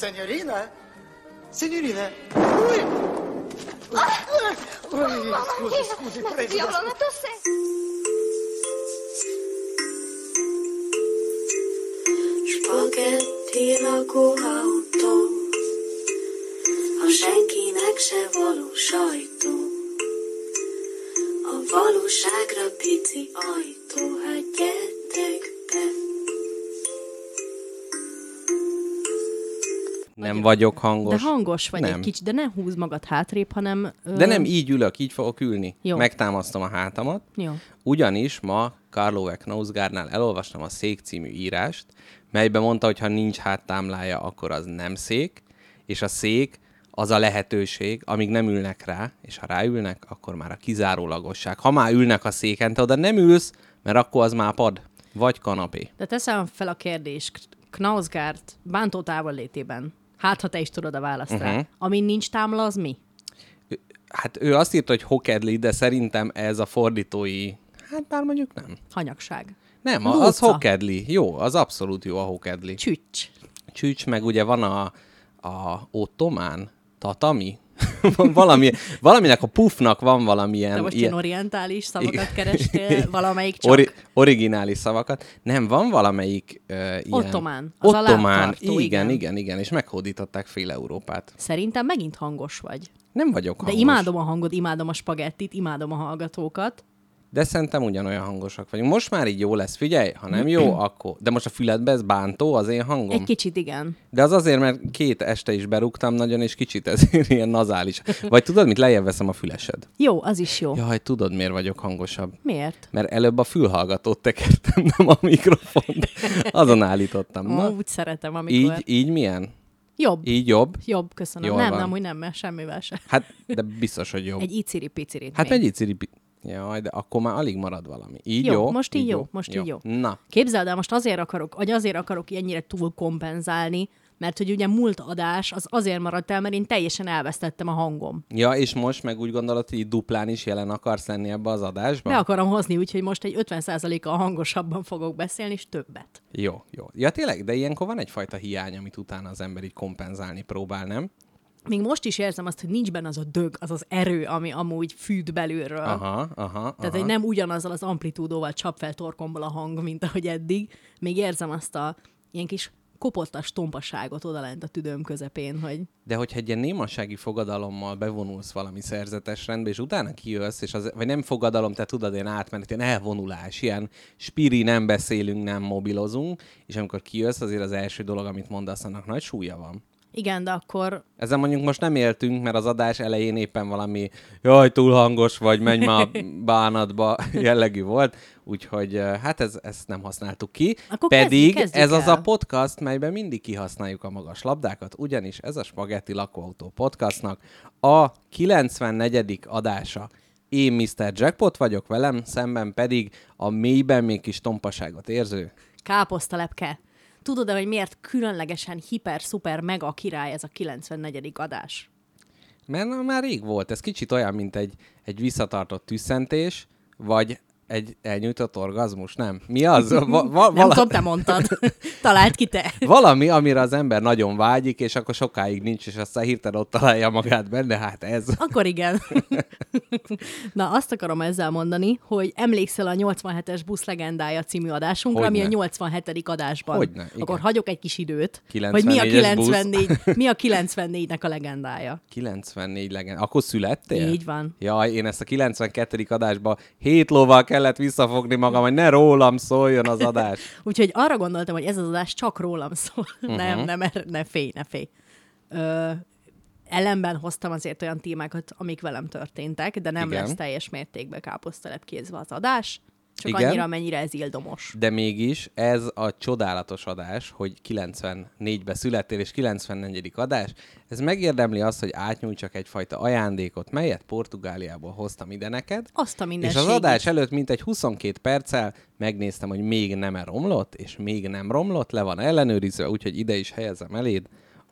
Signorina? Signorina? Ui! Ui, scusi, scusi, Ma prego. diavolo, una tosse! Spagetti lakóautó, a senkinek se való sajtó. A valóságra pici ajtó, hát gyertek Nem vagyok hangos. De hangos vagy nem. egy kicsit, de ne húzd magad hátrébb, hanem... Ö... De nem így ülök, így fogok ülni. Jó. Megtámasztom a hátamat. Jó. Ugyanis ma Carlo Knausgárnál elolvastam a Szék című írást, melyben mondta, hogy ha nincs háttámlája, akkor az nem szék, és a szék az a lehetőség, amíg nem ülnek rá, és ha ráülnek, akkor már a kizárólagosság. Ha már ülnek a széken, te oda nem ülsz, mert akkor az már pad, vagy kanapé. De teszem fel a kérdést. Knausgárt bántó távollétében. Hát, ha te is tudod a választ uh-huh. rá. Mhm. Amin nincs támla, az mi? Hát ő azt írta, hogy hokedli, de szerintem ez a fordítói, hát bár mondjuk nem. Hanyagság. Nem, a- az hokedli. Jó, az abszolút jó a hokedli. Csücs. Csücs, meg ugye van a, a ottomán, tatami, valami, valaminek a puffnak van valamilyen... Te most ilyen orientális szavakat kerestél, valamelyik csak... Ori- originális szavakat. Nem, van valamelyik uh, ilyen... Ottomán, az Ottomán, igen, igen. igen, igen, és meghódították fél Európát. Szerintem megint hangos vagy. Nem vagyok De hangos. imádom a hangod, imádom a spagettit, imádom a hallgatókat. De szerintem ugyanolyan hangosak vagyunk. Most már így jó lesz, figyelj, ha nem jó, akkor... De most a füledbe ez bántó az én hangom? Egy kicsit igen. De az azért, mert két este is berúgtam nagyon, és kicsit ezért ilyen nazális. Vagy tudod, mit lejjebb veszem a fülesed? Jó, az is jó. Jaj, tudod, miért vagyok hangosabb? Miért? Mert előbb a fülhallgatót tekertem, nem a mikrofont. Azon állítottam. Na, úgy szeretem, amikor... így, így milyen? Jobb. Így jobb? Jobb, köszönöm. Jól nem, van. nem, úgy nem, mert semmivel se. Hát, de biztos, hogy jobb. Egy iciri-picirit Hát még. egy iciri... Jaj, de akkor már alig marad valami. Így Jó, jó? most így jó, most így jó. Na, Képzeld el, most azért akarok, vagy azért akarok ennyire túl kompenzálni, mert hogy ugye múlt adás az azért maradt el, mert én teljesen elvesztettem a hangom. ja, és most meg úgy gondolod, hogy duplán is jelen akarsz lenni ebbe az adásba? Be akarom hozni, úgyhogy most egy 50%-kal hangosabban fogok beszélni, és többet. Jó, jó. Ja, tényleg, de ilyenkor van egyfajta hiány, amit utána az ember így kompenzálni próbál, nem? Még most is érzem azt, hogy nincs benne az a dög, az az erő, ami amúgy fűt belülről. Aha, aha, Tehát, hogy nem ugyanazzal az amplitúdóval csap fel torkomból a hang, mint ahogy eddig. Még érzem azt a ilyen kis kopottas tompaságot odalent a tüdőm közepén, hogy De hogyha egy ilyen némasági fogadalommal bevonulsz valami szerzetes rendbe, és utána kijössz, és az, vagy nem fogadalom, te tudod, ilyen átmenet, ilyen elvonulás, ilyen spiri, nem beszélünk, nem mobilozunk, és amikor kijössz, azért az első dolog, amit mondasz, annak nagy súlya van. Igen, de akkor Ezzel mondjuk most nem éltünk, mert az adás elején éppen valami jaj, túl hangos vagy, menj már bánatba jellegű volt, úgyhogy hát ez, ezt nem használtuk ki. Akkor Pedig kezdjük- kezdjük ez az a el. podcast, melyben mindig kihasználjuk a magas labdákat, ugyanis ez a Spagetti Lakóautó podcastnak a 94. adása. Én Mr. Jackpot vagyok velem, szemben pedig a mélyben még kis tompaságot érző. káposztalepke. Tudod-e, hogy miért különlegesen hiper, szuper, mega király ez a 94. adás? Mert már rég volt. Ez kicsit olyan, mint egy, egy visszatartott tüsszentés, vagy egy elnyújtott orgazmus, nem? Mi az? Va- va- Nem tudom, te mondtad. Találd ki te. valami, amire az ember nagyon vágyik, és akkor sokáig nincs, és aztán hirtelen ott találja magát benne, hát ez. Akkor igen. Na, azt akarom ezzel mondani, hogy emlékszel a 87-es busz legendája című adásunkra, ami a Hogyne. 87. adásban. Hogyne, igen. Akkor hagyok egy kis időt, hogy mi a 94-es busz. 94, mi a 94-nek a legendája. 94 legyen. Akkor születtél? Így van. Jaj, én ezt a 92. adásba hét lóval kellett visszafogni magam, hogy ne rólam szóljon az adás. Úgyhogy arra gondoltam, hogy ez az adás csak rólam szól. Uh-huh. Nem, nem, er- ne félj, ne félj. Ö, ellenben hoztam azért olyan témákat, amik velem történtek, de nem Igen. lesz teljes mértékben káposztelepkézve az adás. Csak Igen. annyira, mennyire ez ildomos. De mégis ez a csodálatos adás, hogy 94-be születtél, és 94. adás, ez megérdemli azt, hogy átnyújtsak egyfajta ajándékot, melyet Portugáliából hoztam ide neked. Azt a És az adás előtt mintegy 22 perccel megnéztem, hogy még nem -e romlott, és még nem romlott, le van ellenőrizve, úgyhogy ide is helyezem eléd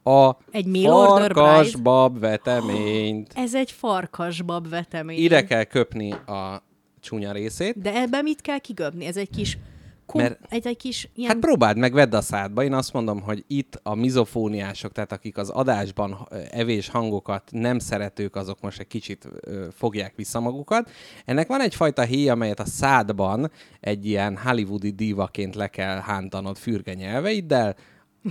a Egy farkasbab veteményt. Ez egy farkasbab vetemény. Ide kell köpni a csúnya részét, De ebben mit kell kigöbni? Ez egy kis kom- Mert- egy, egy kis ilyen... Hát próbáld meg, vedd a szádba. Én azt mondom, hogy itt a mizofóniások, tehát akik az adásban evés hangokat nem szeretők, azok most egy kicsit ö, fogják vissza magukat. Ennek van egyfajta héj, amelyet a szádban egy ilyen hollywoodi dívaként le kell hántanod fürge nyelveiddel,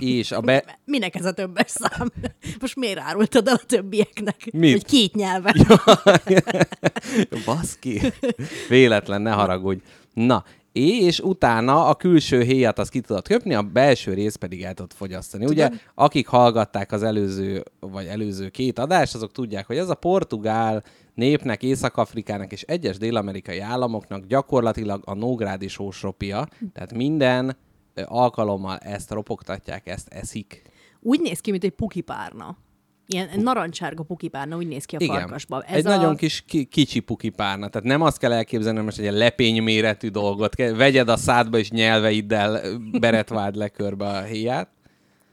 és a be... Minek ez a többes szám? Most miért árultad el a többieknek? Mit? Hogy két nyelven. Baszki. Véletlen, ne haragudj. Na, és utána a külső héjat azt ki tudod köpni, a belső rész pedig el tudod fogyasztani. Ugye, akik hallgatták az előző, vagy előző két adást, azok tudják, hogy ez a portugál népnek, Észak-Afrikának és egyes dél-amerikai államoknak gyakorlatilag a nógrádi sósropia, tehát minden alkalommal ezt ropogtatják, ezt eszik. Úgy néz ki, mint egy pukipárna. Ilyen narancsárga pukipárna, úgy néz ki a farkasba. Ez egy a... nagyon kis ki, kicsi pukipárna. Tehát nem azt kell elképzelni, hogy most egy ilyen lepény méretű dolgot. Vegyed a szádba, és nyelveiddel beretváld le körbe a héját.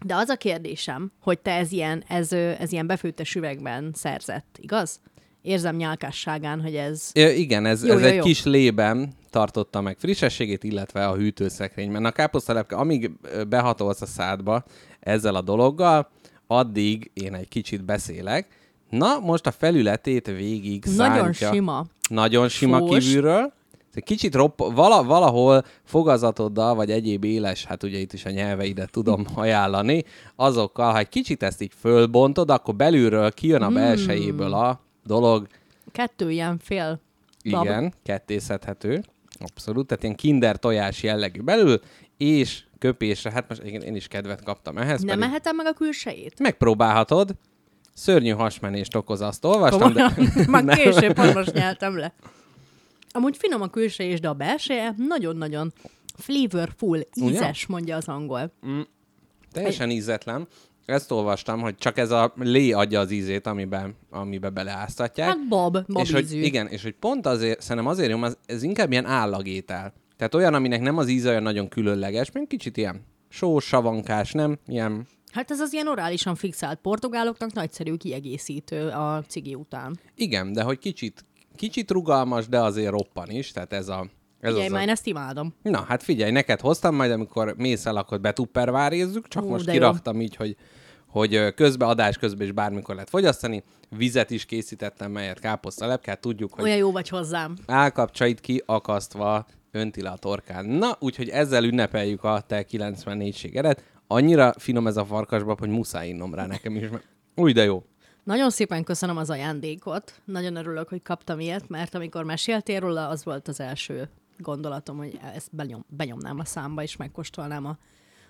De az a kérdésem, hogy te ez ilyen, ez, ez ilyen befőttes üvegben szerzett, igaz? Érzem nyálkásságán, hogy ez... Ö, igen, ez, Jó, ez jó, egy jó. kis lében tartotta meg frissességét, illetve a hűtőszekrényben. A káposztalepke, amíg behatolsz a szádba ezzel a dologgal, addig én egy kicsit beszélek. Na, most a felületét végig Nagyon szántja. sima. Nagyon sima Fós. kívülről. Kicsit ropp, vala, valahol fogazatoddal, vagy egyéb éles, hát ugye itt is a nyelveidet tudom ajánlani, azokkal, ha egy kicsit ezt így fölbontod, akkor belülről kijön Hmm. a belsejéből a dolog, Kettő ilyen fél lab. igen, kettészedhető, abszolút, tehát ilyen kinder tojás jellegű belül, és köpésre, hát most igen, én is kedvet kaptam ehhez, Nem pedig ehetem meg a külsejét? megpróbálhatod, szörnyű hasmenést okoz, azt olvastam, de... Komolyan? Már Nem. később most nyeltem le. Amúgy finom a külseje is, de a belseje nagyon-nagyon flavorful, ízes, mondja az angol. Teljesen ízetlen. Ezt olvastam, hogy csak ez a lé adja az ízét, amiben, amiben beleáztatják. Hát bab, és hogy, babízű. igen, és hogy pont azért, szerintem azért jó, mert ez inkább ilyen állagétel. Tehát olyan, aminek nem az íze olyan nagyon különleges, mint kicsit ilyen sós, savankás, nem? Ilyen, Hát ez az ilyen orálisan fixált portugáloknak nagyszerű kiegészítő a cigi után. igen, de hogy kicsit, kicsit rugalmas, de azért roppan is, tehát ez a... Ez Figyelj, már én ezt imádom. Na, hát figyelj, neked hoztam, majd amikor mész el, akkor betuppervárézzük, csak Ú, most de jó. kiraktam így, hogy, hogy közbe, adás közben is bármikor lehet fogyasztani. Vizet is készítettem, melyet káposztalepkát, tudjuk, hogy Olyan jó vagy hozzám. állkapcsait kiakasztva önti le a torkán. Na, úgyhogy ezzel ünnepeljük a te 94 ségedet. Annyira finom ez a farkasbab, hogy muszáj innom rá nekem is. mert Úgy, de jó. Nagyon szépen köszönöm az ajándékot. Nagyon örülök, hogy kaptam ilyet, mert amikor meséltél róla, az volt az első gondolatom, hogy ezt benyom, benyomnám a számba, és megkóstolnám a,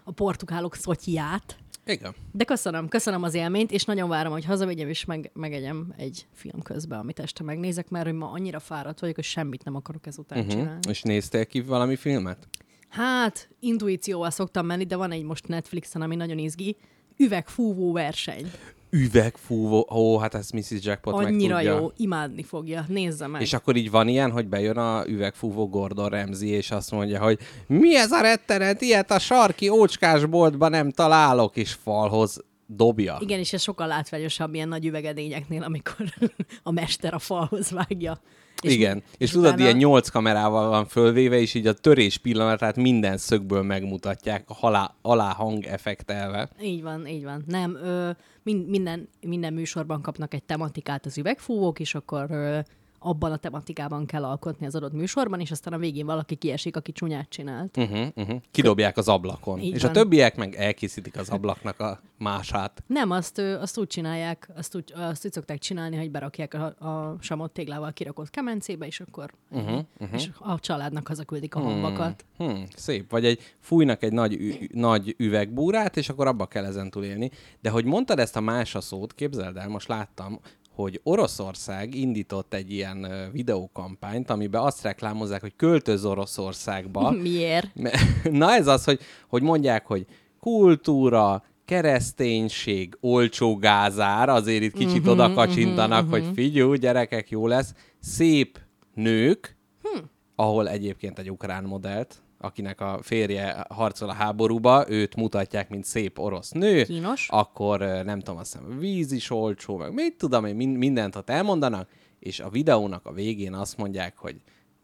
a portugálok szotyját. Igen. De köszönöm, köszönöm az élményt, és nagyon várom, hogy hazavigyem, és meg, megegyem egy film közben, amit este megnézek, mert hogy ma annyira fáradt vagyok, hogy semmit nem akarok ezután uh-huh. csinálni. És néztél ki valami filmet? Hát, intuícióval szoktam menni, de van egy most Netflixen, ami nagyon izgi. Üvegfúvó verseny. Üvegfúvó. Ó, hát ez Mrs. Jackpot Annyira meg tudja. jó, imádni fogja. Nézze meg. És akkor így van ilyen, hogy bejön a üvegfúvó Gordon Ramsay, és azt mondja, hogy mi ez a rettenet, ilyet a sarki ócskásboltban nem találok, és falhoz dobja. Igen, és ez sokkal látványosabb ilyen nagy üvegedényeknél, amikor a mester a falhoz vágja. És Igen, és, és tudod, utána- ilyen nyolc kamerával van fölvéve, és így a törés pillanatát minden szögből megmutatják, a halá, alá hang effektelve. Így van, így van. Nem, ö, min- minden, minden műsorban kapnak egy tematikát az üvegfúvók, és akkor ö, abban a tematikában kell alkotni az adott műsorban, és aztán a végén valaki kiesik, aki csúnyát csinált. Uh-huh, uh-huh. Kidobják az ablakon. Így és van. a többiek meg elkészítik az ablaknak a mását. Nem, azt, azt úgy csinálják, azt úgy, azt úgy szokták csinálni, hogy berakják a, a samot téglával kirakott kemencébe, és akkor uh-huh, uh-huh. és a családnak hazaküldik a hamvakat. Hmm, szép. Vagy egy fújnak egy nagy, ü- nagy üvegbúrát, és akkor abba kell ezentúl élni. De hogy mondtad ezt a szót, képzeld el, most láttam, hogy Oroszország indított egy ilyen videókampányt, amiben azt reklámozzák, hogy költöz Oroszországba. Miért? Na ez az, hogy, hogy mondják, hogy kultúra, kereszténység, olcsó gázár, azért itt kicsit uh-huh, oda kacsintanak, uh-huh, hogy figyú, gyerekek, jó lesz. Szép nők, hm. ahol egyébként egy ukrán modellt, akinek a férje harcol a háborúba, őt mutatják, mint szép orosz nő, Kínos. akkor nem tudom, azt hiszem, víz is olcsó, meg mit tudom én, min- mindent ott elmondanak, és a videónak a végén azt mondják, hogy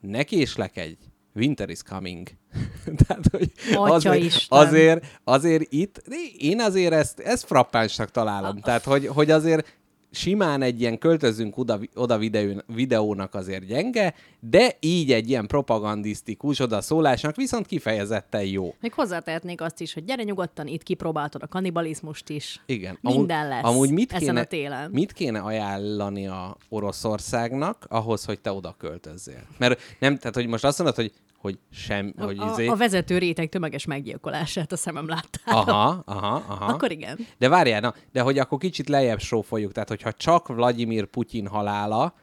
ne késlek egy winter is coming. Tehát, hogy azért, Isten. azért, azért itt, én azért ezt, ezt frappánsnak találom. Tehát, hogy, hogy azért simán egy ilyen költözünk oda, oda videó, videónak azért gyenge, de így egy ilyen propagandisztikus odaszólásnak viszont kifejezetten jó. Még hozzátehetnék azt is, hogy gyere nyugodtan, itt kipróbáltad a kannibalizmust is. Igen. Minden lesz amúgy mit ezen kéne, a télen. Mit kéne ajánlani a Oroszországnak ahhoz, hogy te oda költözzél? Mert nem, tehát hogy most azt mondod, hogy, hogy sem, A, hogy a, izé... a vezető réteg tömeges meggyilkolását a szemem láttál. Aha, aha, aha. Akkor igen. De várjál, na, de hogy akkor kicsit lejjebb sófoljuk, tehát hogyha csak Vladimir Putyin halála,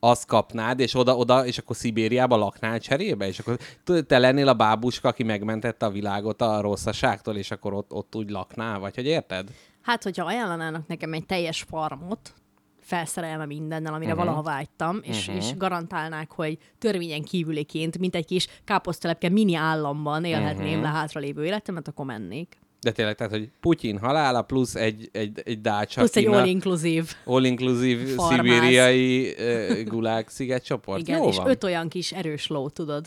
azt kapnád, és oda-oda, és akkor Szibériába laknál cserébe, és akkor te lennél a bábuska, aki megmentette a világot a rosszaságtól, és akkor ott, ott úgy laknál, vagy hogy érted? Hát, hogyha ajánlanának nekem egy teljes farmot, felszerelve mindennel, amire uh-huh. valaha vágytam, és, uh-huh. és garantálnák, hogy törvényen kívüliként, mint egy kis káposztelepke mini államban élhetném uh-huh. le hátralévő életemet, akkor mennék. De tényleg, tehát, hogy Putyin halála plusz egy, egy, egy dácsa. Plusz egy all-inclusive. all-inclusive szibériai uh, gulág szigetcsoport. Igen, Jó és van. öt olyan kis erős ló, tudod?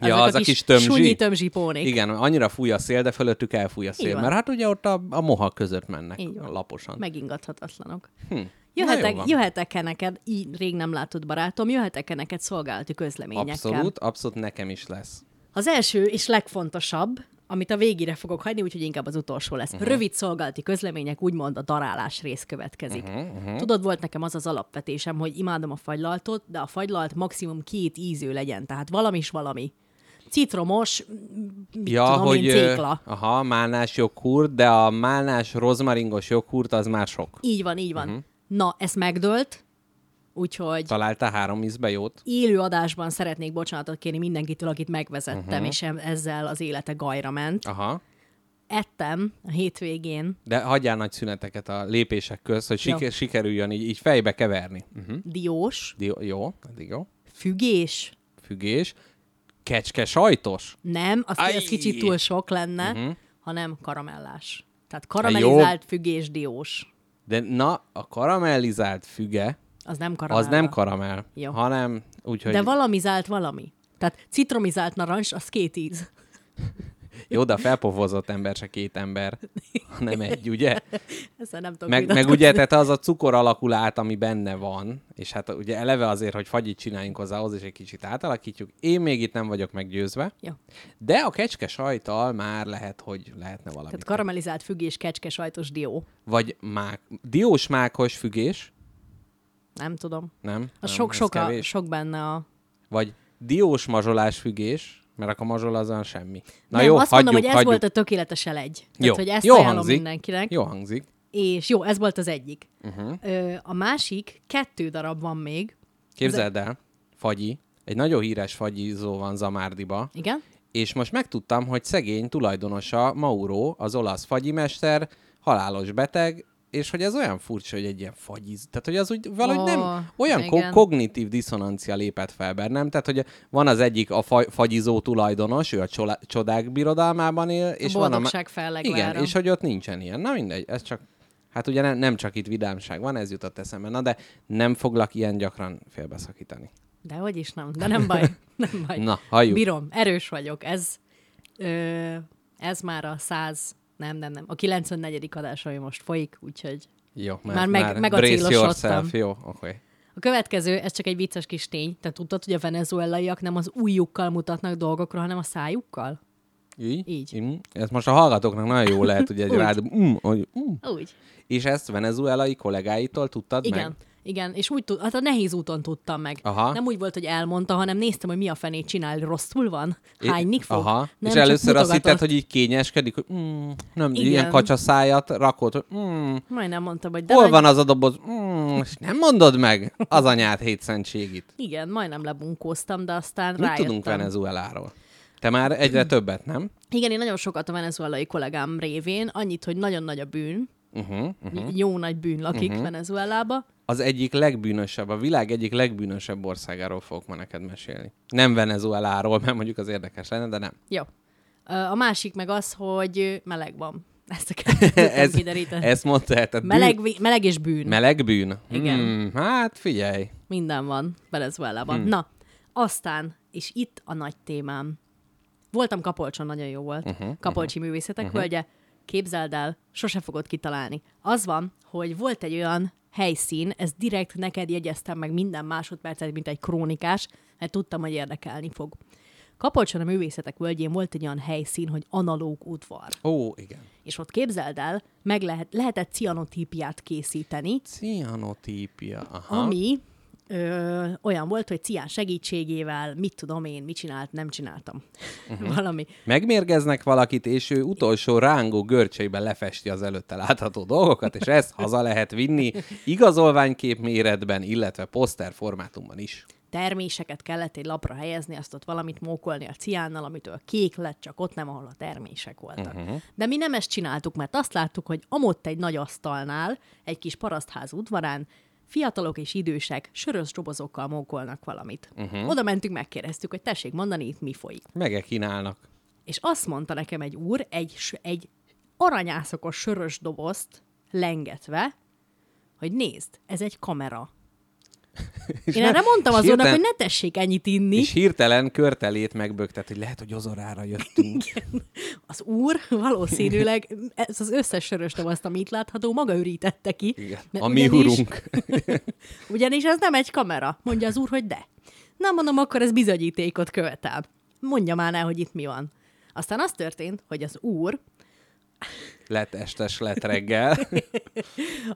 Ja, Ezek az a kis tömzsi? Sunyi tömzsi pónik. Igen, annyira fúj a szél, de fölöttük elfúj a szél. Mert hát ugye ott a, a moha között mennek Így van. laposan. Megingathatatlanok. Hm. Jöhetek, jöhetek-e neked, így rég nem látott barátom, jöhetek-e neked szolgálati közleményekkel? Abszolút, abszolút nekem is lesz. Az első és legfontosabb, amit a végére fogok hagyni, úgyhogy inkább az utolsó lesz. Uh-huh. Rövid szolgálati közlemények, úgymond a darálás rész következik. Uh-huh, uh-huh. Tudod, volt nekem az az alapvetésem, hogy imádom a fagylaltot, de a fagylalt maximum két ízű legyen, tehát valami is valami. Citromos, Ja, tudom hogy én, cékla. aha, málnás joghurt, de a málnás rozmaringos joghurt az már sok. Így van, így van. Uh-huh. Na, ez megdőlt, úgyhogy Találtál három ízbe jót? élő adásban szeretnék bocsánatot kérni mindenkitől, akit megvezettem, uh-huh. és ezzel az élete gajra ment. Aha. Ettem a hétvégén De hagyjál nagy szüneteket a lépések közt, hogy siker, sikerüljön így, így fejbe keverni. Uh-huh. diós, Jó, jó, eddig jó. fügés, Fügés. Kecske sajtos. nem, az, az kicsit túl sok lenne, uh-huh. hanem karamellás. Tehát karamellizált fügés diós. De na, a karamellizált füge, Az nem karamell. az nem karamell, Jó. hanem úgyhogy... De valamizált valami. Tehát citromizált narancs, az két íz. Jó, de a felpofozott ember se két ember, hanem egy, ugye? Ezzel nem tudok Meg, meg ugye, tehát az a cukor alakulát, ami benne van, és hát ugye eleve azért, hogy fagyit csináljunk hozzá, ahhoz is egy kicsit átalakítjuk. Én még itt nem vagyok meggyőzve, Jó. de a kecske sajtal már lehet, hogy lehetne valami. Tehát karamellizált fügés, kecske, sajtos dió. Vagy mák, diós mákos fügés, Nem tudom. nem? A sok, sok, a, sok benne a... Vagy diós mazsolás fügés, mert akkor mazsol az olyan semmi. Na nem, jó, azt hagyjuk, mondom, hogy ez hagyjuk. volt a tökéletes elegy. Jó, Tehát, hogy ezt jó ajánlom hangzik. mindenkinek. Jó hangzik. És jó, ez volt az egyik. Uh-huh. Ö, a másik, kettő darab van még. Képzeld el, fagyi, egy nagyon híres fagyizó van Zamárdiba, Igen? és most megtudtam, hogy szegény tulajdonosa Mauro, az olasz fagyimester, halálos beteg, és hogy ez olyan furcsa, hogy egy ilyen fagyiz. Tehát, hogy az úgy valahogy Ó, nem, olyan ko- kognitív diszonancia lépett fel bennem. Tehát, hogy van az egyik a fa- fagyizó tulajdonos, ő a csolá- csodák birodalmában él, és És van a... fellegvára. Igen, és hogy ott nincsen ilyen. Na mindegy, ez csak... Hát ugye nem, nem csak itt vidámság van, ez jutott eszembe. Na de nem foglak ilyen gyakran félbeszakítani. De hogy is nem, de nem baj. Nem baj. Na, halljuk. Bírom, erős vagyok. Ez, ö, ez már a 100, nem, nem, nem, a 94. adás, ami most folyik, úgyhogy Jó, Már meg- brace megacélosodtam. yourself. Jó, oké. Okay. a következő, ez csak egy vicces kis tény. Te tudtad, hogy a venezuelaiak nem az ujjukkal mutatnak dolgokra, hanem a szájukkal? Így? Így. Mm. Ez most a hallgatóknak nagyon jó lehet, hogy egy rád... Mm, hogy, mm. Úgy. És ezt venezuelai kollégáitól tudtad Igen. meg? Igen, és úgy tud, hát a nehéz úton tudtam meg. Aha. Nem úgy volt, hogy elmondta, hanem néztem, hogy mi a fenét csinál, rosszul van, hánynik fog. Aha. Nem, és először azt hitted, hogy így kényeskedik, hogy mm, nem, Igen. ilyen kacsaszájat rakod, hogy mm, Majdnem mondtam, hogy de hol nagy- van az a doboz? Mm, és nem mondod meg az anyát hétszentségit. Igen, majdnem lebunkóztam, de aztán Mit rájöttem. tudunk Venezueláról? Te már egyre többet, nem? Igen, én nagyon sokat a venezuelai kollégám révén, annyit, hogy nagyon nagy a bűn, Uh-huh, uh-huh. jó nagy bűn lakik uh-huh. Venezuelába. Az egyik legbűnösebb, a világ egyik legbűnösebb országáról fogok ma neked mesélni. Nem Venezueláról, mert mondjuk az érdekes lenne, de nem. Jó. A másik meg az, hogy meleg van. Ezt a Ez, kideríteni. ezt mondta, tehát bűn, Meleg, vi- meleg és bűn. meleg bűn? Igen. Hmm, hát figyelj. Minden van Venezuelában. Hmm. Na, aztán és itt a nagy témám. Voltam Kapolcson, nagyon jó volt. Uh-huh, Kapolcsi uh-huh, művészetek uh-huh. völgye. Képzeld el, sose fogod kitalálni. Az van, hogy volt egy olyan helyszín, ez direkt neked jegyeztem meg minden másodpercet, mint egy krónikás, mert tudtam, hogy érdekelni fog. Kapolcson a művészetek völgyén volt egy olyan helyszín, hogy analóg udvar. Ó, igen. És ott képzeld el, meg lehet, lehetett cianotípiát készíteni, Cianotípia. Aha. ami ö, olyan volt, hogy cián segítségével, mit tudom én, mit csinált, nem csináltam. Uh-huh. Valami. Megmérgeznek valakit, és ő utolsó rángó görcseiben lefesti az előtte látható dolgokat, és ezt haza lehet vinni igazolványkép méretben, illetve poszter formátumban is. terméseket kellett egy lapra helyezni, azt ott valamit mókolni a ciánnal, amitől kék lett, csak ott nem, ahol a termések voltak. Uh-huh. De mi nem ezt csináltuk, mert azt láttuk, hogy amott egy nagy asztalnál, egy kis parasztház udvarán, fiatalok és idősek sörös dobozokkal mókolnak valamit. Uh-huh. Oda mentünk, megkérdeztük, hogy tessék mondani, itt mi folyik. Mege kínálnak. És azt mondta nekem egy úr, egy, egy aranyászokos sörös dobozt lengetve, hogy nézd, ez egy kamera. Én erre mondtam és az úrnak, hirtelen- hogy ne tessék ennyit inni. És hirtelen körtelét megbögtet, hogy lehet, hogy ozorára jöttünk. Az úr valószínűleg ez az összes sörös dobozt, ami itt látható, maga ürítette ki. Igen. A mi ugyanis- urunk. Ugyanis ez nem egy kamera. Mondja az úr, hogy de. Na mondom, akkor ez bizonyítékot követel. Mondja már el, hogy itt mi van. Aztán az történt, hogy az úr, Lett estes, lett reggel.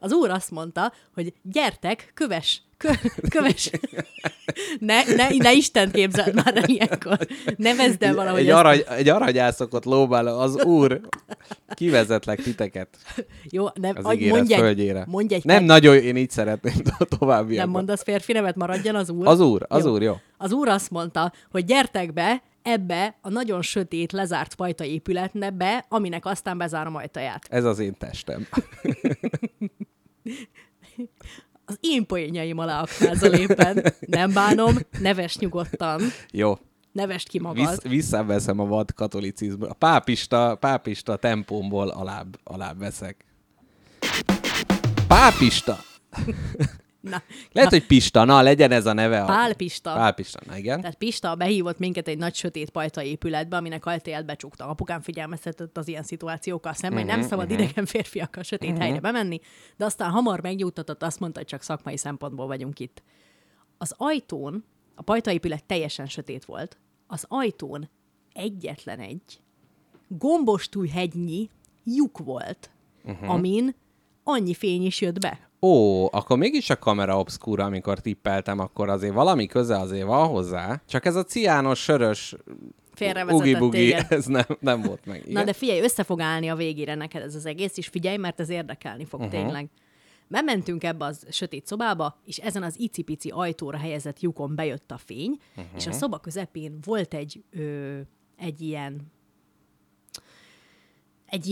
az úr azt mondta, hogy gyertek, köves, kö, köves. Ne, ne, ne Isten képzeld már el ilyenkor. Nevezd el valahogy egy, ezt. arany, egy aranyászokot lóbál az úr. Kivezetlek titeket Jó, nem, az ígéret mondj egy, földjére. mondj egy nem nagyon, én így szeretném további. Nem mondasz férfi nevet, maradjon az úr. Az úr, az úr, jó. Az úr azt mondta, hogy gyertek be ebbe a nagyon sötét, lezárt fajta épületbe, be, aminek aztán bezárom ajtaját. Ez az én testem. Az én poénjaim alá aknázol éppen. Nem bánom, neves nyugodtan. Jó. Nevest ki magad. Vissz, visszaveszem a vad katolicizmus. A pápista, pápista tempómból alább, alább veszek. Pápista! Na, Lehet, hogy Pista, na, legyen ez a neve. A... Pál Pista. Pálpista, na igen. Tehát Pista behívott minket egy nagy sötét pajta épületbe, aminek ajtaját becsukta. Apukám figyelmeztetett az ilyen szituációkkal szemben, hogy Mhm, nem szabad idegen férfiakkal sötét helyre bemenni, de aztán hamar megnyugtatott, azt mondta, hogy csak szakmai szempontból vagyunk itt. Az ajtón, a pajtaépület teljesen sötét volt, az ajtón egyetlen egy gombostújhegynyi lyuk volt, uh-huh. amin annyi fény is jött be. Ó, akkor mégis a kamera obscura, amikor tippeltem, akkor azért valami köze azért van hozzá. Csak ez a ciános, sörös, ugi-bugi, ez nem, nem volt meg. Igen? Na de figyelj, össze fog állni a végére neked ez az egész, és figyelj, mert ez érdekelni fog uh-huh. tényleg. Bementünk ebbe az sötét szobába, és ezen az icipici ajtóra helyezett lyukon bejött a fény, uh-huh. és a szoba közepén volt egy, ö, egy ilyen egy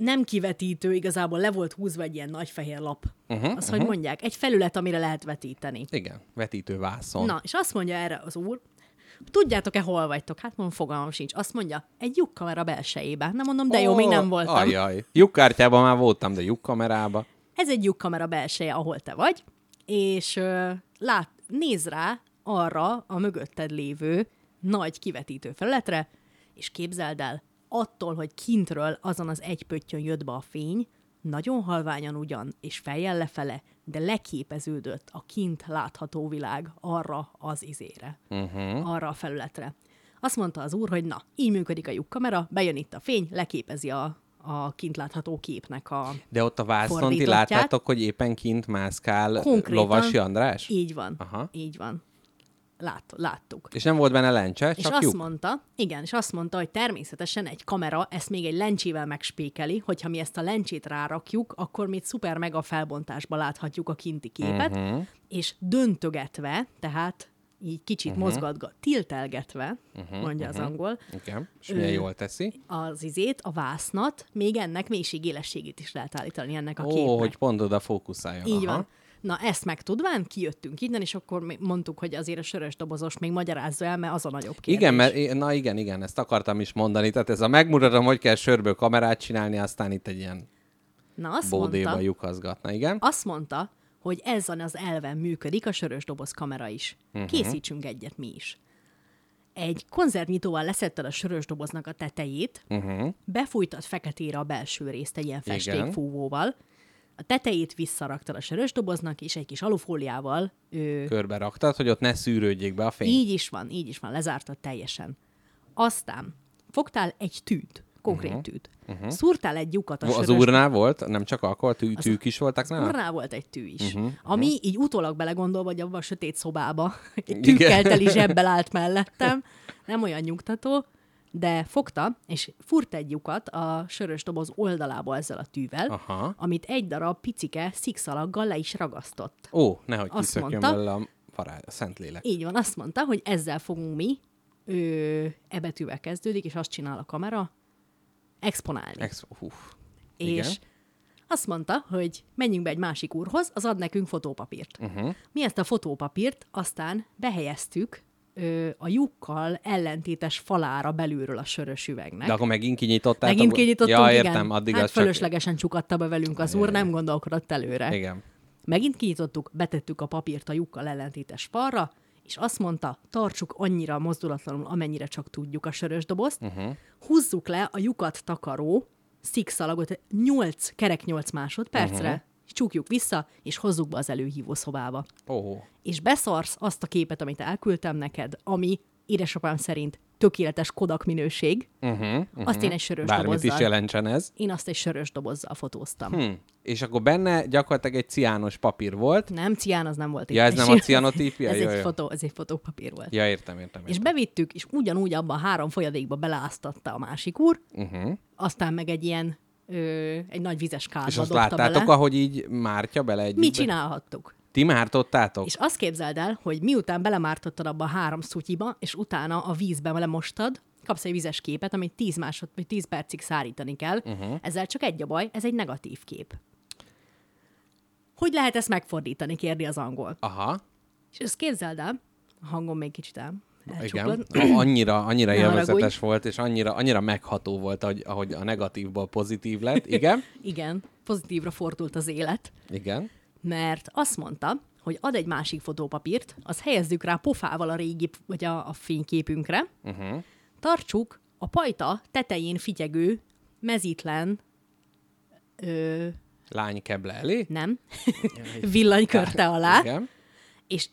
nem kivetítő, igazából le volt húzva egy ilyen nagy fehér lap. Uh-huh, azt, hogy mondják, egy felület, amire lehet vetíteni. Igen, vetítő vászon. Na, és azt mondja erre az úr, tudjátok-e, hol vagytok? Hát mondom, fogalmam sincs. Azt mondja, egy lyukkamera belsejében. Nem mondom, de jó, Ó, még nem voltam. Ajjaj. Lyukkártyában már voltam, de lyukkamerába. Ez egy lyukkamera belseje, ahol te vagy, és ö, lát, néz rá arra a mögötted lévő nagy kivetítő felületre, és képzeld el, attól, hogy kintről azon az egy pöttyön jött be a fény, nagyon halványan ugyan, és fejjel lefele, de leképeződött a kint látható világ arra az izére, uh-huh. arra a felületre. Azt mondta az úr, hogy na, így működik a lyukkamera, bejön itt a fény, leképezi a, a kint látható képnek a De ott a vászon ti láttátok, hogy éppen kint mászkál Konkrétan. Lovasi András? Így van. Aha. Így van. Lát, láttuk. És nem volt benne lencse, És csak azt lyuk? mondta, igen, és azt mondta, hogy természetesen egy kamera ezt még egy lencsével megspékeli, hogyha mi ezt a lencsét rárakjuk, akkor még szuper mega felbontásba láthatjuk a kinti képet, uh-huh. és döntögetve, tehát így kicsit uh-huh. mozgatva, tiltelgetve, uh-huh. mondja az angol, Igen, és milyen jól teszi. az izét, a vásznat, még ennek mélységélességét is lehet állítani ennek a Ó, képnek. hogy pont oda fókuszáljon. Így Aha. van. Na, ezt megtudván kijöttünk innen, és akkor mondtuk, hogy azért a sörös dobozos még magyarázza el, mert az a nagyobb kérdés. Igen, mert, na igen, igen, ezt akartam is mondani. Tehát ez a megmutatom, hogy kell sörből kamerát csinálni, aztán itt egy ilyen Na, azt bódéba mondta, lyukazgatna, igen. azt mondta, hogy ezen az elven működik a sörös doboz kamera is. Uh-huh. Készítsünk egyet mi is. egy konzervnyitóval leszetted a sörös doboznak a tetejét, Uh-huh. befújtad feketére a belső részt egy ilyen festékfúvóval, a tetejét visszaraktad a sörös doboznak, és egy kis alufóliával ö, Körbe raktad, hogy ott ne szűrődjék be a fény. így is van, így is van, lezártad teljesen. Aztán fogtál egy tűt, konkrét uh-huh. tűt, uh-huh. szúrtál egy lyukat a Az sörös úrnál volt? Nem csak alkohol, tű, tűk is voltak nála? Urnál volt egy tű is, uh-huh, ami így utólag belegondolva, hogy abban a sötét szobába egy tűkkel teli zsebbel állt mellettem, nem olyan nyugtató, de fogta, és furt egy lyukat a sörös doboz oldalába ezzel a tűvel, Aha. amit egy darab picike szikszalaggal le is ragasztott. Ó, nehogy Azt kiszökjön belőle a, vará- a Szentlélek. Így van, azt mondta, hogy ezzel fogunk mi, ö, e betűvel kezdődik, és azt csinál a kamera, exponálni. Ex- hú. és igen. azt mondta, hogy menjünk be egy másik úrhoz, az ad nekünk fotópapírt. Uh-huh. Mi ezt a fotópapírt aztán behelyeztük ö, a lyukkal ellentétes falára belülről a sörös üvegnek. De akkor megint kinyitottátok? Megint kinyitottunk, ja, igen. értem, addig hát az csak... fölöslegesen csukatta be velünk az úr, nem gondolkodott előre. Igen. Megint kinyitottuk, betettük a papírt a lyukkal ellentétes falra, és azt mondta, tartsuk annyira mozdulatlanul, amennyire csak tudjuk a sörös dobozt, uh-huh. húzzuk le a lyukat takaró szikszalagot 8, kerek 8 másodpercre, uh-huh. Csukjuk vissza, és hozzuk be az előhívó szobába. Ó, És beszarsz azt a képet, amit elküldtem neked, ami édesapám szerint tökéletes Kodak minőség, uh-huh, uh-huh. azt én egy sörös Bármit dobozzal. is jelentsen ez. Én azt egy sörös dobozzal fotóztam. Hm. És akkor benne gyakorlatilag egy ciános papír volt. Nem, cián az nem volt. Ja, ez nem a cianotípia? ez, Jó, egy jó. fotó, ez egy fotópapír volt. Ja, értem, értem. És értem. bevittük, és ugyanúgy abban a három folyadékba beleáztatta a másik úr, Uh-huh. aztán meg egy ilyen, ö, egy nagy vizes kádba És azt láttátok, bele. ahogy így mártja bele egy Mi csinálhattuk? Ti mártottátok? És azt képzeld el, hogy miután belemártottad abba a három szutyiba, és utána a vízbe lemostad, kapsz egy vizes képet, amit 10 másod, vagy 10 percig szárítani kell. Uh-huh. Ezzel csak egy a baj, ez egy negatív kép. Hogy lehet ezt megfordítani, kérdi az angol. Aha. És ezt képzeld el, a hangom még kicsit el. Igen. elcsuklott. A- Annyira, annyira élvezetes volt, és annyira, annyira megható volt, ahogy, ahogy a negatívból pozitív lett. Igen? Igen, pozitívra fordult az élet, Igen. mert azt mondta, hogy ad egy másik fotópapírt, az helyezzük rá pofával a régi, vagy a, a fényképünkre, Uh-huh. tartsuk a pajta tetején fityegő, mezítlen, ö, Lánykeble elé. nem, villanykörte alá, Igen. és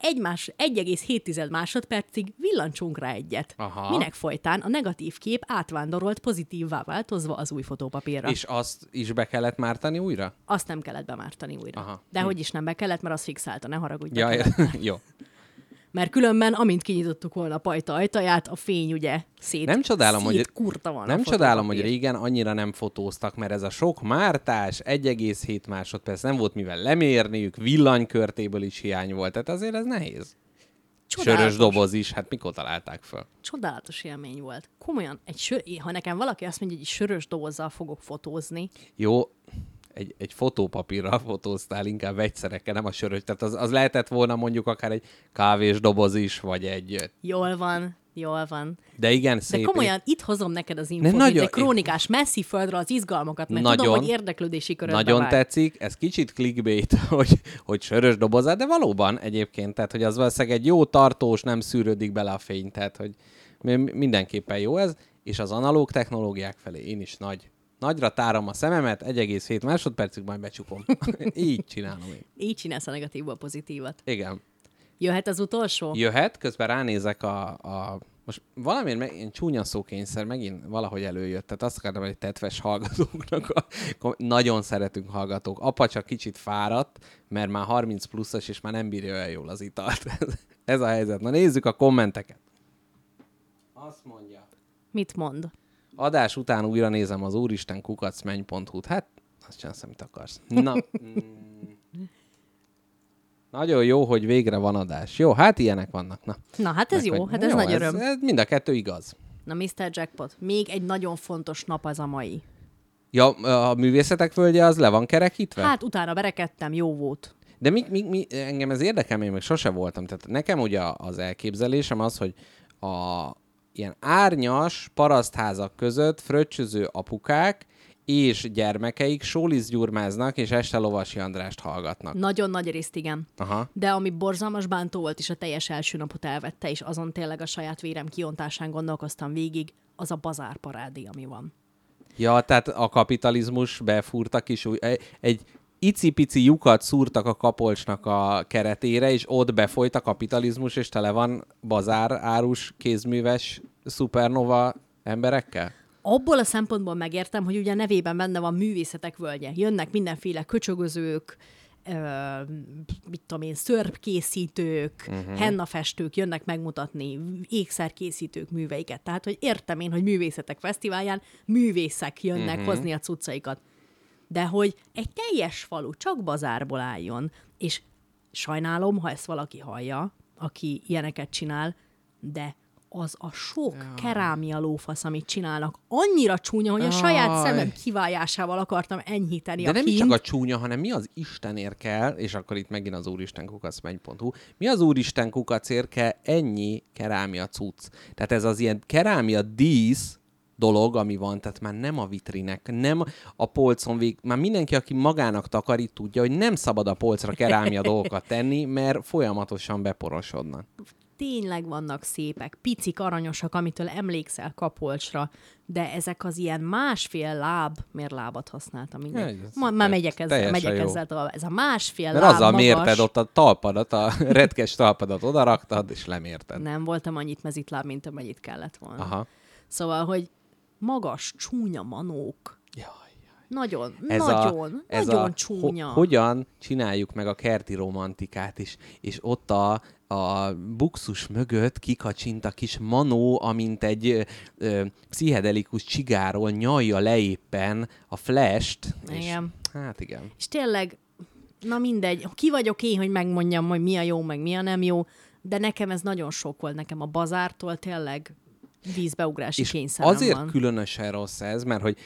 egy más, 1,7 másodpercig villancsunk rá egyet. Aha. Minek folytán a negatív kép átvándorolt pozitívvá változva az új fotópapírra. És azt is be kellett mártani újra? Azt nem kellett bemártani újra. Aha. De hogy is nem be kellett, mert az fixálta, ne haragudj. Ja, jó. Mert különben, amint kinyitottuk volna a pajta ajtaját, a fény ugye szét, Nem csodálom, hogy, szét kurta volna nem csodálom, hogy régen annyira nem fotóztak, mert ez a sok mártás, 1,7 másodperc, nem volt mivel lemérniük, villanykörtéből is hiány volt, tehát azért ez nehéz. Csodálatos. Sörös doboz is, hát mikor találták föl? Csodálatos élmény volt. Komolyan, egy sör, ha nekem valaki azt mondja, hogy egy sörös dobozzal fogok fotózni, Jó, egy, egy fotópapírral fotóztál, inkább vegyszerekkel, nem a sörös. Tehát az, az lehetett volna mondjuk akár egy kávés doboz is, vagy egy... jól van, jól van. De igen, De szép. komolyan itt hozom neked az infót, nagyon- egy krónikás, messzi földre az izgalmakat, mert Nagyon- tudom, hogy érdeklődési körödbe Nagyon vág. tetszik, ez kicsit clickbait, hogy, hogy sörös dobozát, de valóban egyébként, tehát hogy az valószínűleg egy jó tartós, nem szűrődik bele a fény, tehát hogy mi- mindenképpen jó ez, és az analóg technológiák felé én is nagy, nagyra tárom a szememet, 1,7 másodpercig majd becsukom. Így csinálom én. Így csinálsz a negatívból pozitívat. Igen. Jöhet az utolsó? Jöhet, közben ránézek a, a most valamiért meg, ilyen csúnya szókényszer megint valahogy előjött. Tehát azt akartam, hogy tetves hallgatóknak, a, nagyon szeretünk hallgatók. Apa csak kicsit fáradt, mert már 30 pluszos, és már nem bírja olyan jól az italt. Ez, ez a helyzet. Na nézzük a kommenteket. Azt mondja. Mit mond? Adás után újra nézem az úristen kukacmenny.hu-t. Hát, azt csinálsz, amit akarsz. Na. Nagyon jó, hogy végre van adás. Jó, hát ilyenek vannak. Na. Na, hát ez Meg jó, hát ez nagy öröm. Ez, ez mind a kettő igaz. Na, Mr. Jackpot, még egy nagyon fontos nap az a mai. Ja, a művészetek földje az le van kerekítve? Hát utána berekedtem, jó volt. De mi, mi, mi, engem ez érdekel, én még sose voltam. Tehát nekem ugye az elképzelésem az, hogy a ilyen árnyas parasztházak között fröccsöző apukák és gyermekeik sólizgyurmáznak, és este Lovasi Andrást hallgatnak. Nagyon nagy részt igen. Aha. De ami borzalmas bántó volt, és a teljes első napot elvette, és azon tényleg a saját vérem kiontásán gondolkoztam végig, az a bazárparádé, ami van. Ja, tehát a kapitalizmus befúrtak is, egy icipici lyukat szúrtak a kapolcsnak a keretére, és ott befolyt a kapitalizmus, és tele van bazár, árus, kézműves, szupernova emberekkel? Abból a szempontból megértem, hogy ugye nevében benne van művészetek völgye. Jönnek mindenféle köcsögözők, ö, mit tudom én, szörpkészítők, uh-huh. hennafestők jönnek megmutatni, ékszerkészítők műveiket. Tehát, hogy értem én, hogy művészetek fesztiválján művészek jönnek uh-huh. hozni a cuccaikat. De hogy egy teljes falu csak bazárból álljon, és sajnálom, ha ezt valaki hallja, aki ilyeneket csinál, de az a sok ja. kerámia lófasz, amit csinálnak, annyira csúnya, hogy a saját Jaj. szemem kivályásával akartam enyhíteni De a nem kínt. is csak a csúnya, hanem mi az Istenért kell, és akkor itt megint az úristenkukacmegy.hu, mi az Úristen kukacért kell ennyi kerámia cucc? Tehát ez az ilyen kerámia dísz, dolog, ami van, tehát már nem a vitrinek, nem a polcon vég, már mindenki, aki magának takarít, tudja, hogy nem szabad a polcra kerámia dolgokat tenni, mert folyamatosan beporosodnak. Tényleg vannak szépek, picik, aranyosak, amitől emlékszel kapolcsra, de ezek az ilyen másfél láb, miért lábat használtam ez- Ma, már megyek ezzel, megyek jó. ezzel tovább. Ez a másfél Mert láb azzal magas, mérted ott a talpadat, a retkes talpadat oda raktad, és lemérted. Nem voltam annyit mezitláb, mint amennyit kellett volna. Aha. Szóval, hogy magas, csúnya manók. Nagyon, ez nagyon, a, ez nagyon a, csúnya. Ho, hogyan csináljuk meg a kerti romantikát is, és ott a, a buxus mögött kikacsint a kis manó, amint egy ö, ö, pszichedelikus csigáról nyalja le éppen a flash-t. És, Igen. hát igen. És tényleg, na mindegy, ki vagyok én, hogy megmondjam, hogy mi a jó, meg mi a nem jó, de nekem ez nagyon sok volt nekem a bazártól, tényleg vízbeugrási És kényszerem azért van. különösen rossz ez, mert hogy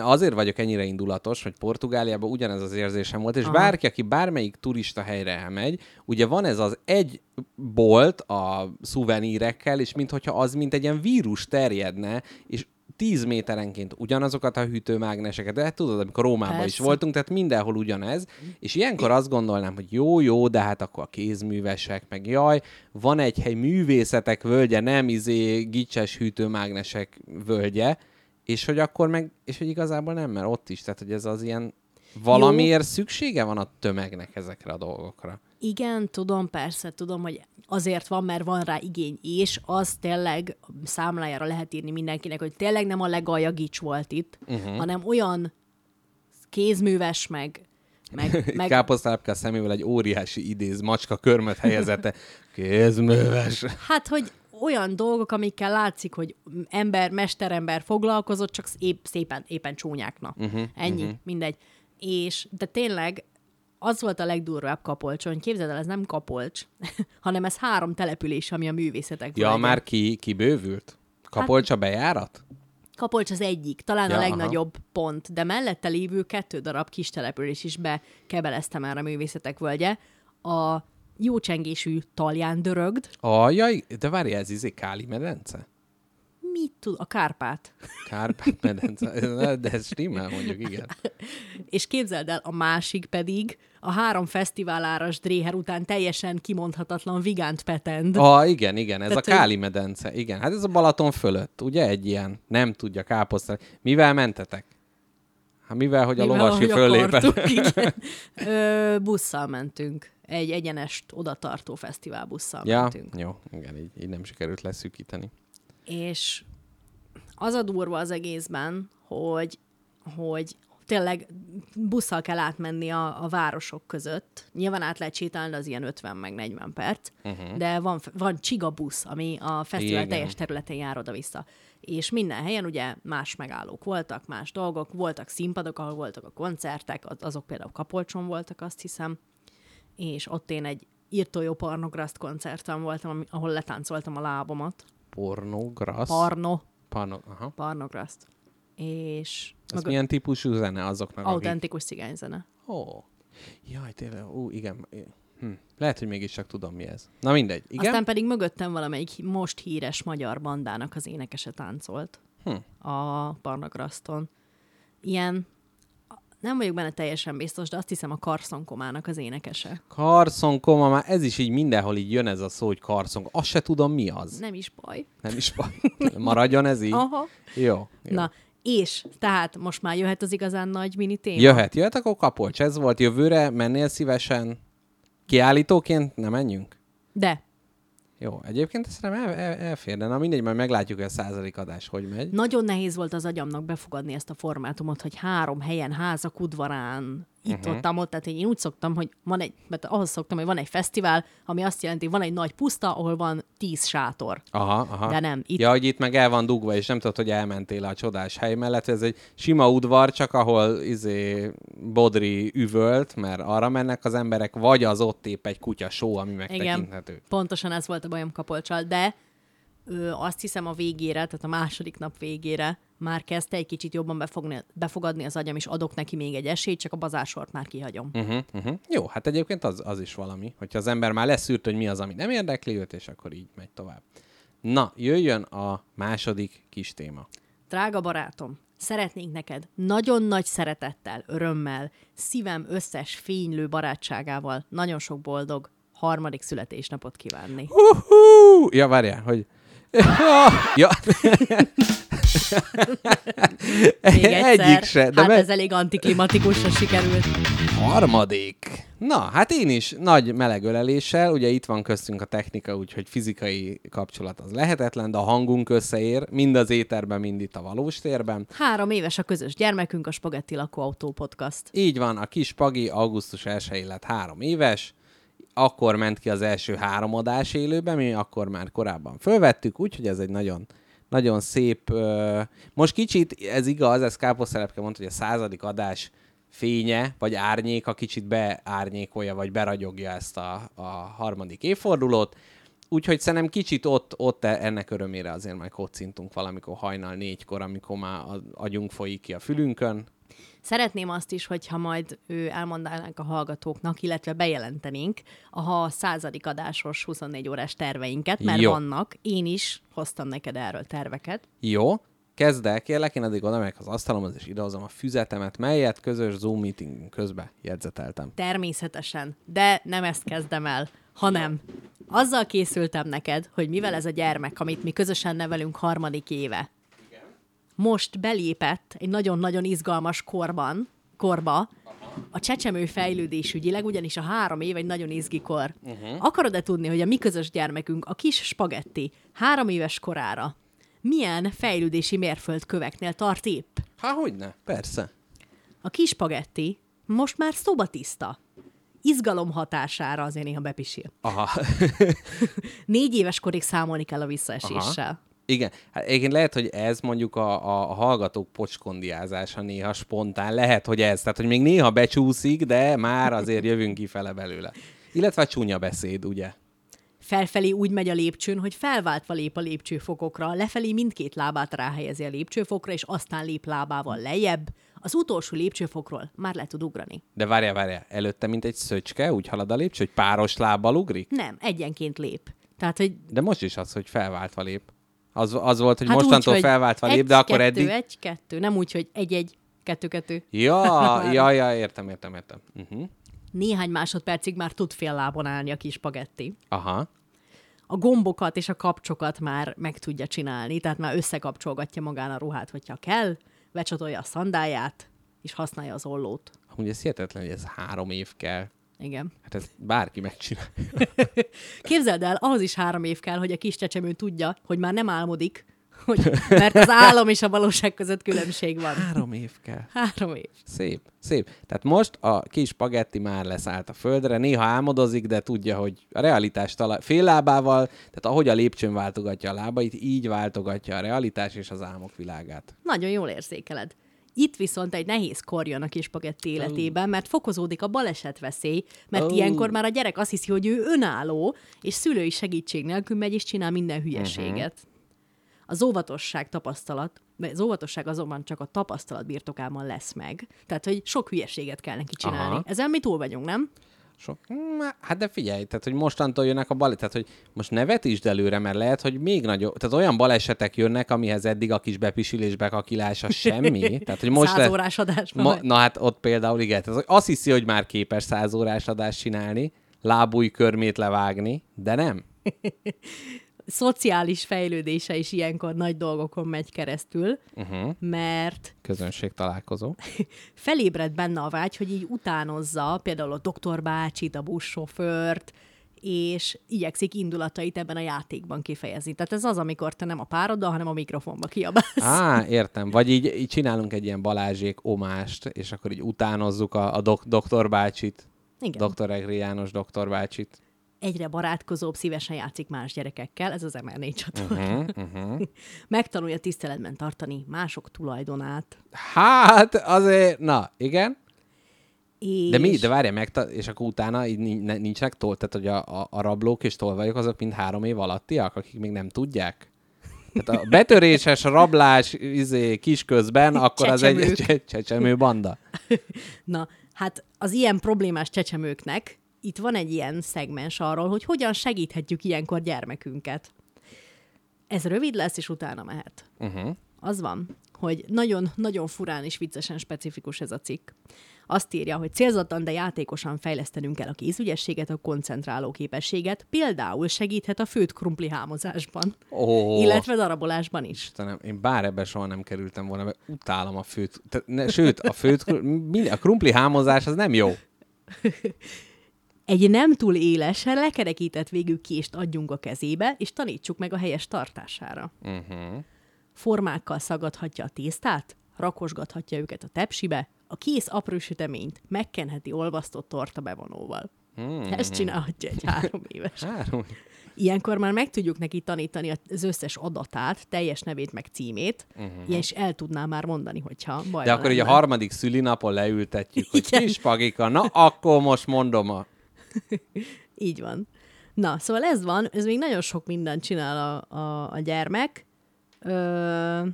azért vagyok ennyire indulatos, hogy Portugáliában ugyanez az érzésem volt, és Aha. bárki, aki bármelyik turista helyre elmegy, ugye van ez az egy bolt a szuvenírekkel, és minthogyha az mint egy ilyen vírus terjedne, és 10 méterenként ugyanazokat a hűtőmágneseket, de hát tudod, amikor Rómában is Persze. voltunk, tehát mindenhol ugyanez, és ilyenkor azt gondolnám, hogy jó, jó, de hát akkor a kézművesek, meg jaj, van egy hely művészetek völgye, nem izé gicses hűtőmágnesek völgye, és hogy akkor meg, és hogy igazából nem, mert ott is, tehát hogy ez az ilyen valamiért szüksége van a tömegnek ezekre a dolgokra. Igen, tudom, persze, tudom, hogy azért van, mert van rá igény, és az tényleg számlájára lehet írni mindenkinek, hogy tényleg nem a legalja gics volt itt, uh-huh. hanem olyan kézműves, meg, meg, meg Káposztápka szemével egy óriási idéz, macska körmöt helyezete, kézműves. Hát, hogy olyan dolgok, amikkel látszik, hogy ember, mesterember foglalkozott, csak épp, szépen, éppen csúnyáknak. Uh-huh, Ennyi, uh-huh. mindegy. És, de tényleg az volt a legdurvább kapolcson, képzeld el, ez nem kapolcs, hanem ez három település, ami a művészetek Ja, már ki, kibővült? Kapolcsa bejárat? Kapolcs az egyik, talán Ja, a aha. legnagyobb pont, de mellette lévő kettő darab kis település is bekebelezte már a művészetek völgye. A jócsengésű talján dörögd, Ajaj, de várj, ez izé Káli medence? Mit tud, a Kárpát. Kárpát medence, de ez stimmel mondjuk, igen. És képzeld el, a másik pedig a három fesztiváláras dréher után teljesen kimondhatatlan Vigánt Petend. Ah, igen, igen, ez Tehát, a Káli medence, igen. Hát ez a Balaton fölött, ugye egy ilyen, nem tudja káposztani. Mivel mentetek? Hát mivel, hogy a lovasi föllépett. Ö, busszal mentünk. Egy egyenest odatartó fesztivál busszal Ja, mentünk. jó, igen, így, így nem sikerült leszűkíteni. És az a durva az egészben, hogy, hogy tényleg busszal kell átmenni a, a városok között. Nyilván át lehet sétálni, az ilyen 50 meg 40 perc, uh-huh. de van, van csiga busz, ami a fesztivál Igen. teljes területén jár oda-vissza. És minden helyen ugye más megállók voltak, más dolgok, voltak színpadok, ahol voltak a koncertek, az- azok például Kapolcson voltak, azt hiszem, és ott én egy írtó jó Parnograszt koncerten voltam, ahol letáncoltam a lábamat. Pornograsz? Parno, Pano, aha. Parnograszt. És Ez mögött milyen típusú zene azoknak, akik... autentikus cigányzene. Ó, jaj, tényleg, ú, igen. Hm. Lehet, hogy mégiscsak tudom, mi ez. Na mindegy, igen? Aztán pedig mögöttem valamelyik most híres magyar bandának az énekese táncolt Hm. a Parnograszton. ilyen, nem vagyok benne teljesen biztos, de azt hiszem a karszonkomának az énekese. Carson koma, már ez is így mindenhol így jön ez a szó, hogy Carson. Azt se tudom, mi az. Nem is baj. Nem is baj. Maradjon ez így? Aha. Jó. jó. Na, és tehát most már jöhet az igazán nagy mini téma. Jöhet, jöhet, akkor kapolcs. Ez volt jövőre, mennél szívesen? Kiállítóként ne menjünk? De Jó, egyébként ezt nem el, el, elférne. Na mindegy, majd meglátjuk, hogy a századik adás hogy megy. nagyon nehéz volt az agyamnak befogadni ezt a formátumot, hogy három helyen, házak udvarán, itt, uh-huh. ott, ott, tehát én úgy szoktam, hogy van egy, mert ahhoz szoktam, hogy van egy fesztivál, ami azt jelenti, hogy van egy nagy puszta, ahol van tíz sátor. Aha, aha. De nem, itt- Ja, hogy itt meg el van dugva, és nem tudod, hogy elmentél a csodás hely mellett. Ez egy sima udvar, csak ahol izé Bodri üvölt, mert arra mennek az emberek, vagy az ott épp egy kutya show, ami megtekinthető. pontosan ez volt a bajom kapolcsal, de ö, azt hiszem a végére, tehát a második nap végére már kezdte egy kicsit jobban befogni, befogadni az agyam, és adok neki még egy esélyt, csak a bazársort már kihagyom. Uh-huh, uh-huh. Jó, hát egyébként az, az is valami, hogyha az ember már leszűrt, hogy mi az, ami nem érdekli őt, és akkor így megy tovább. Na, jöjjön a második kis téma. Drága barátom, szeretnénk neked nagyon nagy szeretettel, örömmel, szívem összes fénylő barátságával nagyon sok boldog harmadik születésnapot kívánni. Uh-huh! Ja, várjál, hogy... ja. Még egyszer, Egyik se, de hát me- ez elég antiklimatikusra sikerült. Harmadik. Na, hát én is nagy melegöleléssel, ugye itt van köztünk a technika, úgyhogy fizikai kapcsolat az lehetetlen, de a hangunk összeér, mind az éterben, mind itt a valós térben. Három éves a közös gyermekünk, a Spagetti Lakóautó Podcast. Így van, a kis Pagi augusztus 1 lett három éves, akkor ment ki az első három adás élőben, mi akkor már korábban fölvettük, úgyhogy ez egy nagyon, nagyon szép... Most kicsit, ez igaz, ez Káposztelepke mondta, hogy a századik adás fénye, vagy árnyéka kicsit beárnyékolja, vagy beragyogja ezt a, a harmadik évfordulót, úgyhogy szerintem kicsit ott, ott ennek örömére azért majd kocintunk valamikor hajnal négykor, amikor már az agyunk folyik ki a fülünkön, Szeretném azt is, hogyha majd ő elmondanánk a hallgatóknak, illetve bejelentenénk a századik adásos 24 órás terveinket, mert Jó. vannak. Én is hoztam neked erről terveket. Jó, kezd el, kérlek, én addig oda megyek az asztalomhoz, és idehozom a füzetemet, melyet közös Zoom meeting közben jegyzeteltem. Természetesen, de nem ezt kezdem el, hanem azzal készültem neked, hogy mivel ez a gyermek, amit mi közösen nevelünk harmadik éve, most belépett egy nagyon-nagyon izgalmas korban, korba, a csecsemő fejlődésügyileg, ugyanis a három év egy nagyon izgi kor. Uh-huh. Akarod-e tudni, hogy a mi közös gyermekünk, a kis spagetti, három éves korára milyen fejlődési mérföldköveknél tart épp? Há, hogyne? Persze. A kis spagetti most már szobatiszta. Izgalom hatására azért néha bepisil. Aha. Négy éves korig számolni kell a visszaeséssel. Aha. Igen, hát egyébként lehet, hogy ez mondjuk a, a, a hallgatók pocskondiázása néha spontán, lehet, hogy ez, tehát hogy még néha becsúszik, de már azért jövünk kifele belőle. Illetve a csúnya beszéd, ugye? Felfelé úgy megy a lépcsőn, hogy felváltva lép a lépcsőfokokra, lefelé mindkét lábát ráhelyezi a lépcsőfokra, és aztán lép lábával lejjebb. Az utolsó lépcsőfokról már le tud ugrani. De várjál, várjál, előtte, mint egy szöcske, úgy halad a lépcső, hogy páros lábbal ugrik? Nem, egyenként lép. Tehát, hogy De most is az, hogy felváltva lép. Az, az volt, hogy hát mostantól úgy, hogy felváltva lép, egy, de akkor kettő, eddig... egy, kettő. Nem úgy, hogy egy-egy, kettő-kettő. Ja, ja, ja, értem, értem, értem. Uh-huh. Néhány másodpercig már tud fél lábon állni a kis spagetti. Aha. a gombokat és a kapcsokat már meg tudja csinálni, tehát már összekapcsolgatja magán a ruhát, hogyha kell, becsatolja a szandáját, és használja az ollót. Amúgy ez hihetetlen, hogy ez három év kell. Igen. Hát ez bárki megcsinál. Képzeld el, ahhoz is három év kell, hogy a kis csecsemő tudja, hogy már nem álmodik, hogy, mert az álom és a valóság között különbség van. Három év kell. Három év. Szép, szép. Tehát most a kis spagetti már leszállt a földre, néha álmodozik, de tudja, hogy a realitás talál, fél lábával, tehát ahogy a lépcsőn váltogatja a lábait, így váltogatja a realitás és az álmok világát. Nagyon jól érzékeled. Itt viszont egy nehéz kor jön a kis spagetti életében, mert fokozódik a balesetveszély, mert Ó. ilyenkor már a gyerek azt hiszi, hogy ő önálló, és szülői segítség nélkül megy és csinál minden hülyeséget. Az óvatosság tapasztalat, az óvatosság azonban csak a tapasztalat birtokában lesz meg. Tehát, hogy sok hülyeséget kell neki csinálni. Aha. Ezen mi túl vagyunk, nem? So, mm, hát de figyelj, tehát hogy mostantól jönnek a balesetek, tehát hogy most ne vetítsd előre, mert lehet, hogy még nagyobb, tehát olyan balesetek jönnek, amihez eddig a kis bepisilés, bekakilása semmi. Tehát, hogy most Száz órás adásban Ma, na hát ott például igen, tehát, hogy azt hiszi, hogy már képes száz órás adást csinálni, lábúj körmét levágni, de nem. Szociális fejlődése is ilyenkor nagy dolgokon megy keresztül, uh-huh. mert Közönség találkozó. felébred benne a vágy, hogy így utánozza például a doktor bácsit, a buszsofőrt, és igyekszik indulatait ebben a játékban kifejezni. Tehát ez az, amikor te nem a pároddal, hanem a mikrofonba kiabálsz. Á, értem. Vagy így, így csinálunk egy ilyen Balázsék omást, és akkor így utánozzuk a, a dok- doktor bácsit. Igen. Dr. Egri János doktor bácsit. Egyre barátkozóbb, szívesen játszik más gyerekekkel, ez az MR4 csatorna. Uh-huh, uh-huh. Megtanulja tiszteletben tartani mások tulajdonát. Hát, azért, na, igen. És De mi? De várja meg, és akkor utána így nincsenek tol, tehát hogy a, a, a rablók és tolvajok azok mind három év alattiak, akik még nem tudják? Tehát a betöréses rablás izé, kisközben, akkor az egy Csecsemők. cse- csecsemő banda. Na, hát az ilyen problémás csecsemőknek itt van egy ilyen szegmens arról, hogy hogyan segíthetjük ilyenkor gyermekünket. Ez rövid lesz, és utána mehet. Uh-huh. Az van, hogy nagyon-nagyon furán és viccesen specifikus ez a cikk. Azt írja, hogy célzattan, de játékosan fejlesztenünk kell a kézügyességet, a koncentráló képességet, például segíthet a főt krumpli hámozásban, Ó, illetve darabolásban is. Istenem, én bár ebbe soha nem kerültem volna, mert utálom a főt. Tehát ne, sőt, a főt, a krumpli hámozás az nem jó. Egy nem túl élesen lekerekített végű kést adjunk a kezébe, és tanítsuk meg a helyes tartására. Uh-huh. Formákkal szagadhatja a tésztát, rakosgathatja őket a tepsibe, a kész apró süteményt megkenheti olvasztott torta bevonóval. Hmm. Ezt csinálhatja egy három éves. Három. Ilyenkor már meg tudjuk neki tanítani az összes adatát, teljes nevét meg címét, uh-huh. ilyen is el tudná már mondani, hogyha baj De akkor így a harmadik szülinapon leültetjük, hogy kis pagika, na akkor most mondom a... Így van. Na, szóval ez van, ez még nagyon sok mindent csinál a, a, a gyermek. Ö,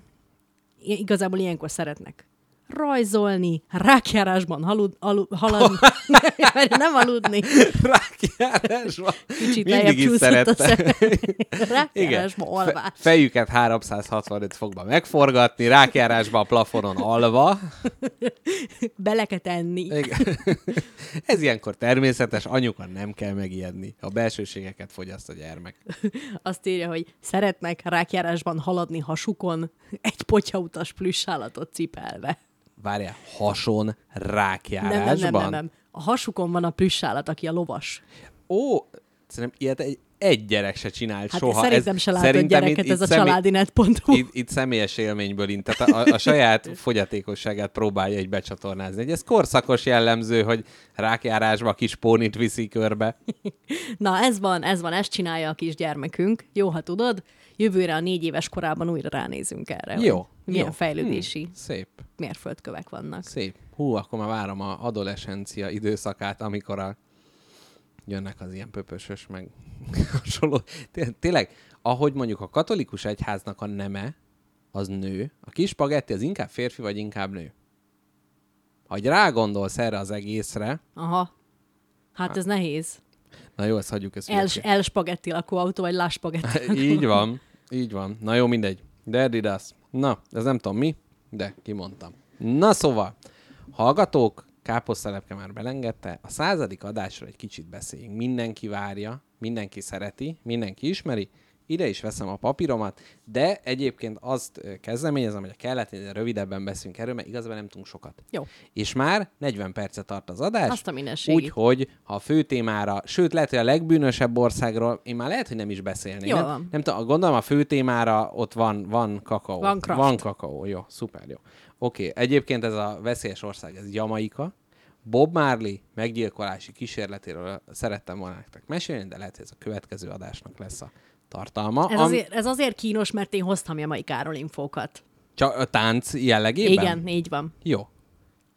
igazából ilyenkor szeretnek rajzolni, rákjárásban halud, alu, haladni, nem aludni, Rákjárásban. kicsit Mindig is szerette. Rákjárásban alvás. Fe- fejüket 365 fokba megforgatni, rákjárásban a plafonon alva. Bele kell tenni. Igen. Ez ilyenkor természetes, anyuka nem kell megijedni. A belsőségeket fogyaszt a gyermek. Azt írja, hogy szeretnek rákjárásban haladni hasukon, egy potyautas plüssállatot cipelve. Várjál, hason Nem, rákjárásban? nem, nem, nem, nem. A hasukon van a plüssállat, aki a lovas. Ó, szerintem ilyet egy, egy gyerek se csinált Hát soha. szerintem se látott szerintem gyereket itt- ez a itt személy- családinet.hu. Itt, itt személyes élményből int, tehát a, a saját fogyatékosságát próbálja egy becsatornázni. Egy ez korszakos jellemző, hogy rákjárásba kis pónit viszi körbe. Na, ez van, ez van, ezt csinálja a kis gyermekünk. Jó, ha tudod, jövőre a négy éves korában újra ránézünk erre. Jó. Milyen jó. fejlődési Hm, szép, mérföldkövek vannak. szép. Hú, akkor már várom a adolescencia időszakát, amikor a jönnek az ilyen pöpösös, meg hasonló. Té- Tényleg, ahogy mondjuk a katolikus egyháznak a neme, az nő, a kis spagetti az inkább férfi, vagy inkább nő? Ha rágondolsz erre az egészre, Aha. Hát ez nehéz. na jó, ezt hagyjuk ezt. El, el spagetti lakóautó, vagy lá spagetti. Így van, így van. Na jó, mindegy. De Adidas. Na, ez nem tudom mi, de kimondtam. Na szóval, hallgatók, káposztelepke már belengedte, a századik adásra egy kicsit beszéljünk. Mindenki várja, mindenki szereti, mindenki ismeri, ide is veszem a papíromat, de egyébként azt kezdeményezem, hogy a kellett, hogy rövidebben beszélünk erről, mert igazából nem tudunk sokat. Jó. És már 40 percet tart az adás. Azt a mindenségét. Úgyhogy, ha a fő témára, sőt, lehet, hogy a legbűnösebb országról, én már lehet, hogy nem is beszélnék. Jó nem, van. nem tudom, gondolom a fő témára ott van, van kakaó. Van kraft. Van kakaó, jó, szuper, jó. Oké, egyébként ez a veszélyes ország, ez Jamaika. Bob Marley meggyilkolási kísérletéről szerettem volna nektek mesélni, de lehet, hogy ez a következő adásnak lesz a tartalma. Ez, azért, ez azért kínos, mert én hoztam Jamaikáról infókat. Csak a tánc jellegében? Igen, így van. Jó.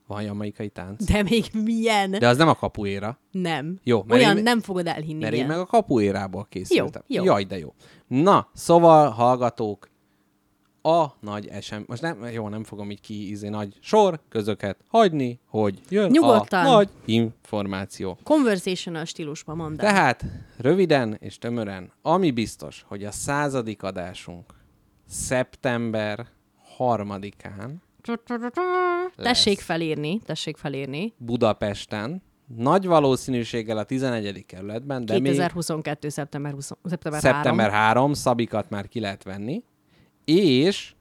Van jamaikai tánc. De még milyen? De az nem a kapuéra. Nem. Jó, mert Olyan én- nem fogod elhinni. Mert én ilyen. meg a kapuérából készültem. Jó, jó. Jaj, de jó. Na, szóval, hallgatók, a nagy SM, most nem, jó, nem fogom így ki izé, nagy sor közöket hagyni, hogy jön Nyugodtan. a nagy információ. Conversational stílusban mondd el. Tehát röviden és tömören, ami biztos, hogy a századik adásunk szeptember harmadikán Tessék felírni, tessék felírni. Budapesten, nagy valószínűséggel a 11. kerületben, de még 2022. szeptember, 20, szeptember, 3. szeptember 3, szabikat már ki lehet venni, és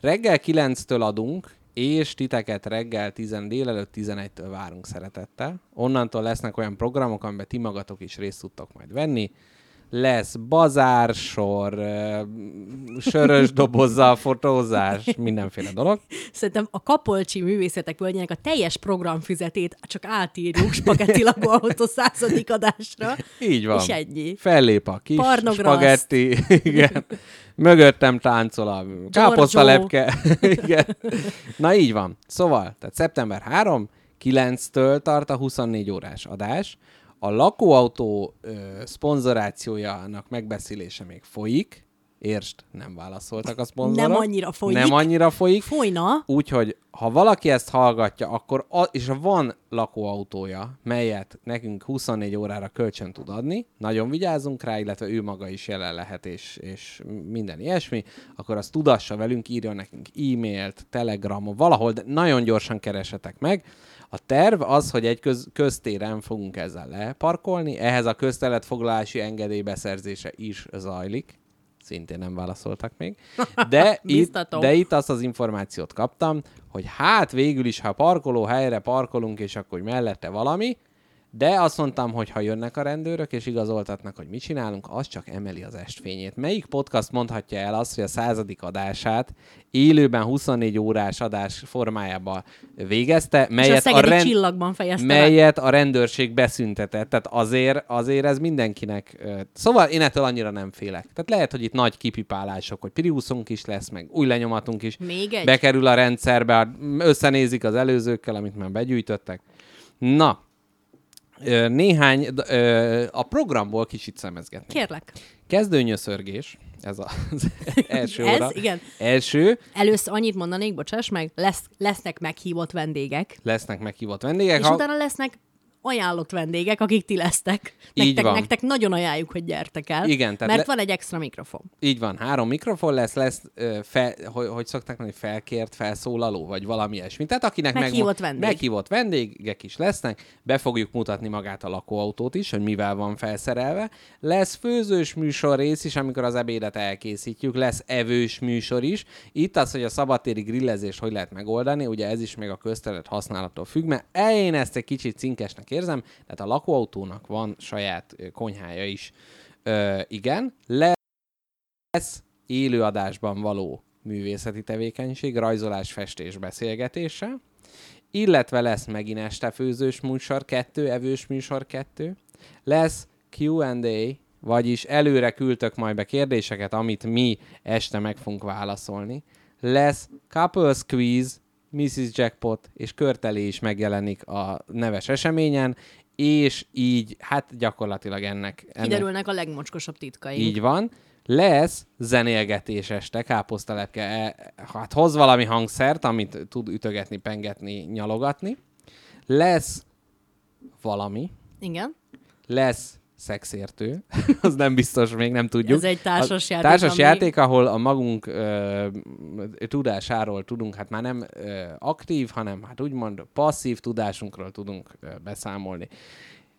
reggel 9-től adunk, és titeket reggel 10 délelőtt 11-től várunk szeretettel. Onnantól lesznek olyan programok, amiben ti magatok is részt tudtok majd venni. Lesz bazársor, sörös dobozzal fotózás, mindenféle dolog. Szerintem a Kapolcsi Művészetek Völgyének a teljes programfüzetét csak átírjuk spagetti lakóautó századik adásra. Így van. És ennyi. Fellép a kis Parnograszt. spagetti, igen. Mögöttem táncol a káposztalepke. igen. Na így van. Szóval, tehát szeptember 3, 9-től tart a 24 órás adás. A lakóautó ö, szponzorációjának megbeszélése még folyik. Érst, nem válaszoltak a szponzorok. Nem annyira folyik. Nem annyira folyik. Folyna. Úgyhogy, ha valaki ezt hallgatja, akkor a, és van lakóautója, melyet nekünk 24 órára kölcsön tud adni, nagyon vigyázunk rá, illetve ő maga is jelen lehet, és, és minden ilyesmi, akkor azt tudassa velünk, írjon nekünk e-mailt, telegramon, valahol, de nagyon gyorsan keresetek meg. A terv az, hogy egy köz, köztéren fogunk ezzel leparkolni, ehhez a közteletfoglalási engedély beszerzése is zajlik, szintén nem válaszoltak még. De itt, de itt azt az információt kaptam, hogy hát végül is, ha parkoló helyre parkolunk, és akkor mellette valami, de azt mondtam, hogy ha jönnek a rendőrök, és igazoltatnak, hogy mit csinálunk, az csak emeli az estfényét. Melyik podcast mondhatja el azt, hogy a századik adását élőben 24 órás adás formájában végezte, És a melyet a, rend... csillagban fejezte melyet a rendőrség beszüntetett. Tehát azért, azért ez mindenkinek... Szóval én ettől annyira nem félek. Tehát lehet, hogy itt nagy kipipálások, hogy Priuszunk is lesz, meg új lenyomatunk is Még egy? bekerül a rendszerbe, összenézik az előzőkkel, amit már begyűjtöttek. Na, néhány, a programból kicsit szemezgetni. Kérlek. Kezdőnyöszörgés, ez az első Ez, óra. igen. Első, Először annyit mondanék, bocsáss meg, lesz, lesznek meghívott vendégek, lesznek meghívott vendégek. és Ha- utána lesznek ajánlott vendégek, akik ti lesztek. Így Nektek, van. nektek nagyon ajánljuk, hogy gyertek el. Igen, tehát mert le- van egy extra mikrofon. Így van, három mikrofon lesz, lesz ö, fel, hogy, hogy szokták mondani, felkért felszólaló, vagy valami ilyesmi. Tehát akinek Meghívott megmo- vendég. meghívott vendégek is lesznek, be fogjuk mutatni magát a lakóautót is, hogy mivel van felszerelve. Lesz főzős műsor rész is, amikor az ebédet elkészítjük, lesz evős műsor is. Itt az, hogy a szabadtéri grillezést hogy lehet megoldani, ugye ez is még a közterület használattól függ, mert én ezt egy kicsit cinkesnek érzem, tehát a lakóautónak van saját konyhája is. Ö, igen, lesz élőadásban való művészeti tevékenység, rajzolás, festés, beszélgetése, illetve lesz megint este főzős műsor kettő, evős műsor kettő, lesz Q&A, vagyis előre küldtök majd be kérdéseket, amit mi este meg fogunk válaszolni. Lesz Couples Quiz, Mrs. Jackpot és Körtelé is megjelenik a neves eseményen, és így, hát gyakorlatilag ennek... ennek Kiderülnek a legmocskosabb titkai. így van. Lesz zenélgetés este, káposztalepke, e, hát hoz valami hangszert, amit tud ütögetni, pengetni, nyalogatni. Lesz valami, Igen. lesz szexértő, az nem biztos, még nem tudjuk. Ez egy társas játék, Társas ami- játék, ahol a magunk ö, tudásáról tudunk, hát már nem ö, aktív, hanem hát úgymond passzív tudásunkról tudunk ö, beszámolni.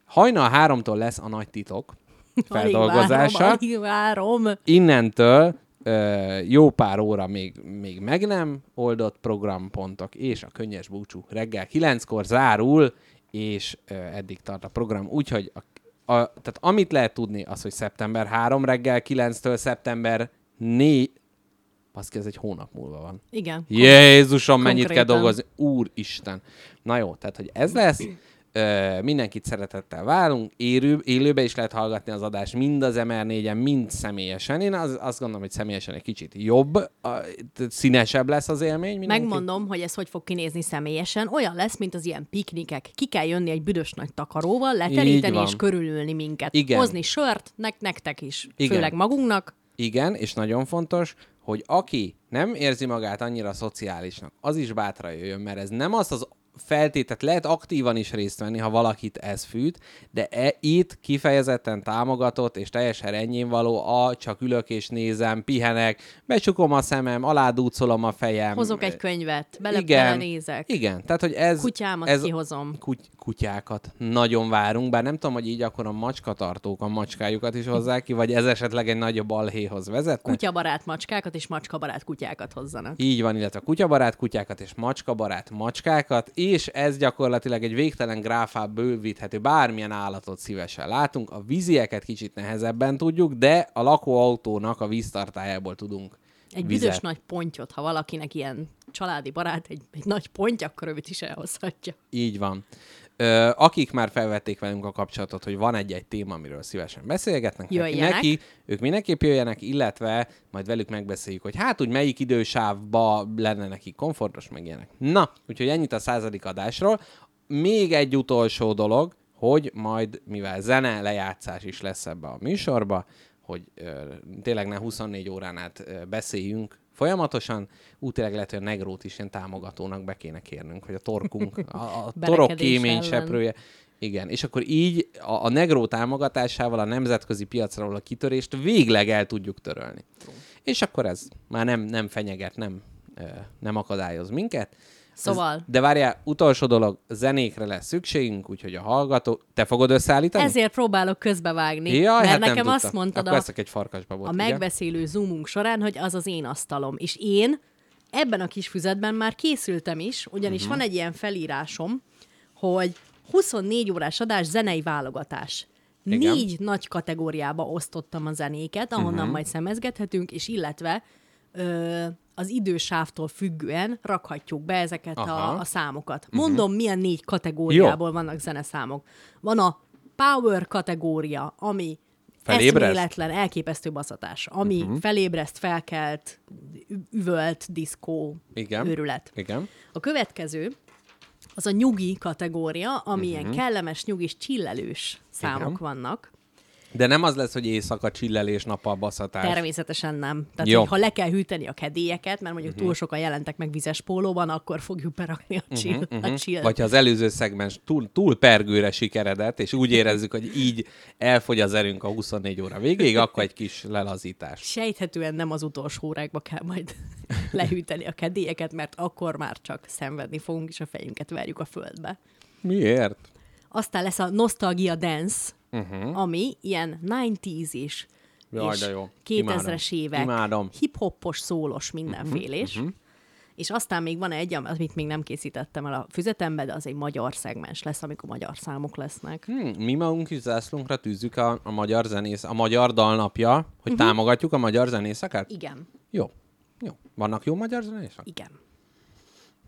Hajnal háromtól lesz a nagy titok Alig feldolgozása. várom, alig várom. innentől ö, jó pár óra még, még meg nem oldott programpontok, és a könnyes búcsú reggel kilenckor zárul, és ö, eddig tart a program. Úgyhogy a, a, tehát amit lehet tudni, az, hogy szeptember 3 reggel 9-től szeptember 4, Baszki, ez egy hónap múlva van. Igen. Jézusom, mennyit kell konkrétan. dolgozni. Úristen. Na jó, tehát, hogy ez lesz. Ö, mindenkit szeretettel várunk. Élő, élőbe is lehet hallgatni az adást, mind az MR4-en, mind személyesen. Én az, azt gondolom, hogy személyesen egy kicsit jobb, a, színesebb lesz az élmény. mindenki. Megmondom, hogy ez hogy fog kinézni személyesen. Olyan lesz, mint az ilyen piknikek. Ki kell jönni egy büdös nagy takaróval, van. és körülülni minket. Igen. Hozni sört, nek- nektek is. Igen. Főleg magunknak. Igen, és nagyon fontos, hogy aki nem érzi magát annyira szociálisnak, az is bátran jöjjön, mert ez nem az az feltétet lehet aktívan is részt venni, ha valakit ez fűt, de e, itt kifejezetten támogatott és teljesen enyém való a csak ülök és nézem, pihenek, becsukom a szemem, aládúcolom a fejem. Hozok egy könyvet, bele, igen, belenézek. Igen, tehát hogy ez... Kutyámat ez, kihozom. Kuty- kutyákat nagyon várunk, bár nem tudom, hogy így akkor a macskatartók a macskájukat is hozzák ki, vagy ez esetleg egy nagyobb balhéhoz vezetne. Kutyabarát macskákat és macskabarát kutyákat hozzanak. Így van, illetve kutyabarát kutyákat és macskabarát macskákat, és ez gyakorlatilag egy végtelen gráfá bővíthető, bármilyen állatot szívesen látunk. A vízieket kicsit nehezebben tudjuk, de a lakóautónak a víztartájából tudunk Egy vizet. büdös nagy pontyot, ha valakinek ilyen családi barát, egy, egy nagy pontja, akkor őt is elhozhatja. Így van. Akik már felvették velünk a kapcsolatot, hogy van egy-egy téma, amiről szívesen beszélgetnek, Jöjjenek. neki, ők mindenképp jöjjenek, illetve majd velük megbeszéljük, hogy hát úgy melyik idősávba lenne neki komfortos, meg ilyenek. Na, úgyhogy ennyit a századik adásról. Még egy utolsó dolog, hogy majd, mivel zene lejátszás is lesz ebbe a műsorba, hogy ö, tényleg ne 24 órán át ö, beszéljünk folyamatosan, úgy tényleg lehet, hogy a negrót is ilyen támogatónak be kéne kérnünk, hogy a torkunk, a, a torok Berekedés kémény ellen. seprője. Igen, és akkor így a, a negró támogatásával a nemzetközi piacra való kitörést végleg el tudjuk törölni. És akkor ez már nem, nem fenyeget, nem, nem akadályoz minket. Szóval- Ez, de várjál, utolsó dolog, zenékre lesz szükségünk, úgyhogy a hallgató... Te fogod összeállítani? Ezért próbálok közbevágni, Jaj, mert hát nekem azt mondtad Akkor a, egy farkasbabot, a ugye? megbeszélő zoomunk során, hogy az az én asztalom. És én ebben a kis füzetben már készültem is, ugyanis uh-huh. van egy ilyen felírásom, hogy 24 órás adás zenei válogatás. Igen. Négy nagy kategóriába osztottam a zenéket, ahonnan uh-huh. majd szemezgethetünk, és illetve ö, az idősávtól függően rakhatjuk be ezeket Aha. a, a számokat. Mondom, milyen négy kategóriából vannak zeneszámok. Van a power kategória, ami Felébreszt? eszméletlen, elképesztő baszatás, ami uh-huh. felébreszt, felkelt, üvölt, diszkó, Igen. őrület. Igen. A következő az a nyugi kategória, ami uh-huh. Mhm. kellemes, nyugis, csillelős számok Igen. vannak. De nem az lesz, hogy éjszaka csillelés, nappal baszatás. Természetesen nem. Tehát, Jó. ha le kell hűteni a kedélyeket, mert mondjuk uh-huh. túl sokan jelentek meg vizes pólóban, akkor fogjuk berakni a chill. Uh-huh. A chill. Vagy ha az előző szegmens túl, túl pergőre sikeredett, és úgy érezzük, hogy így elfogy az erőnk a 24 óra végéig, akkor egy kis lelazítás. Sejthetően nem az utolsó órákba kell majd lehűteni a kedélyeket, mert akkor már csak szenvedni fogunk, és a fejünket verjük a földbe. Miért? Aztán lesz a Nostalgia Dance, uh-huh. ami ilyen 90s is, Jaj, és de jó. 2000-es Imádom. évek, Imádom. hip-hoppos, szólos, mindenfélés. Uh-huh. És aztán még van egy, amit még nem készítettem el a füzetembe, de az egy magyar szegmens lesz, amikor magyar számok lesznek. Hmm, mi magunk is zászlónkra tűzzük a, a magyar zenész, a magyar dalnapja, hogy uh-huh. támogatjuk a magyar zenészeket? Igen, Jó. Jó. Vannak jó magyar zenészek? igen.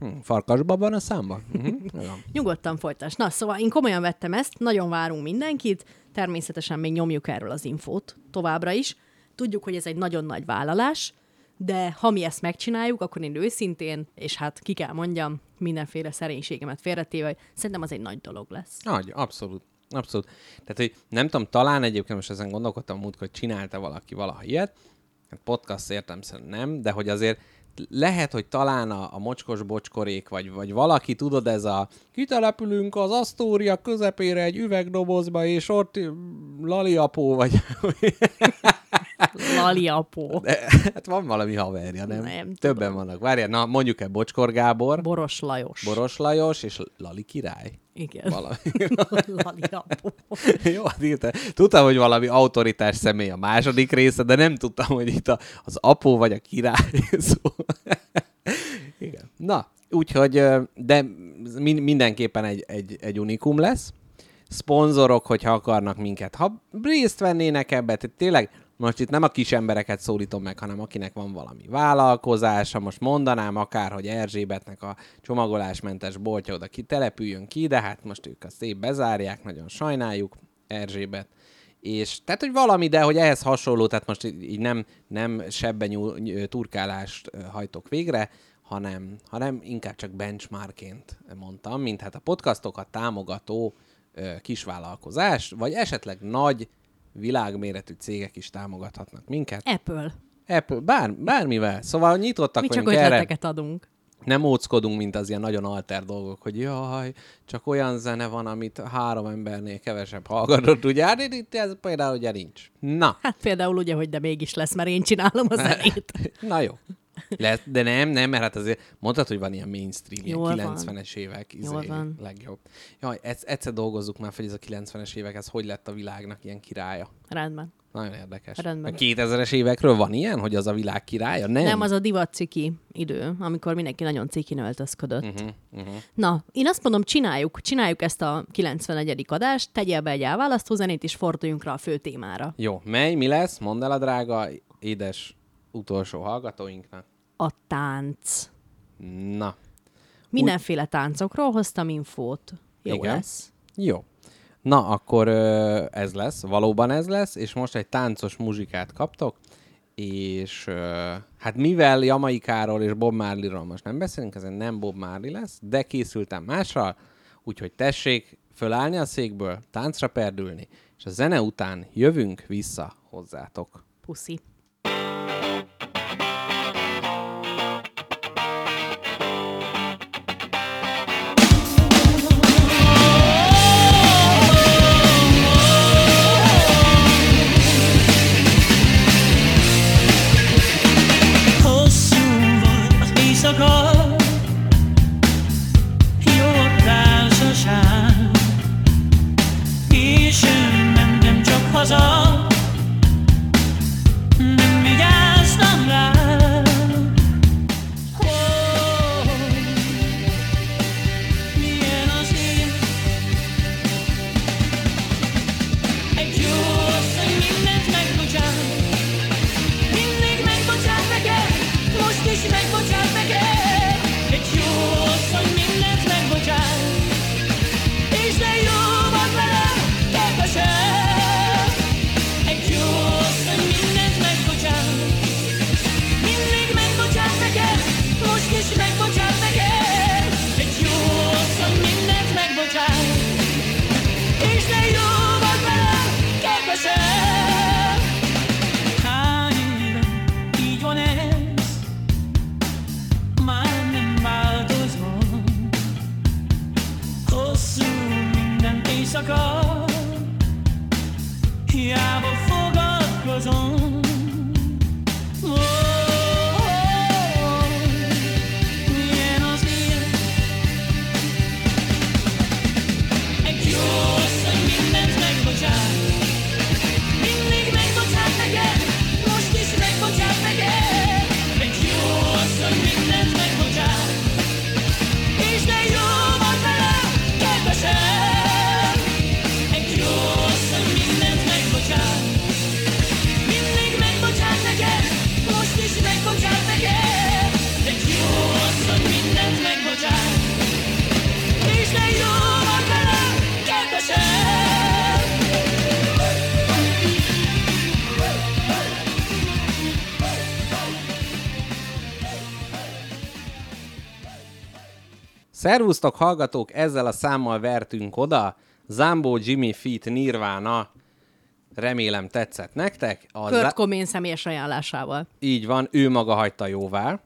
Hmm, farkasban van a számban? Uh-huh. Nyugodtan folytas. Na, szóval én komolyan vettem ezt, nagyon várunk mindenkit, természetesen még nyomjuk erről az infót továbbra is. Tudjuk, hogy ez egy nagyon nagy vállalás, de ha mi ezt megcsináljuk, akkor én őszintén, és hát ki kell mondjam, mindenféle szerénységemet félretéve, szerintem az egy nagy dolog lesz. Nagy, abszolút. Abszolút. Tehát, hogy nem tudom, talán egyébként most ezen gondolkodtam múlt, hogy csinálta valaki valaha ilyet, hát podcast értem nem, de hogy azért lehet, hogy talán a, a mocskos bocskorék, vagy, vagy valaki, tudod, ez a kitelepülünk az Asztória közepére egy üvegdobozba, és ott mm, laliapó, vagy Laliapó. de, hát van valami haverja, nem? Nem Többen tudom. vannak. Várjál, na mondjuk el Bocskor Gábor, Boros Lajos. Boros Lajos és Lali király. Igen. Valami. Jó, hát írta. Tudtam, hogy valami autoritás személy a második része, de nem tudtam, hogy itt a, az apó vagy a király szó. Igen. Na, úgyhogy, de min- mindenképpen egy, egy, egy unikum lesz. Szponzorok, hogyha akarnak minket, ha részt vennének ebbe, tehát tényleg most itt nem a kis embereket szólítom meg, hanem akinek van valami vállalkozása, most mondanám akár, hogy Erzsébetnek a csomagolásmentes boltja oda ki települjön ki, de hát most ők azt szép bezárják, nagyon sajnáljuk Erzsébet. És tehát, hogy valami, de hogy ehhez hasonló, tehát most így nem, nem sebben nyúl, ny- turkálást hajtok végre, hanem, hanem inkább csak benchmarkként mondtam, mint hát a podcastokat támogató kisvállalkozás, vagy esetleg nagy világméretű cégek is támogathatnak minket. Apple. Apple, bár, bármivel. Szóval nyitottak Mi csak vagyunk erre. ötleteket adunk. Nem óckodunk, mint az ilyen nagyon alter dolgok, hogy jaj, csak olyan zene van, amit három embernél kevesebb hallgatott, ugye? Hát itt ez például ugye nincs. Na, Hát például ugye, hogy de mégis lesz, mert én csinálom a zenét. na jó. Lesz, de nem, nem, mert hát azért mondtad, hogy van ilyen mainstream, Jól ilyen van. 90-es évek, izé, Jól van. legjobb. Jaj, egyszer, dolgozzuk már fel, hogy ez a 90-es évek, ez hogy lett a világnak ilyen királya. Rendben. Nagyon érdekes. Rendben. A 2000-es évekről van ilyen, hogy az a világ királya? Nem. Nem, az a divat ciki idő, amikor mindenki nagyon cikin öltözködött. Uh-huh, uh-huh. Na, én azt mondom, csináljuk, csináljuk ezt a 91. adást, tegyél be egy elválasztó zenét, és forduljunk rá a fő témára. Jó, mely, mi lesz? Mondd el a drága, édes utolsó hallgatóinknak. A tánc. Na, Mindenféle táncokról hoztam infót. Jó Igen. lesz. jó. Na, akkor ez lesz, valóban ez lesz, és most egy táncos muzsikát kaptok, és hát mivel Jamaikáról és Bob Marley-ról most nem beszélünk, ezért nem Bob Marley lesz, de készültem másral, úgyhogy tessék fölállni a székből, táncra perdülni, és a zene után jövünk vissza hozzátok. Puszi. Szervusztok, hallgatók! Ezzel a számmal vertünk oda. Zambó Jimmy Feet Nirvana. Remélem tetszett nektek. A Kurt Cobain személyes ajánlásával. Így van, ő maga hagyta jóvá.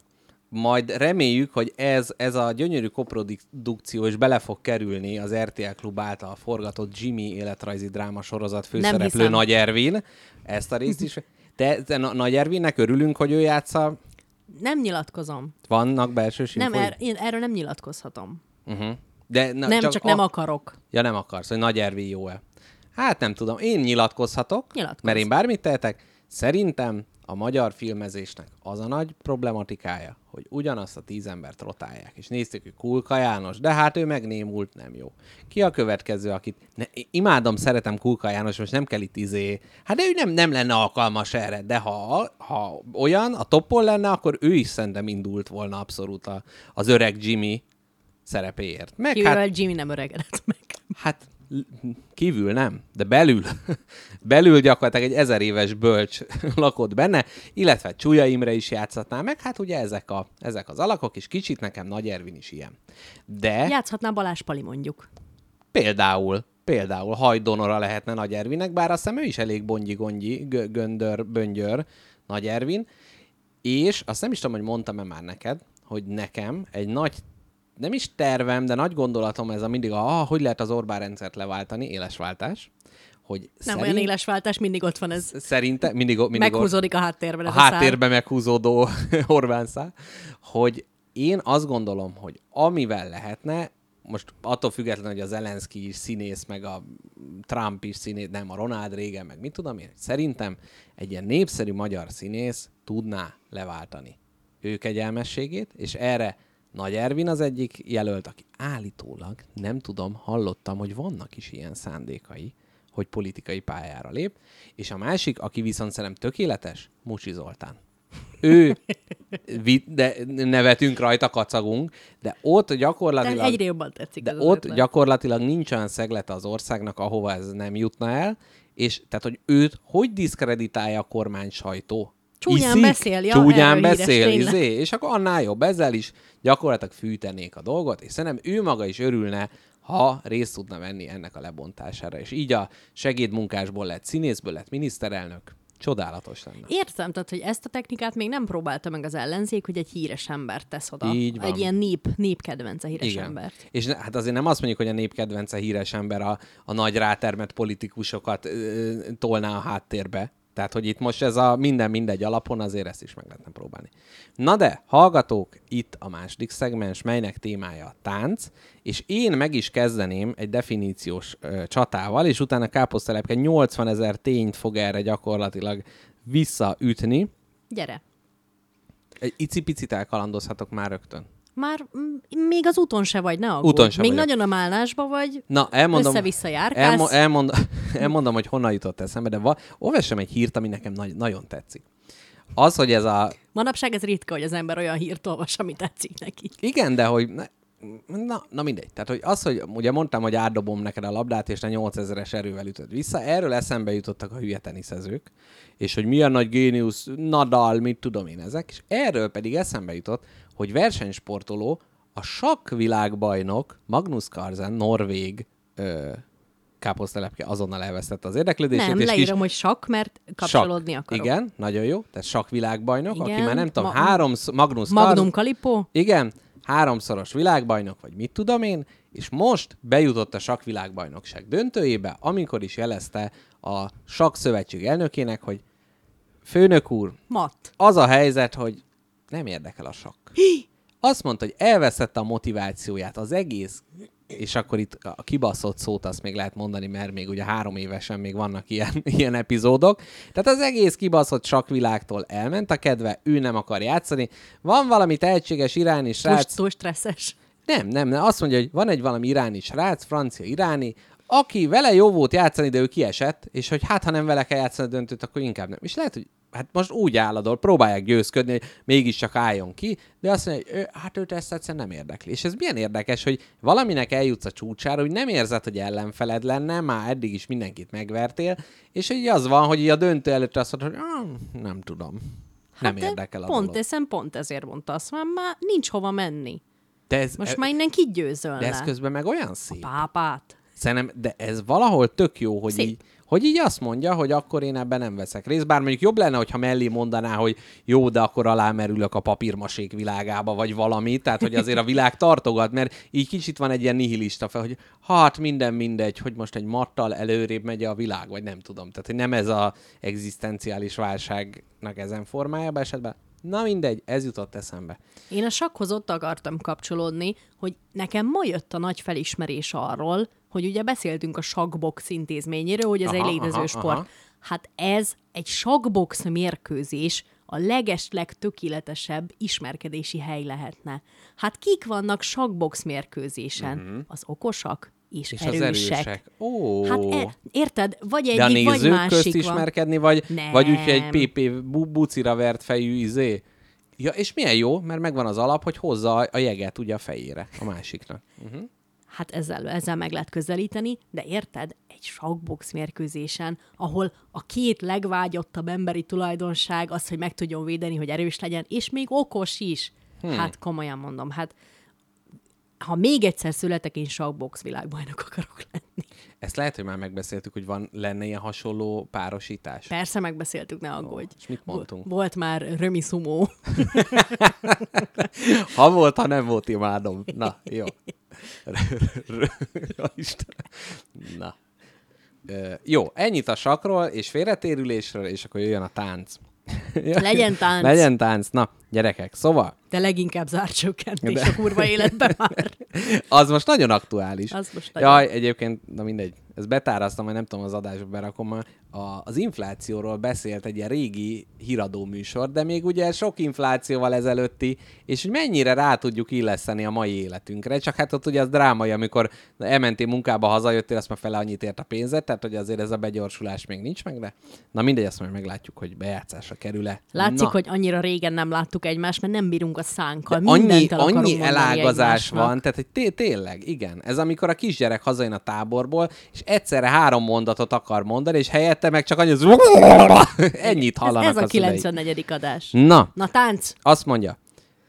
Majd reméljük, hogy ez, ez a gyönyörű koprodukció is bele fog kerülni az RTL Klub által forgatott Jimmy életrajzi dráma sorozat főszereplő. Nagy Ervin. Ezt a részt is. Te, te Na- Nagy Ervinnek örülünk, hogy ő játsza. Nem nyilatkozom. Vannak belső Nem, infói? er, én erről nem nyilatkozhatom. Uh-huh. De, na, nem, csak, csak nem a... akarok. Ja, nem akarsz, hogy Nagy Ervin jó-e? Hát nem tudom, én nyilatkozhatok, Nyilatkozz. mert én bármit tehetek. Szerintem a magyar filmezésnek az a nagy problematikája, hogy ugyanazt a tíz embert rotálják, és nézték, hogy Kulka János, de hát ő megnémult, nem jó. Ki a következő, akit... Ne, imádom, szeretem Kulka János, most nem kell itt izé... Hát de ő nem, nem lenne alkalmas erre, de ha, ha olyan, a toppon lenne, akkor ő is szerintem indult volna abszolút a, az öreg Jimmy szerepéért. Meg Kivel hát. Jimmy nem öregedett meg. Hát kívül nem, de belül, belül gyakorlatilag egy ezer éves bölcs lakott benne, illetve Csúlya Imre is játszhatná meg, hát ugye ezek, a, ezek az alakok, és kicsit nekem Nagy Ervin is ilyen. De Játszhatná Balázs Pali mondjuk. például, például Hajdonora lehetne Nagy Ervinnek, bár azt hiszem ő is elég bongyi-gongyi, gö- göndör, böngyör Nagy Ervin, És azt nem is tudom, hogy mondtam-e már neked, hogy nekem egy nagy, nem is tervem, de nagy gondolatom ez a mindig, a, ah, hogy lehet az Orbán rendszert leváltani, élesváltás, hogy Nem szerint, olyan élesváltás, mindig ott van ez. Szerinte, mindig, mindig ott- Meghúzódik a háttérben a a szál. háttérbe meghúzódó Orbán szál, hogy én azt gondolom, hogy amivel lehetne, most attól függetlenül, hogy az Zelenszky is színész, meg a Trump is színész, nem a Ronald Reagan, meg mit tudom én, szerintem egy ilyen népszerű magyar színész tudná leváltani ő kegyelmességét, és erre Nagy Ervin az egyik jelölt, aki állítólag, nem tudom, hallottam, hogy vannak is ilyen szándékai, hogy politikai pályára lép, és a másik, aki viszont szerintem tökéletes, Mucsi Zoltán. Ő, de nevetünk rajta, kacagunk, de ott De gyakorlatilag... egyre jobban tetszik De ott ötlet. gyakorlatilag nincs olyan szeglete az országnak, ahova ez nem jutna el, és tehát, hogy őt hogy diszkreditálja a kormány sajtó? Csúnyán beszél, ja, csúnyán híres, beszél, tényleg. izé, és akkor annál jobb, ezzel is gyakorlatilag fűtenék a dolgot, és szerintem ő maga is örülne, ha részt tudna venni ennek a lebontására. És így a segédmunkásból lett színészből lett miniszterelnök. Csodálatos lenne. Értem, tehát, hogy ezt a technikát még nem próbálta meg az ellenzék, hogy egy híres embert tesz oda. Így van. Egy ilyen nép, népkedvence híres Igen. embert. És ne, hát azért nem azt mondjuk, hogy a népkedvence híres ember a, a nagy rátermet politikusokat ö, tolná a háttérbe. Tehát, hogy itt most ez a minden mindegy alapon, azért ezt is meg lehetne próbálni. Na de, hallgatók, itt a második szegmens, melynek témája a tánc, és én meg is kezdeném egy definíciós ö, csatával, és utána Káposztelepke 80 ezer tényt fog erre gyakorlatilag visszaütni. Gyere. Egy icipicit elkalandozhatok már rögtön. Már még az úton se vagy, ne aggódj. Úton se Még vagyok. nagyon a málnásba vagy. Na, elmondom. Össze-vissza járkálsz. Elmo- elmond, elmondom, hogy honnan jutott eszembe, de va- olvassam egy hírt, ami nekem nagy- nagyon tetszik. Az, hogy ez a... Manapság ez ritka, hogy az ember olyan hírt olvas, ami tetszik neki. Igen, de hogy... Ne, na, na mindegy. Tehát, hogy az, hogy ugye mondtam, hogy átdobom neked a labdát, és te 8000-es erővel ütöd vissza, erről eszembe jutottak a hülye teniszezők, és hogy milyen nagy géniusz, Nadal, mit tudom én ezek, és erről pedig eszembe jutott, hogy versenysportoló, a sakk világbajnok, Magnus Carlsen, norvég ö, káposztelepke azonnal elvesztette az érdeklődését. Nem, és kis- leírom, hogy sakk, mert kapcsolódni Sakk. akarok. Igen, nagyon jó. Tehát sakk világbajnok, aki Igen, már nem tudom, ma- három, Magnus Magnum Carlsen, Kalipó? igen, háromszoros világbajnok, vagy mit tudom én, és most bejutott a sakkvilágbajnokság döntőjébe, amikor is jelezte a sakk szövetség elnökének, hogy főnök úr, Mat. az a helyzet, hogy nem érdekel a sakk. Azt mondta, hogy elveszette a motivációját, az egész, és akkor itt a kibaszott szót azt még lehet mondani, mert még ugye három évesen még vannak ilyen, ilyen epizódok. Tehát az egész kibaszott sakkvilágtól elment a kedve, ő nem akar játszani. Van valami tehetséges iráni srác, túl stresszes. nem, nem, nem. Azt mondja, hogy van egy valami iráni srác, francia iráni, aki vele jó volt játszani, de ő kiesett, és hogy hát, ha nem vele kell játszani a döntőt, akkor inkább nem. És lehet, hogy hát most úgy álladol, próbálják győzködni, hogy mégiscsak álljon ki, de azt mondja, hogy ő, hát őt ezt egyszerűen nem érdekli. És ez milyen érdekes, hogy valaminek eljutsz a csúcsára, hogy nem érzed, hogy ellenfeled lenne, már eddig is mindenkit megvertél, és hogy az van, hogy a döntő előtt azt mondod, hogy ah, nem tudom. Nem Hát de érdekel a pont, eszem, pont ezért mondta azt, már, már nincs hova menni. De ez, Most e- már innen kit győzöl de ez le? közben meg olyan szép. Pápát. Szerintem, de ez valahol tök jó, hogy Szép. így, hogy így azt mondja, hogy akkor én ebben nem veszek részt. Bár mondjuk jobb lenne, hogyha mellé mondaná, hogy jó, de akkor alámerülök a papírmasék világába, vagy valami. Tehát, hogy azért a világ tartogat, mert így kicsit van egy ilyen nihilista fel, hogy hát minden mindegy, hogy most egy mattal előrébb megy a világ, vagy nem tudom. Tehát, hogy nem ez a egzisztenciális válságnak ezen formájában esetben. Na mindegy, ez jutott eszembe. Én a sakkhoz ott akartam kapcsolódni, hogy nekem ma jött a nagy felismerés arról, hogy ugye beszéltünk a sakkbox intézményéről, hogy ez Aha, egy létező aha, sport. aha. Hát ez egy sakkbox mérkőzés a legesleg tökéletesebb ismerkedési hely lehetne. Hát kik vannak sakkbox mérkőzésen? Uh-huh. Az okosak Mhm. És erősek. az erősek. Ó. Hát e, érted? Vagy De a egyik, vagy másik közt ismerkedni, vagy, Nem. vagy úgy, egy PP bu- bucira vert fejű izé. Ja, és milyen jó, mert megvan az alap, hogy hozza a jeget ugye a fejére a másiknak. Uh-huh. Hát ezzel, ezzel meg lehet közelíteni, de érted? Egy sakkbox mérkőzésen, ahol a két legvágyottabb emberi tulajdonság az, hogy meg tudjon védeni, hogy erős legyen, és még okos is. Hmm. Hát komolyan mondom, hát ha még egyszer születek, én sakkbox világbajnok akarok lenni. Ezt lehet, hogy már megbeszéltük, hogy van lenne ilyen hasonló párosítás. Persze megbeszéltük, ne aggódj. és mit mondtunk? Volt már Römi Szumó. Ha volt, ha nem volt, imádom. Na, jó. Ja, Istenem. Na. Ö, jó, ennyit a sakról és félretérülésről, és akkor jöjjön a tánc. Ja. Legyen tánc. Legyen tánc. Na, gyerekek, szóval, De leginkább zárcsökkentés De- a kurva életben már. az most nagyon aktuális. Az most nagyon. Jaj, egyébként, na mindegy, ezt betáraztam, majd nem tudom, az adásba berakom, a, az inflációról beszélt egy ilyen régi híradó műsor, de még ugye sok inflációval ezelőtti, és hogy mennyire rá tudjuk illeszteni a mai életünkre, csak hát ott ugye az drámai, amikor elmentél munkába, hazajöttél, azt már fele annyit ért a pénzet, tehát hogy azért ez a begyorsulás még nincs meg, de na mindegy, azt majd meglátjuk, hogy bejátszásra kerül-e. Látszik, na. hogy annyira régen nem láttuk egymást, mert nem bírunk a szánkkal. annyi, akarunk annyi mondani elágazás egymásnak. van, tehát hogy té- tényleg, igen. Ez amikor a kisgyerek hazajön a táborból, és egyszerre három mondatot akar mondani, és helyette meg csak annyi az... Ennyit Ez, hallanak ez a a szüleik. 94. adás. Na, Na tánc! azt mondja,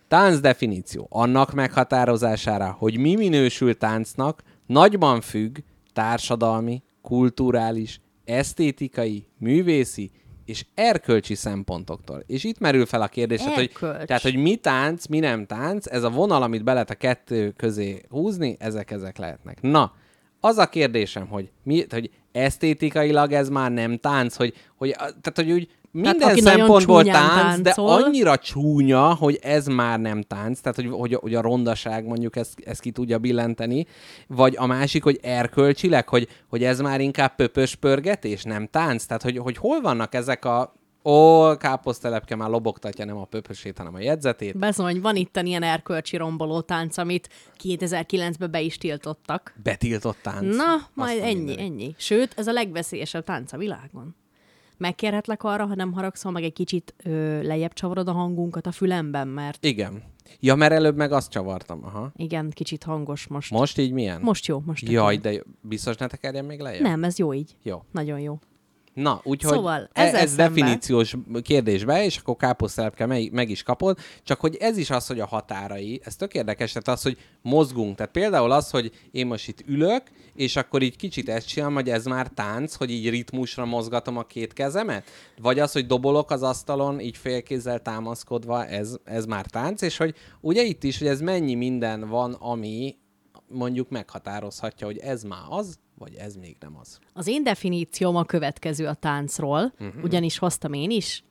tánc definíció annak meghatározására, hogy mi minősül táncnak, nagyban függ társadalmi, kulturális, esztétikai, művészi és erkölcsi szempontoktól. És itt merül fel a kérdés, tehát hogy, tehát, hogy mi tánc, mi nem tánc, ez a vonal, amit be lehet a kettő közé húzni, ezek ezek lehetnek. Na, az a kérdésem, hogy, mi, hogy esztétikailag ez már nem tánc, hogy, hogy, tehát, hogy úgy minden nagyon szempontból tánc, de táncol. annyira csúnya, hogy ez már nem tánc, tehát hogy, hogy, hogy a rondaság mondjuk ezt, ezt ki tudja billenteni, vagy a másik, hogy erkölcsileg, hogy, hogy ez már inkább pöpös pörgetés, nem tánc, tehát hogy, hogy hol vannak ezek a Ó, káposztelepke már lobogtatja nem a pöpösét, hanem a jegyzetét. Bezony, van itt ilyen erkölcsi romboló tánc, amit 2009-ben be is tiltottak. Betiltott tánc. Na, majd a ennyi, mindenit. ennyi. Sőt, ez a legveszélyesebb tánc a világon. Megkérhetlek arra, ha nem haragszol, meg egy kicsit ö, lejjebb csavarod a hangunkat a fülemben, mert Igen. Ja, mert előbb meg azt csavartam. Aha. igen, kicsit hangos most. Most így milyen? Most jó, most Jaj, de biztos ne tekerjen még lejjebb? Nem, ez jó így. Jó. Nagyon jó. Na, úgyhogy Szóval, e- ez szemben- definíciós kérdésbe, és akkor káposztelepke meg, meg is kapod, csak hogy ez is az, hogy a határai, ez tök érdekes, tehát az, hogy mozgunk. Tehát például az, hogy én most itt ülök, és akkor így kicsit ezt csinálom, hogy ez már tánc, hogy így ritmusra mozgatom a két kezemet, vagy az, hogy dobolok az asztalon, így félkézzel támaszkodva, ez, ez már tánc, és hogy ugye itt is, hogy ez mennyi minden van, ami mondjuk meghatározhatja, hogy ez már az, vagy ez még nem az. Az én definícióm a következő a táncról, uh-huh. ugyanis hoztam én is.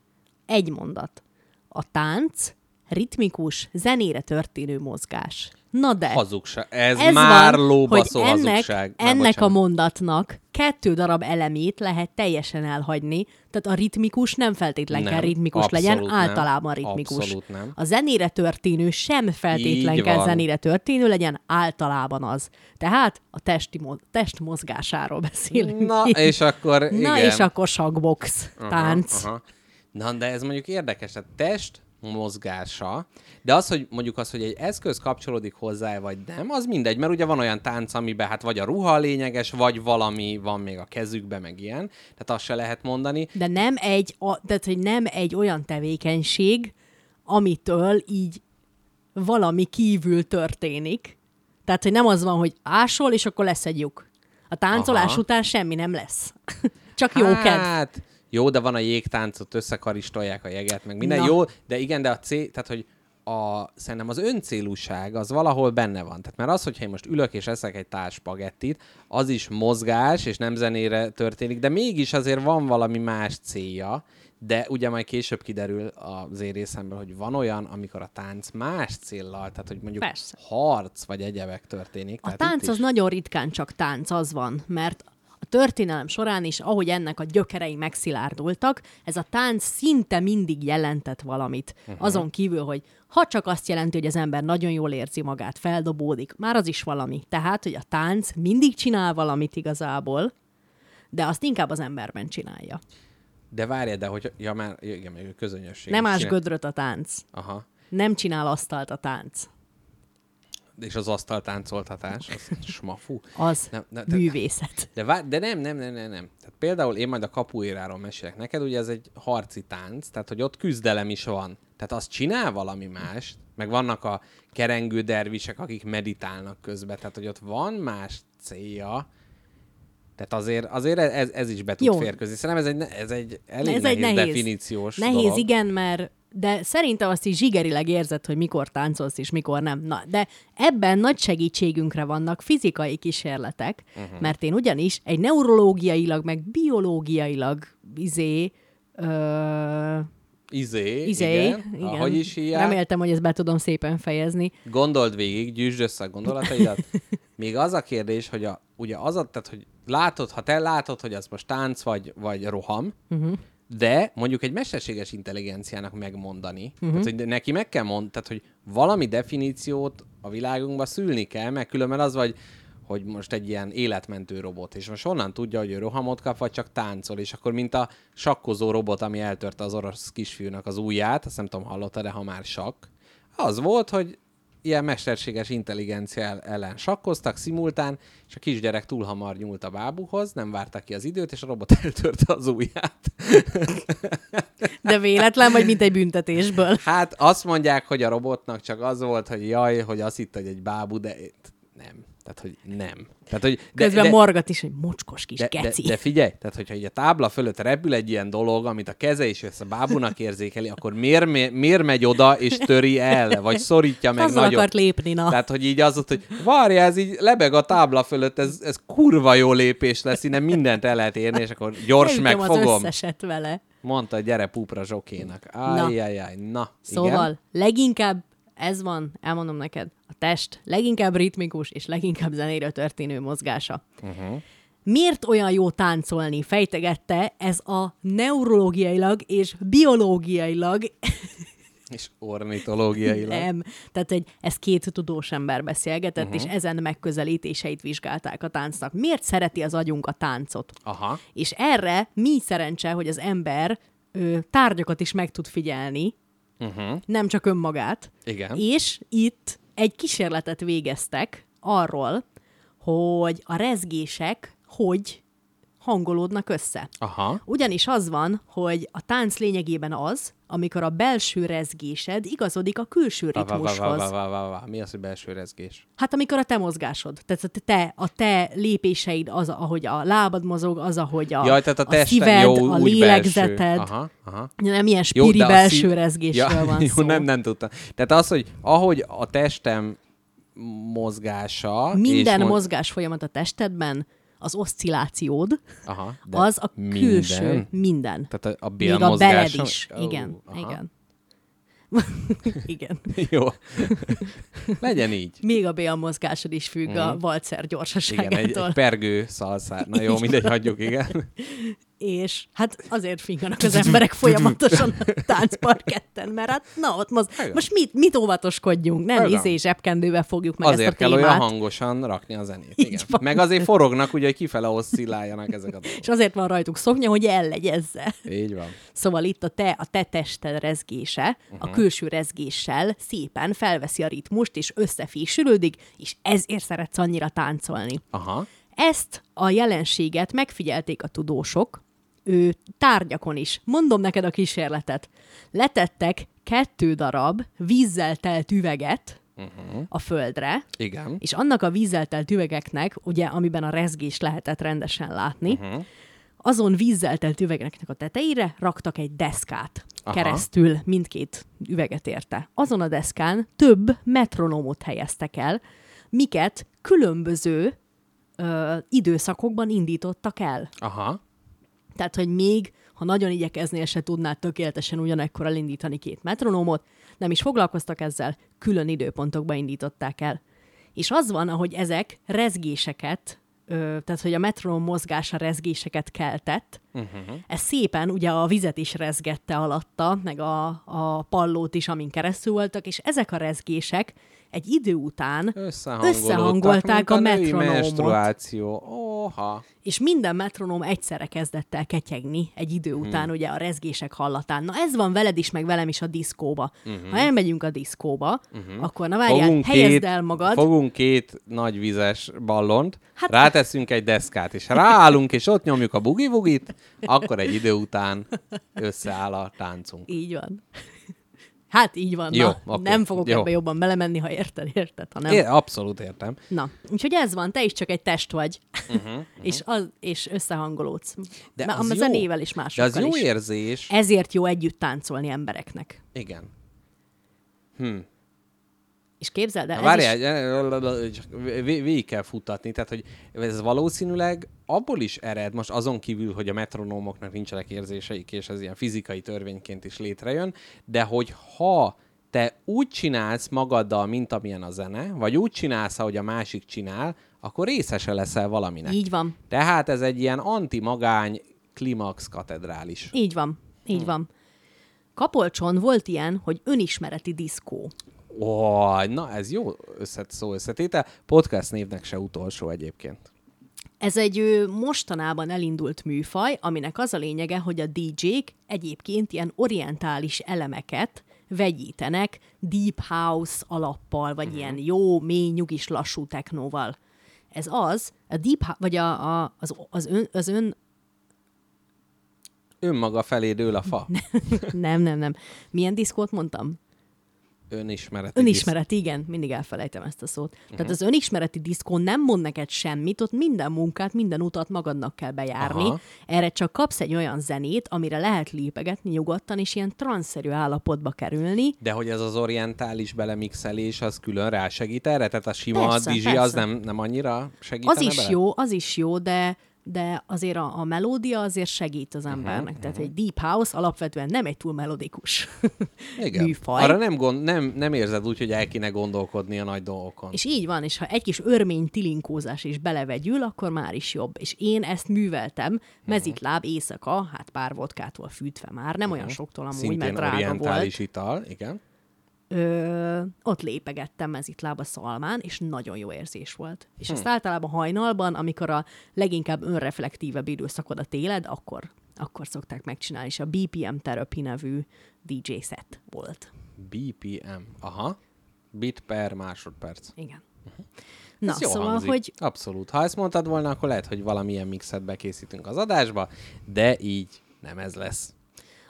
Egy mondat. A tánc ritmikus, zenére történő mozgás. Na de, Hazugság. Ez, ez már van, lóbaszó hogy ennek, hazugság. Na, ennek a bocsánat. mondatnak kettő darab elemét lehet teljesen elhagyni, tehát a ritmikus nem feltétlen Nem, kell ritmikus legyen, nem. általában ritmikus. Abszolút nem. A zenére történő sem feltétlen Így kell zenére történő legyen, általában az. Tehát a testi mo- test mozgásáról beszélünk. Na, itt. és akkor Na igen. és akkor sakbox, tánc. Aha, aha. Na, de ez mondjuk érdekes, tehát test mozgása, de az, hogy mondjuk az, hogy egy eszköz kapcsolódik hozzá, vagy nem, az mindegy, mert ugye van olyan tánc, amiben hát vagy a ruha a lényeges, vagy valami van még a kezükbe, meg ilyen, tehát azt se lehet mondani. De nem egy, a, tehát, hogy nem egy olyan tevékenység, amitől így valami kívül történik. Tehát, hogy nem az van, hogy ásol, és akkor lesz egy lyuk. A táncolás Aha. után semmi nem lesz. Csak jó kedv. Jó, de van a jégtáncot, összekaristolják a jeget, meg minden Na. jó, de igen, de a cél, tehát hogy a, szerintem az öncélúság az valahol benne van. Tehát mert az, hogyha én most ülök és eszek egy tál spagettit, az is mozgás, és nem zenére történik, de mégis azért van valami más célja, de ugye majd később kiderül az én részemben, hogy van olyan, amikor a tánc más céllal, tehát hogy mondjuk Persze. harc vagy egyebek történik. A tánc az is- nagyon ritkán csak tánc, az van, mert a történelem során is, ahogy ennek a gyökerei megszilárdultak, ez a tánc szinte mindig jelentett valamit. Uh-huh. Azon kívül, hogy ha csak azt jelenti, hogy az ember nagyon jól érzi magát, feldobódik, már az is valami. Tehát, hogy a tánc mindig csinál valamit igazából, de azt inkább az emberben csinálja. De várj, de hogy, ja már, igen, még közönösség. Nem is ás csinál- gödröt a tánc. Aha. Nem csinál asztalt a tánc. És az asztaltáncoltatás, az smafu. Az Nem, nem, de- művészet. De, vár, de nem, nem, nem, nem, nem. Tehát például én majd a kapuéráról mesélek neked, ugye ez egy harci tánc, tehát hogy ott küzdelem is van. Tehát az csinál valami más, meg vannak a kerengő dervisek, akik meditálnak közben, tehát hogy ott van más célja, Tehát azért, azért ez, ez is be tud Jó. férkőzni. Szerintem ez egy, ez egy elég ez nehéz, egy nehéz definíciós Nehéz, dolog. igen, mert de szerintem azt is zsigerileg érzed, hogy mikor táncolsz és mikor nem. Na, de ebben nagy segítségünkre vannak fizikai kísérletek, uh-huh. mert én ugyanis egy neurológiailag, meg biológiailag izé, ö, Izé, izé, igen. igen. Ahogy is hívják. Reméltem, hogy ezt be tudom szépen fejezni. Gondold végig, gyűjtsd össze a gondolataidat. Még az a kérdés, hogy a, ugye az a, tehát, hogy látod, ha te látod, hogy az most tánc vagy, vagy roham, uh-huh. De mondjuk egy mesterséges intelligenciának megmondani, uh-huh. tehát, hogy neki meg kell mondani, tehát, hogy valami definíciót a világunkba szülni kell, mert különben az vagy, hogy most egy ilyen életmentő robot, és most honnan tudja, hogy ő rohamot kap, vagy csak táncol, és akkor mint a sakkozó robot, ami eltörte az orosz kisfiúnak az ujját, azt nem tudom, hallotta, de ha már sakk, az volt, hogy ilyen mesterséges intelligencia el- ellen sakkoztak szimultán, és a kisgyerek túl hamar nyúlt a bábuhoz, nem várta ki az időt, és a robot eltörte az ujját. De véletlen, vagy mint egy büntetésből. Hát azt mondják, hogy a robotnak csak az volt, hogy jaj, hogy azt hitt, hogy egy bábú, de nem. Tehát, hogy nem. Tehát, hogy de, Közben de, morgat is, hogy mocskos kis de, de, keci. de figyelj, tehát hogyha így a tábla fölött repül egy ilyen dolog, amit a keze is a bábúnak érzékeli, akkor miért, miért, miért megy oda és töri el, vagy szorítja meg Azzal nagyon? akart lépni, na. Tehát, hogy így az ott, hogy várja, ez így lebeg a tábla fölött, ez, ez kurva jó lépés lesz, innen mindent el lehet érni, és akkor gyors Leütöm az megfogom. összeset vele. Mondta, gyere pupra zsokénak. Ajjajjaj, na. Szóval Igen? leginkább ez van, elmondom neked, a test leginkább ritmikus és leginkább zenéről történő mozgása. Uh-huh. Miért olyan jó táncolni? Fejtegette ez a neurológiailag és biológiailag És ornitológiailag. nem. Tehát egy, ez két tudós ember beszélgetett, uh-huh. és ezen megközelítéseit vizsgálták a táncnak. Miért szereti az agyunk a táncot? Aha. És erre mi szerencse, hogy az ember ö, tárgyakat is meg tud figyelni, Uh-huh. nem csak önmagát. Igen. És itt egy kísérletet végeztek arról, hogy a rezgések hogy hangolódnak össze. Aha. Ugyanis az van, hogy a tánc lényegében az, amikor a belső rezgésed igazodik a külső ritmushoz. Mi az, hogy belső rezgés? Hát amikor a te mozgásod, tehát a te, a te lépéseid, az, ahogy a lábad mozog, az, ahogy a, Jaj, tehát a, a szíved, jó, a lélegzeted. Belső. Aha, aha. Nem ilyen Jó, spiri a belső szív- rezgésről ja, van jó, szó. Nem, nem tudtam. Tehát az, hogy ahogy a testem mozgása... Minden és mo- mozgás folyamat a testedben, az oszcillációd, Aha, de az a minden? külső, minden. Tehát a, a Még a beled is. Ó, igen, aha. igen. igen. Jó. Legyen így. Még a bélmozgásod is függ mm. a valcer Igen, egy, gyorsaságától. egy pergő szalszár. Na jó, mindegy, hagyjuk, igen. És hát azért finganak az emberek folyamatosan a táncparketten, mert hát na ott moz... Igen. most mit, mit óvatoskodjunk, nem Igen. izé zsebkendővel fogjuk meg Azért ezt a kell témát. olyan hangosan rakni a zenét. Igen. Meg azért forognak, ugye, hogy kifele oszcilláljanak ezek a dolgok. És azért van rajtuk szoknya, hogy ellegyezze. Így van. Szóval itt a te, a te tested rezgése uh-huh. a külső rezgéssel szépen felveszi a ritmust, és összefésülődik, és ezért szeretsz annyira táncolni. Aha. Ezt a jelenséget megfigyelték a tudósok, ő tárgyakon is. Mondom neked a kísérletet. Letettek kettő darab vízzel telt üveget uh-huh. a földre, Igen. és annak a vízzel telt üvegeknek, ugye, amiben a rezgés lehetett rendesen látni, uh-huh. azon vízzel telt üvegeknek a tetejére raktak egy deszkát Aha. Keresztül mindkét üveget érte. Azon a deszkán több metronómot helyeztek el, miket különböző ö, időszakokban indítottak el. Aha. Tehát, hogy még, ha nagyon igyekeznél, se tudnád tökéletesen ugyanekkor elindítani két metronómot, nem is foglalkoztak ezzel, külön időpontokba indították el. És az van, ahogy ezek rezgéseket, ö, tehát, hogy a metronóm mozgása rezgéseket keltett, uh-huh. ez szépen ugye a vizet is rezgette alatta, meg a, a pallót is, amin keresztül voltak, és ezek a rezgések egy idő után összehangolták a női metronómot. menstruáció. Oha. és minden metronóm egyszerre kezdett el ketyegni egy idő után, hmm. ugye a rezgések hallatán. Na ez van veled is, meg velem is a diszkóba. Uh-huh. Ha elmegyünk a diszkóba, uh-huh. akkor na várjál, Fogunk helyezd két, el magad. fogunk két nagy vizes ballont, Hát- ráteszünk egy deszkát, és ráállunk, és ott nyomjuk a bugi-vugit, akkor egy idő után összeáll a táncunk. Így van. Hát így van. Jó, na, akkor, nem fogok jó. ebbe jobban belemenni, ha érted, érted, ha nem. É, abszolút értem. Na, úgyhogy ez van, te is csak egy test vagy, uh-huh, és, az, és összehangolódsz. De De az a jó. zenével is De másokkal az jó is. érzés. Ezért jó együtt táncolni embereknek. Igen. És képzeld el, is... Várjál, vé- végig kell futatni, tehát hogy ez valószínűleg abból is ered, most azon kívül, hogy a metronómoknak nincsenek érzéseik, és ez ilyen fizikai törvényként is létrejön, de hogy ha te úgy csinálsz magaddal, mint amilyen a zene, vagy úgy csinálsz, ahogy a másik csinál, akkor részese leszel valaminek. Így van, Tehát ez egy ilyen anti-magány klimax katedrális. így van, így Hm. van. Kapolcson volt ilyen, hogy önismereti diszkó. Ó, na ez jó összet, szó összetétel. Podcast névnek se utolsó egyébként. Ez egy mostanában elindult műfaj, aminek az a lényege, hogy a DJ-k egyébként ilyen orientális elemeket vegyítenek deep house alappal, vagy uh-huh. ilyen jó, mély, nyugis, lassú technóval. Ez az, a deep, vagy a, a, az, az, ön, az ön, Önmaga felé dől a fa. nem, nem, nem. Milyen diszkót mondtam? Önismereti. Önismereti, igen, mindig elfelejtem ezt a szót. Uh-huh. Tehát az önismereti diszkó nem mond neked semmit, ott minden munkát, minden utat magadnak kell bejárni. Aha. Erre csak kapsz egy olyan zenét, amire lehet lépegetni nyugodtan, és ilyen transzerű állapotba kerülni. De hogy ez az orientális belemixelés, az külön rásegít erre? Tehát a sima Persze, az persze. nem, nem annyira segítene Az is bele? jó, az is jó, de de azért a, a melódia azért segít az embernek. Uh-huh, Tehát egy deep house alapvetően nem egy túl melodikus Igen. műfaj. Arra nem, gond, nem, nem érzed úgy, hogy el kéne gondolkodni a nagy dolgokon. És így van, és ha egy kis örmény tilinkózás is belevegyül, akkor már is jobb. És én ezt műveltem, mezitláb éjszaka, hát pár vodkától fűtve már, nem olyan soktól amúgy, Szintén mert drága volt. ital, igen. Ö, ott lépegettem mezitláb a szalmán, és nagyon jó érzés volt. És ezt általában hajnalban, amikor a leginkább önreflektívebb időszakodat éled, akkor, akkor szokták megcsinálni, és a BPM Therapy nevű DJ set volt. BPM. Aha. Bit per másodperc. Igen. Na, Ez jó szóval, hangzik. hogy Abszolút. Ha ezt mondtad volna, akkor lehet, hogy valamilyen mixet bekészítünk az adásba, de így nem ez lesz.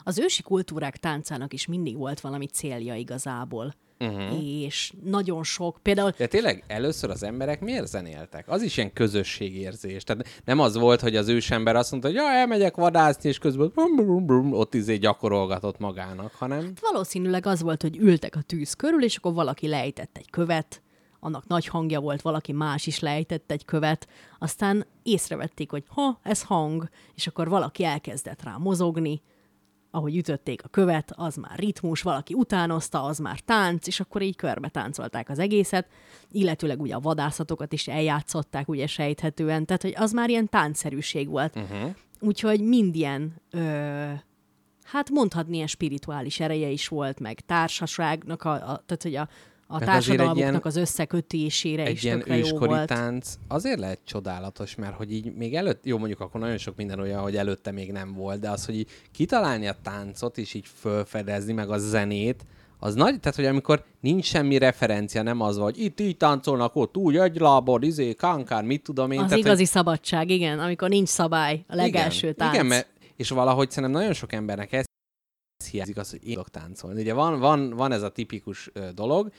Az ősi kultúrák táncának is mindig volt valami célja igazából. Uh-huh. És nagyon sok, például De tényleg először az emberek miért zenéltek? Az is ilyen közösségérzés. Tehát nem az volt, hogy az ősember azt mondta, hogy ja, elmegyek vadászni, és közben brum, brum, brum, ott izé gyakorolgatott magának, hanem valószínűleg az volt, hogy ültek a tűz körül, és akkor valaki lejtett egy követ, annak nagy hangja volt, valaki más is lejtett egy követ, aztán észrevették, hogy ha, ez hang, és akkor valaki elkezdett rá mozogni, ahogy ütötték a követ, az már ritmus, valaki utánozta, az már tánc, és akkor így körbe táncolták az egészet, illetőleg ugye a vadászatokat is eljátszották, ugye sejthetően, tehát hogy az már ilyen táncszerűség volt. Uh-huh. Úgyhogy mind ilyen, ö, hát mondhatni ilyen spirituális ereje is volt, meg társaságnak, a, a, tehát hogy a, a Tehát társadalmuknak ilyen- az összekötésére egy is ilyen tökre jó volt. tánc azért lehet csodálatos, mert hogy így még előtt, jó mondjuk akkor nagyon sok minden olyan, hogy előtte még nem volt, de az, hogy így kitalálni a táncot, és így fölfedezni, meg a zenét, az nagy, tehát hogy amikor nincs semmi referencia, nem az, vagy itt így táncolnak, ott úgy, egy lábad, izé, kánkán, mit tudom én. Az tehát, igazi szabadság, igen, amikor nincs szabály, a legelső igen, tánc. Igen, mert, és valahogy szerintem nagyon sok embernek ez hiányzik az, hogy én tudok táncolni. Ugye van, van, van ez a tipikus dolog,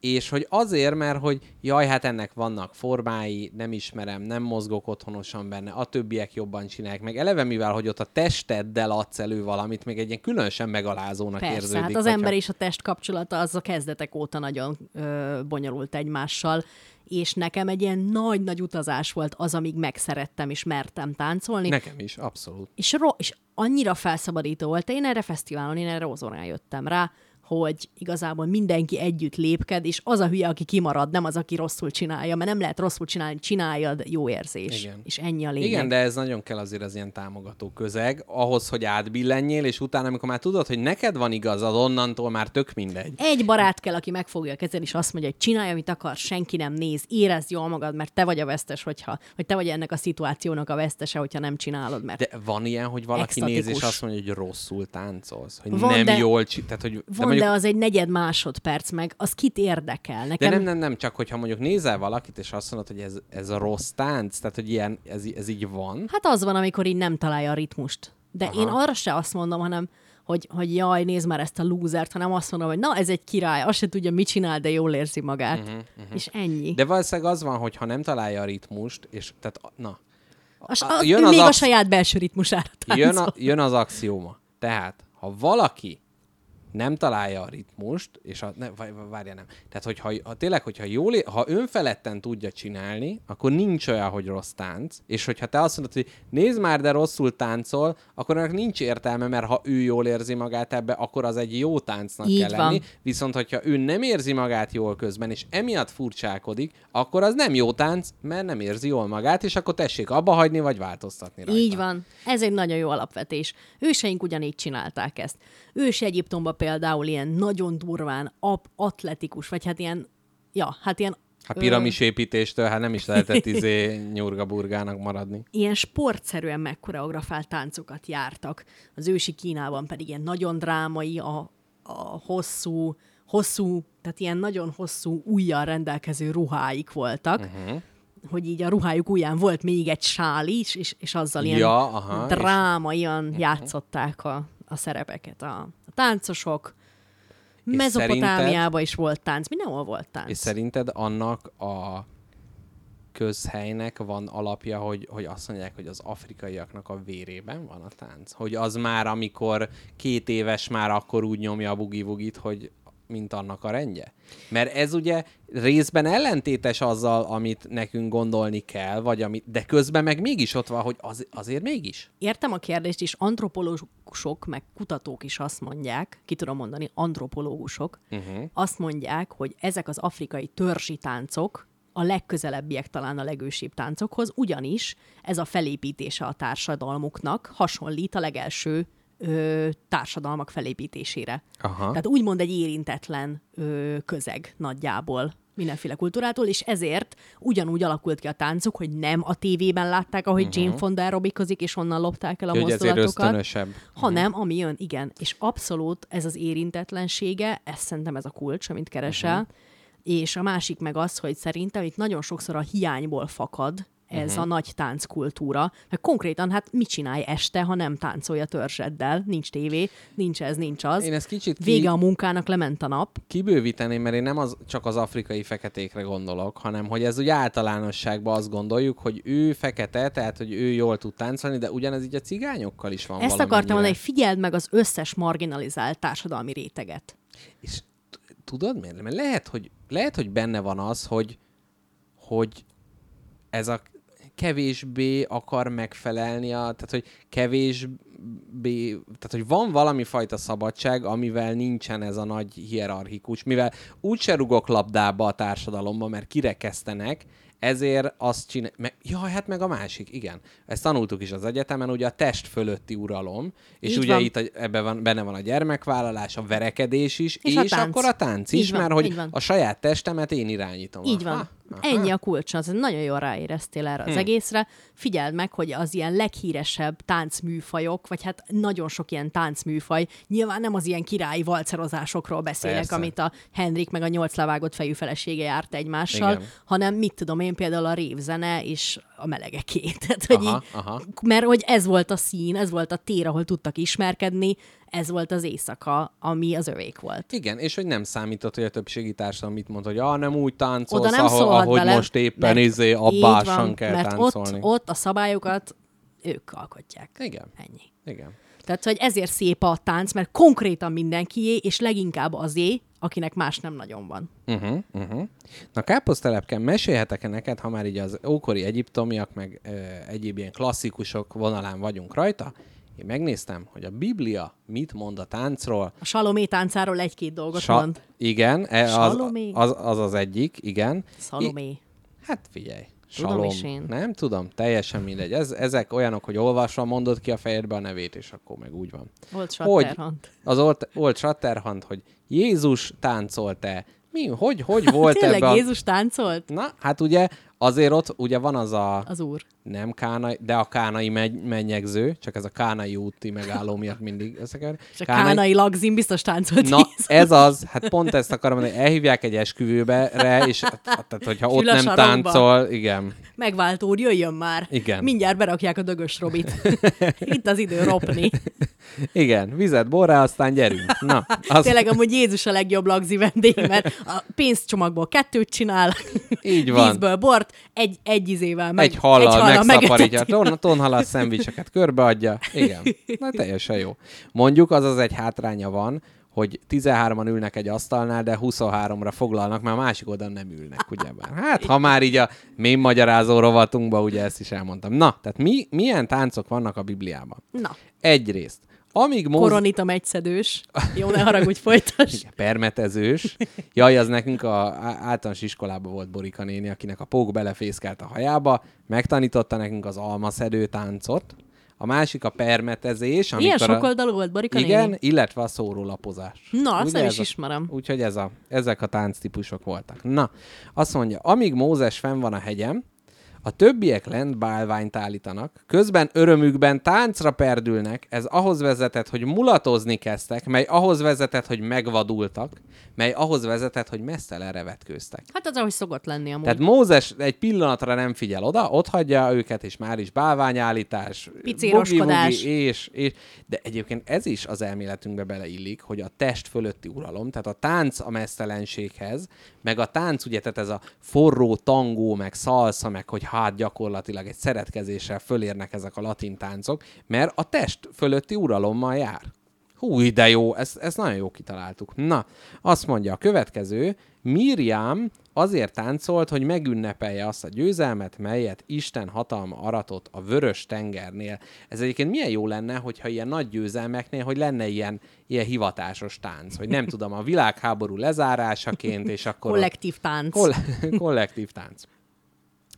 és hogy azért, mert hogy jaj, hát ennek vannak formái, nem ismerem, nem mozgok otthonosan benne, a többiek jobban csinálják meg. Eleve mivel, hogy ott a testeddel adsz elő valamit, még egy ilyen különösen megalázónak Persze, érződik. hát az hogyha- ember és a test kapcsolata az a kezdetek óta nagyon ö, bonyolult egymással, és nekem egy ilyen nagy-nagy utazás volt az, amíg megszerettem és mertem táncolni, Nekem is, abszolút. és, ro- és annyira felszabadító volt, én erre fesztiválon, én erre Ozorán jöttem rá, hogy igazából mindenki együtt lépked, és az a hülye, aki kimarad, nem az, aki rosszul csinálja, mert nem lehet rosszul csinálni, csináljad, jó érzés. Igen. És ennyi a lényeg. Igen, de ez nagyon kell azért az ilyen támogató közeg, ahhoz, hogy átbillenjél, és utána, amikor már tudod, hogy neked van igazad, onnantól már tök mindegy. Egy barát kell, aki megfogja a kezed, és azt mondja, hogy csinálj, amit akar, senki nem néz, érezd jól magad, mert te vagy a vesztes, hogyha, vagy te vagy ennek a szituációnak a vesztese, hogyha nem csinálod, mert De van ilyen, hogy valaki néz, és Extatikus. azt mondja, hogy rosszul táncolsz, hogy Van, nem de- jól. Tehát, hogy, de van, de, mondjuk, az egy negyed másodperc meg, az kit érdekel? de Nekem nem, nem, nem, csak hogyha mondjuk nézel valakit, és azt mondod, hogy ez, ez a rossz tánc, tehát, hogy ilyen, ez, ez így van. Hát az van, amikor így nem találja a ritmust. De Aha. Én arra se azt mondom, hanem hogy, hogy jaj, nézd már ezt a lúzert, hanem azt mondom, hogy na, ez egy király, azt se tudja, mit csinál, de jól érzi magát. Uh-huh, uh-huh. És ennyi. De valószínűleg az van, hogy ha nem találja a ritmust, és tehát, na, a- az, jön jön az még a aksz- saját belső ritmusára jön, táncol. a, jön az axióma. Tehát, ha valaki nem találja a ritmust, és a, ne, várj, várjál nem. Tehát, hogyha ha tényleg, hogyha jól, ha önfeledten tudja csinálni, akkor nincs olyan, hogy rossz tánc, és hogyha te azt mondod, hogy nézd már, de rosszul táncol, akkor annak nincs értelme, mert ha ő jól érzi magát ebbe, akkor az egy jó táncnak Így kell van. lenni. Viszont, hogyha ő nem érzi magát jól közben, és emiatt furcsálkodik, akkor az nem jó tánc, mert nem érzi jól magát, és akkor tessék abba hagyni, vagy változtatni rajta. Így van. Ez egy nagyon jó alapvetés. Őseink ugyanígy csinálták ezt. Ős Egyiptomban például ilyen nagyon durván, ap, atletikus, vagy hát ilyen, ja, hát ilyen Hát piramisépítéstől, hát nem is lehetett izé nyurgaburgának maradni. ilyen sportszerűen megkoreografált táncokat jártak. Az ősi Kínában pedig ilyen nagyon drámai, a, a hosszú, hosszú, tehát ilyen nagyon hosszú ujjal rendelkező ruháik voltak, uh-huh. hogy így a ruhájuk ujján volt még egy sál is, és, és azzal ilyen Ja, aha, és- drámaian játszották a, a szerepeket a, a táncosok. Mezopotámiában is volt tánc, mindenhol volt tánc. És szerinted annak a közhelynek van alapja, hogy, hogy azt mondják, hogy az afrikaiaknak a vérében van a tánc? Hogy az már, amikor két éves már akkor úgy nyomja a bugi-vugit, hogy mint annak a rendje? Mert ez ugye részben ellentétes azzal, amit nekünk gondolni kell, vagy amit, de közben meg mégis ott van, hogy az, azért mégis. Értem a kérdést, és antropológusok, meg kutatók is azt mondják, ki tudom mondani, antropológusok, uh-huh. azt mondják, hogy ezek az afrikai törzsi táncok a legközelebbiek talán a legősibb táncokhoz, ugyanis ez a felépítése a társadalmuknak hasonlít a legelső ö, társadalmak felépítésére. Aha. Tehát úgymond egy érintetlen ö, közeg nagyjából mindenféle kultúrától, és ezért ugyanúgy alakult ki a táncok, hogy nem a tévében látták, ahogy uh-huh. Jane Fonda aerobikozik, és onnan lopták el a ezért mozdulatokat, hanem ami jön, igen. És abszolút ez az érintetlensége, ez szerintem ez a kulcs, amit keresel, uh-huh. és a másik meg az, hogy szerintem itt nagyon sokszor a hiányból fakad ez uh-huh. a nagy tánckultúra. Mert konkrétan, hát mit csinálj este, ha nem táncolja törzseddel? Nincs tévé, nincs ez, nincs az. Én ezt kicsit ki- Vége a munkának, lement a nap. kibővíteném, mert én nem az, csak az afrikai feketékre gondolok, hanem hogy ez úgy általánosságban azt gondoljuk, hogy ő fekete, tehát hogy ő jól tud táncolni, de ugyanez így a cigányokkal is van Ezt akartam mondani, hogy figyeld meg az összes marginalizált társadalmi réteget. És tudod miért? Mert lehet, hogy, lehet, hogy benne van az, hogy, hogy ez a kevésbé akar megfelelni, a, tehát hogy kevésbé, tehát hogy van valami fajta szabadság, amivel nincsen ez a nagy hierarchikus, mivel úgyse rugok labdába a társadalomba, mert kirekesztenek, ezért azt csinál... Me... Jaj, hát meg a másik, igen. Ezt tanultuk is az egyetemen, ugye a test fölötti uralom, és Így ugye van. itt a, ebben van, benne van a gyermekvállalás, a verekedés is, És és, a tánc. akkor a tánc Így is, van, mert hogy a saját testemet én irányítom. Így van. Aha, aha. Ennyi a kulcs, az nagyon jól ráéreztél erre az Hm. egészre. Figyeld meg, hogy az ilyen leghíresebb táncműfajok, vagy hát nagyon sok ilyen táncműfaj, nyilván nem az ilyen királyi valcerozásokról beszélek, Persze. amit a Henrik meg a nyolc levágott fejű felesége járt egymással, Igen. hanem mit tudom én, például a révzene és a melegeké. Tehát, hogy Aha, így, aha. mert hogy ez volt a szín, ez volt a tér, ahol tudtak ismerkedni, ez volt az éjszaka, ami az övék volt. Igen, és hogy nem számított, hogy a többségi társadalom mit mond, hogy ah, nem úgy táncolsz, Oda nem ahol, ahogy bele, most éppen izé abbásan van, kell mert táncolni. Ott, ott a szabályokat ők alkotják. Igen, Ennyi. igen. Tehát, hogy ezért szép a tánc, mert konkrétan mindenkié, és leginkább azé, akinek más nem nagyon van. Uh-huh, uh-huh. Na káposztelepken mesélhetek-e neked, ha már így az ókori egyiptomiak, meg ö, egyéb ilyen klasszikusok vonalán vagyunk rajta, én megnéztem, hogy a Biblia mit mond a táncról. A Salomé táncáról egy-két dolgot mond. Igen, e- az, az, az az egyik, igen. Salomé. Hát figyelj. Tudom Salom. is én. Nem tudom, teljesen mindegy. Ez, ezek olyanok, hogy olvasva mondod ki a fejedbe a nevét, és akkor meg úgy van. Volt Hogy? Satterhand. Az Old, Old Shatterhand, hogy Jézus táncolt-e? Mi, hogy, hogy volt Tényleg ebbe a... Jézus táncolt? Na, hát ugye Azért ott ugye van az a... Az úr. Nem kánai, de a kánai megy, mennyegző, csak ez a kánai úti megálló miatt mindig összekever. És a kánai lagzin biztos táncolt Na, tíz. ez az, hát pont ezt akarom mondani, elhívják egy esküvőbe, re, és tehát, hogyha ott Fül a nem táncol, igen. Megváltó úr, jöjjön már. Igen. Mindjárt berakják a dögös Robit. Itt az idő ropni. Igen, vizet, borrá, aztán gyerünk. Na, az, Tényleg amúgy Jézus a legjobb lagzi vendég, mert a pénzcsomagból kettőt csinál, Így van. vízből bort, egy, egy izével meg, egy hallal, hallal megszaporítja, megeteti. ton, tonhalas szendvicseket körbeadja. Igen, na teljesen jó. Mondjuk az az egy hátránya van, hogy 13-an ülnek egy asztalnál, de 23-ra foglalnak, mert a másik oldalon nem ülnek, ugyebár. Hát, ha már így a mém magyarázó rovatunkban, ugye ezt is elmondtam. Na, tehát mi, milyen táncok vannak a Bibliában? Na, Egyrészt, amíg Mózes... koronita megyszedős. Jó, ne haragudj, folytas. Igen, permetezős. Jaj, az nekünk a általános iskolában volt Borika néni, akinek a pók belefészkelt a hajába, megtanította nekünk az almaszedő táncot. A másik a permetezés. Ilyen sokoldalú volt Barika Igen, néni? illetve a szórólapozás. Na, azt Ugye nem is a- ismerem. Úgyhogy ez a, ezek a tánctípusok voltak. Na, azt mondja, amíg Mózes fenn van a hegyen, a többiek lent bálványt állítanak, közben örömükben táncra perdülnek, ez ahhoz vezetett, hogy mulatozni kezdtek, mely ahhoz vezetett, hogy megvadultak, mely ahhoz vezetett, hogy messzelenre vetkőztek. Hát az, ahogy szokott lenni amúgy. Tehát Mózes egy pillanatra nem figyel oda, ott hagyja őket, és már is bálványállítás, Picéroskodás. és, és, de egyébként ez is az elméletünkbe beleillik, hogy a test fölötti uralom, tehát a tánc a mesztelenséghez, meg a tánc, ugye, tehát ez a forró tangó, meg szalsza, meg hogy hát gyakorlatilag egy szeretkezéssel fölérnek ezek a latin táncok, mert a test fölötti uralommal jár. Hú, de jó, ezt, ezt nagyon jó kitaláltuk. Na, azt mondja a következő, Miriam azért táncolt, hogy megünnepelje azt a győzelmet, melyet Isten hatalma aratott a vörös tengernél. Ez egyébként milyen jó lenne, hogyha ilyen nagy győzelmeknél, hogy lenne ilyen, ilyen hivatásos tánc, hogy nem tudom, a világháború lezárásaként, és akkor... Kollektív tánc. Koll- kollektív tánc.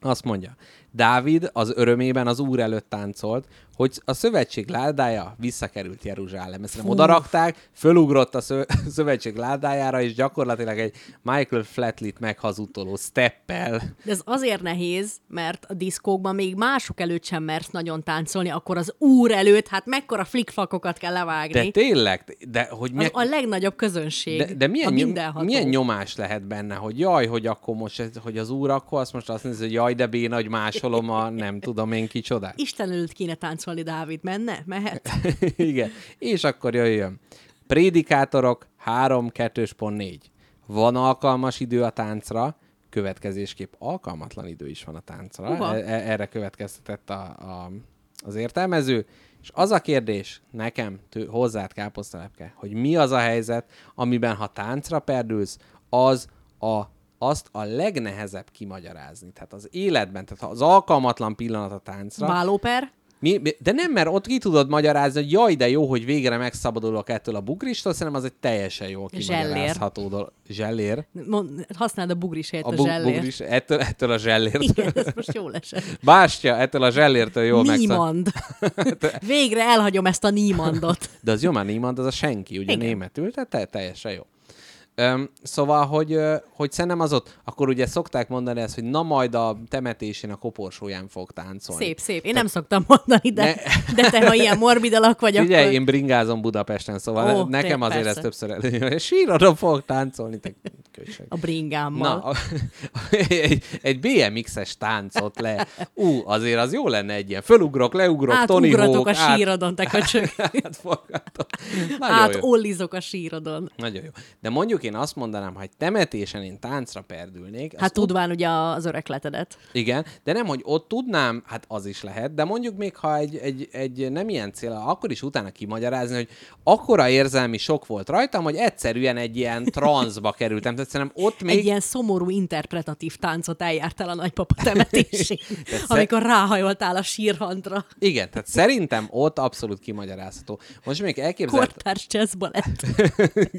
Azt mondja, Dávid az örömében az úr előtt táncolt, hogy a szövetség ládája visszakerült Jeruzsálembe. Szerintem oda rakták, fölugrott a szö- szövetség ládájára, és gyakorlatilag egy Michael Flatley-t meghazudtoló steppel. De ez azért nehéz, mert a diszkókban még mások előtt sem mersz nagyon táncolni, akkor az úr előtt, hát mekkora flikfakokat kell levágni. De tényleg, de hogy mi... a legnagyobb közönség. De, de milyen, nyom, milyen nyomás lehet benne, hogy jaj, hogy akkor most, hogy az úr akkor azt most azt nézi, hogy jaj, de béna, hogy másolom a nem tudom én kicsodát. Isten előtt kéne táncolni, Dávid. Menne? Mehet? Igen. És akkor jöjjön. Prédikátorok 3 2.4. Van alkalmas idő a táncra, következésképp alkalmatlan idő is van a táncra. Uha. E- e- erre következtetett a, a, az értelmező. És az a kérdés nekem, tő, hozzád káposztalepke, hogy mi az a helyzet, amiben ha táncra perdülsz, az a azt a legnehezebb kimagyarázni. Tehát az életben, tehát az alkalmatlan pillanat a táncra, Válóper? mi, de nem, mert ott ki tudod magyarázni, hogy jaj, de jó, hogy végre megszabadulok ettől a bugristól, szerintem az egy teljesen jól Zsellér. kimagyarázható dolog. Zsellér. Mond, használd a bugris helyett A a, bu- zsellér. bugris, ettől, ettől a zsellért. Igen, ez most jól esett. Bástya, ettől a zsellértől jól megszab... Niemand. Végre elhagyom ezt a Niemandot. De az jó, már Niemand, az a senki, ugye Igen. németül, tehát te, teljesen jó. Öm, szóval, hogy, hogy szerintem az ott, akkor ugye szokták mondani ezt, hogy na majd a temetésén a koporsóján fog táncolni. Szép, szép. Én nem szoktam mondani, de, Ne- de te, ha ilyen morbid alak vagy, Ugye, akkor... én bringázom Budapesten, szóval Ó, nekem azért ez persze. többször előjön, hogy sírodon fogok táncolni, te köcsög. A bringámmal. Na, a, egy, egy BMX-es táncot le. Ú, azért az jó lenne egy ilyen. Fölugrok, leugrok, Tony Átugratok Hawk, a sírodon, te köcsög. átforgatom. Nagyon jó. Átollizok a sírodon. Nagyon jó. De mondjuk én azt mondanám, hogy temetésen én táncra perdülnék. Hát tudván ugye az öregletedet. Igen, de nem, hogy ott tudnám, hát az is lehet, de mondjuk még, ha egy, egy, egy nem ilyen cél, akkor is utána kimagyarázni, hogy akkora érzelmi sok volt rajtam, hogy egyszerűen egy ilyen transzba kerültem. Tehát szerintem ott még... Egy ilyen szomorú interpretatív táncot eljártál a nagypapa temetésén, szer- amikor ráhajoltál a sírhantra. Igen, tehát szerintem ott abszolút kimagyarázható. Most még elképzelt... Kortárs jazz balett.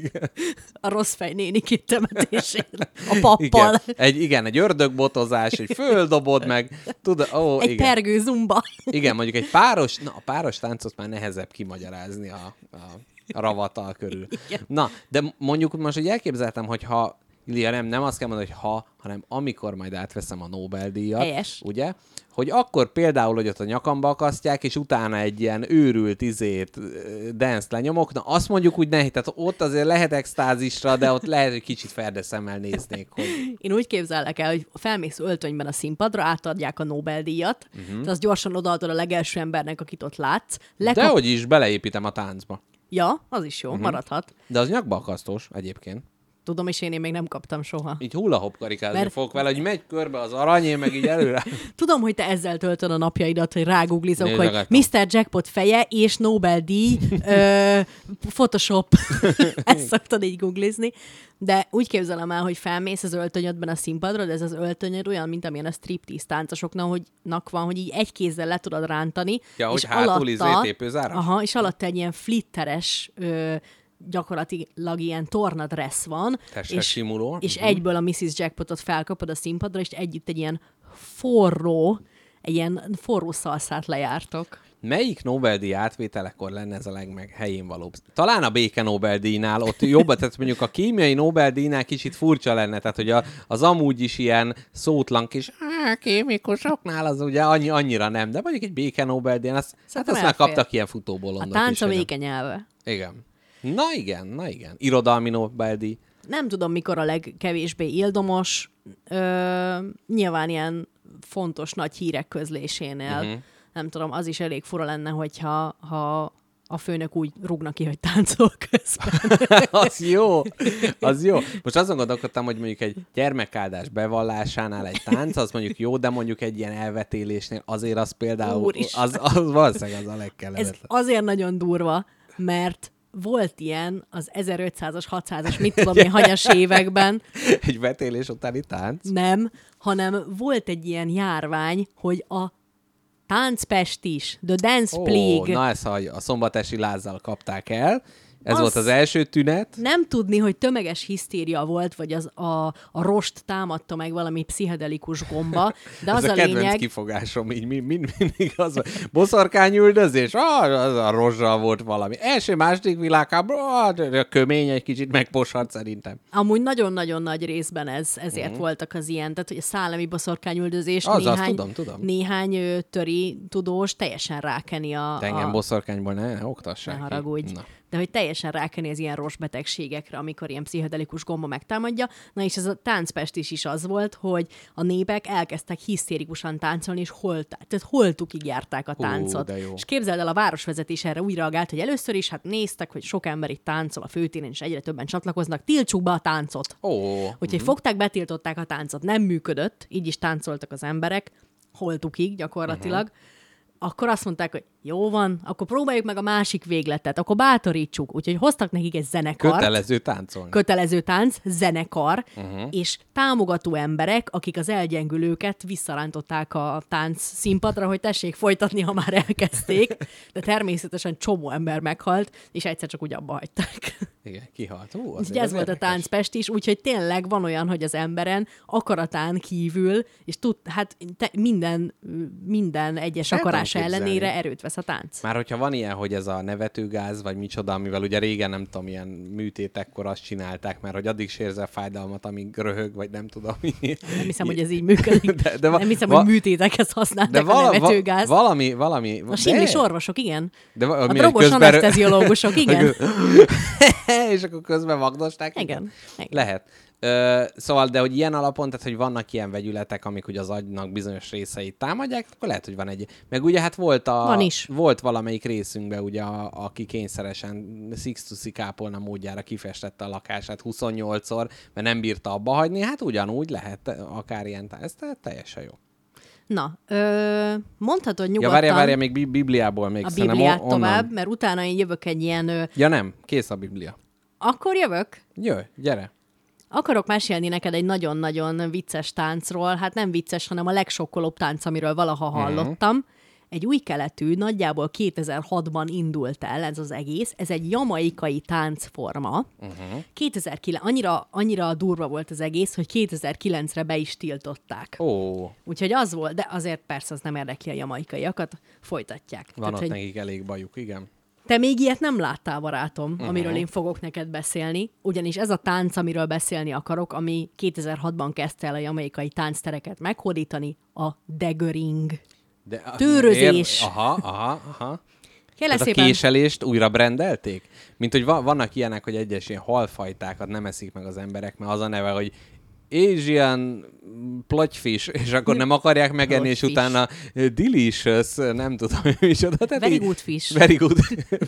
A rossz fej nénikét temetésén. A pappal. Igen, egy, igen, egy ördögbotozás, egy földobod meg, tudod, ó, Egy igen. pergő zumba. Igen, mondjuk egy páros, na a páros táncot már nehezebb kimagyarázni a, a, ravatal körül. Igen. Na, de mondjuk most így elképzeltem, hogy ha Ilya, nem, nem azt kell mondani, hogy ha, hanem amikor majd átveszem a Nobel-díjat. Helyes. Ugye? Hogy akkor például, hogy ott a nyakamba akasztják, és utána egy ilyen őrült izét, dance lenyomok, na azt mondjuk úgy nehéz, tehát ott azért lehet extázisra, de ott lehet, hogy kicsit ferdeszemmel néznék, hogy Én úgy képzellek el, hogy felmész öltönyben a színpadra, átadják a Nobel-díjat, Mhm. uh-huh. te azt gyorsan odaadod a legelső embernek, akit ott látsz. de Lekap... hogy is beleépítem a táncba. Ja, az is jó, Mhm. uh-huh. maradhat. De az nyakba akasztós egyébként. Tudom, és én, én még nem kaptam soha. Így hulla karikázni Mert- fogok vele, hogy megy körbe az arany, én meg így előre. Tudom, hogy te ezzel töltöd a napjaidat, hogy rágooglizok, hogy. Mr. Jackpot feje és Nobel-díj, ö, Photoshop. Ezt szoktad így googlizni. De úgy képzelem el, hogy felmész az öltönyödben a színpadra, de ez az öltönyöd olyan, mint amilyen a striptease táncosoknak, hogy van, hogy így egy kézzel le tudod rántani. Ja, hogy és hátul izé tépőzáras? Aha, és alatta egy ilyen flitteres ö, gyakorlatilag ilyen tornadress van. Testre és, simuló. és Mhm. egyből a Mrs. Jackpotot felkapod a színpadra, és együtt egy ilyen forró, egy ilyen forró szalszát lejártok. Melyik Nobel-díj átvételekor lenne ez a legmeg helyén valóbb? Talán a béke Nobel-díjnál ott jobban, tehát mondjuk a kémiai Nobel-díjnál kicsit furcsa lenne, tehát hogy a, az amúgy is ilyen szótlan kis "Á, kémikusoknál az ugye annyi, annyira nem, de mondjuk egy béke Nobel-díján, azt, hát azt már kaptak ilyen A futóbolondok tánc a hogy nem. véke nyelve. Igen. Na igen, na igen. Irodalmi Nobel-díj. Nem tudom, mikor a legkevésbé ildomos. Ö, nyilván ilyen fontos nagy hírek közlésénél. Uh-huh. Nem tudom, az is elég fura lenne, hogyha ha a főnök úgy rúgna ki, hogy táncol közben. az jó, az jó. Most azon gondolkodtam, hogy mondjuk egy gyermekáldás bevallásánál egy tánc, az mondjuk jó, de mondjuk egy ilyen elvetélésnél azért az például, Úristen. az, az valószínűleg az a Ez legkellemetlen. azért nagyon durva, mert volt ilyen az 1500-as, 600-as, mit tudom én, hanyas években, Egy vetélés utáni tánc. nem, hanem volt egy ilyen járvány, hogy a táncpestis, the dance Ó, plague, na ezt a, a szombatesi lázzal kapták el. Ez Az- volt az első tünet. nem tudni, hogy tömeges hisztéria volt, vagy az a, a rost támadta meg valami pszichedelikus gomba, de az Ez a, a, kedvenc lényeg, kifogásom, így mind, mind, mindig az. Boszorkányüldözés, ah, az a rozsal volt valami. Első, második világháború, ah, de a kömény egy kicsit megposhat szerintem. amúgy nagyon-nagyon nagy részben ez, ezért voltak az ilyen, tehát hogy a szállami boszorkányüldözés Az, néhány, tudom, tudom. néhány töri tudós teljesen rákeni a... Te engem a boszorkányból ne, ne ne oktassák. ki. haragudj. Na. De hogy teljesen rákeni az ilyen rosbetegségekre, amikor ilyen pszichedelikus gomba megtámadja. Na és ez a táncpest is, is az volt, hogy a népek elkezdtek hisztérikusan táncolni, és holt, tehát holtukig járták a táncot. jó. És képzeld el, a városvezetés erre úgy reagált, hogy először is hát néztek, hogy sok ember itt táncol a főtéren, és egyre többen csatlakoznak, tiltsuk be a táncot. Ó, Úgyhogy Mhm. fogták, betiltották a táncot, nem működött, így is táncoltak az emberek, holtukig gyakorlatilag. Mhm. Akkor azt mondták, hogy jó van, akkor próbáljuk meg a másik végletet, akkor bátorítsuk. Úgyhogy hoztak nekik egy zenekart, kötelező táncolni. kötelező tánc, zenekar, uh-huh. és támogató emberek, akik az elgyengülőket visszarántották a tánc színpadra, hogy tessék folytatni, ha már elkezdték, de természetesen csomó ember meghalt, és egyszer csak úgy abba hagyták. Igen, kihalt. Ú, Úgyhogy azért ez volt a táncpest is, úgyhogy tényleg van olyan, hogy az emberen akaratán kívül, és tud, hát te, minden, minden egyes El akarása ellenére erőt vesz a tánc. Már hogyha van ilyen, hogy ez a nevetőgáz, vagy micsoda, amivel ugye régen nem tudom, ilyen műtétekkor azt csinálták, mert hogy addig érzel fájdalmat, amíg röhög, vagy nem tudom. Nem hiszem, hogy ez így működik. De- de va- nem hiszem, va- hogy műtétekhez használták vala- a nevetőgáz. Va, valami, valami. a simlis orvosok, igen. de, va- A mi, drogos közben- anesteziológusok, igen. és akkor közben magdosták? Igen, igen. Lehet. Ö, szóval, de hogy ilyen alapon, tehát hogy vannak ilyen vegyületek, amik ugye az agynak bizonyos részeit támadják, akkor lehet, hogy van egy. Meg ugye hát volt a... Van is. Volt valamelyik részünkben ugye, a, aki kényszeresen Sixtusi kápolna módjára kifestette a lakását 28-szor, mert nem bírta abba hagyni, hát ugyanúgy lehet akár ilyen, ez te- teljesen jó. Na, ö, mondhatod Ja, nyugodtan várja, várja, még bi- Bibliából még a Bibliát on- onnan. tovább, mert utána én jövök egy ilyen... Ö, Ja nem, kész a Biblia. akkor jövök? Jöjj, gyere. Akarok mesélni neked egy nagyon-nagyon vicces táncról, hát nem vicces, hanem a legsokkolóbb tánc, amiről valaha hallottam. Egy új keletű, nagyjából 2006-ban indult el ez az egész. Ez egy jamaikai táncforma. Uh-huh. 2009, annyira, annyira durva volt az egész, hogy 2009-re be is tiltották. Ó, Úgyhogy az volt, de azért persze az nem érdekli a jamaikaiakat, folytatják. van ott hogy nekik elég bajuk, igen. Te még ilyet nem láttál, barátom, Mhm. amiről én fogok neked beszélni, ugyanis ez a tánc, amiről beszélni akarok, ami 2006-ban kezdte el a jamaikai tánctereket meghódítani, a daggering. De, Tőrözés. Ér, aha, aha, aha. Kérlek Tehát a késelést újra brendelték? Mint hogy va- vannak ilyenek, hogy egyes ilyen halfajtákat nem eszik meg az emberek, mert az a neve, hogy Asian plotfish, és akkor nem akarják megenni, és utána eh, delicious, nem tudom, mi micsoda. Tehát Very így- good fish. Very good.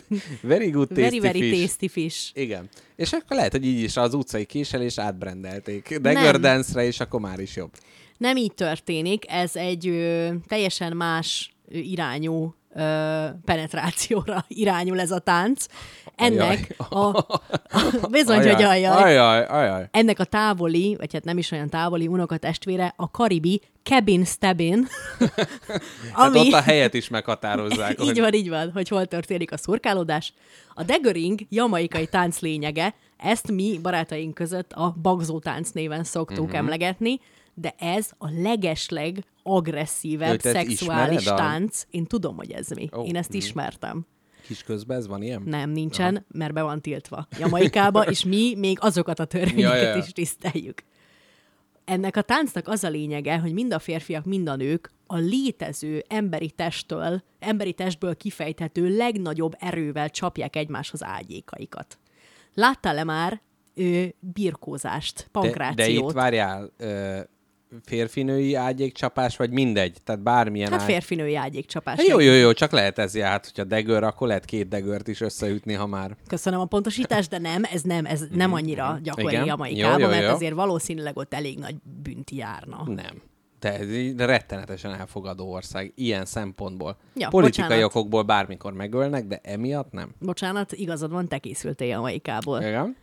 very good tasty very, very fish. tasty fish. Igen. És akkor lehet, hogy így is az utcai késelés átbrendelték. Dagger dance-re, és akkor már is jobb. Nem így történik, ez egy ö, teljesen más irányú ö, penetrációra irányul ez a tánc. Ennek a... Bizony, hogy ajaj. Ajaj, ajaj. Ennek a távoli, vagy hát nem is olyan távoli unokatestvére, a karibi cabin stabbin, Hát ott a helyet is meghatározzák. így hogy- van, így van, hogy hol történik a szurkálódás. A daggering jamaikai tánc lényege, ezt mi barátaink között a bagzó tánc néven szoktuk uh-huh. emlegetni, de ez a legesleg agresszívebb ezt szexuális a- tánc. Én tudom, hogy ez mi. Ó, Én ezt mhm. ismertem. Kis közben ez van ilyen? Nem, nincsen, Aha. mert be van tiltva Jamaikába, és mi még azokat a törvényeket Ja, ja, is tiszteljük. Ennek a táncnak az a lényege, hogy mind a férfiak, mind a nők a létező emberi testtől, emberi testből kifejthető legnagyobb erővel csapják egymáshoz ágyékaikat. Láttál-e már ö, birkózást, De, pankrációt? de itt várjál, ö, férfinői ágyékcsapás, vagy mindegy? Tehát bármilyen hát ágy- férfinői ágyékcsapás. Hát jó, jó, jó, csak lehet ez hát, hogyha degör, akkor lehet két degört is összeütni, ha már. Köszönöm a pontosítást, de nem, ez nem, ez nem annyira gyakori Igen. Jamaikában, Jó, jó, mert azért valószínűleg ott elég nagy bűnt járna. Nem. De ez így rettenetesen elfogadó ország, ilyen szempontból. Ja, Politikai bocsánat. okokból bármikor megölnek, de emiatt nem. Bocsánat, igazad van, te készültél Jamaikából. Igen?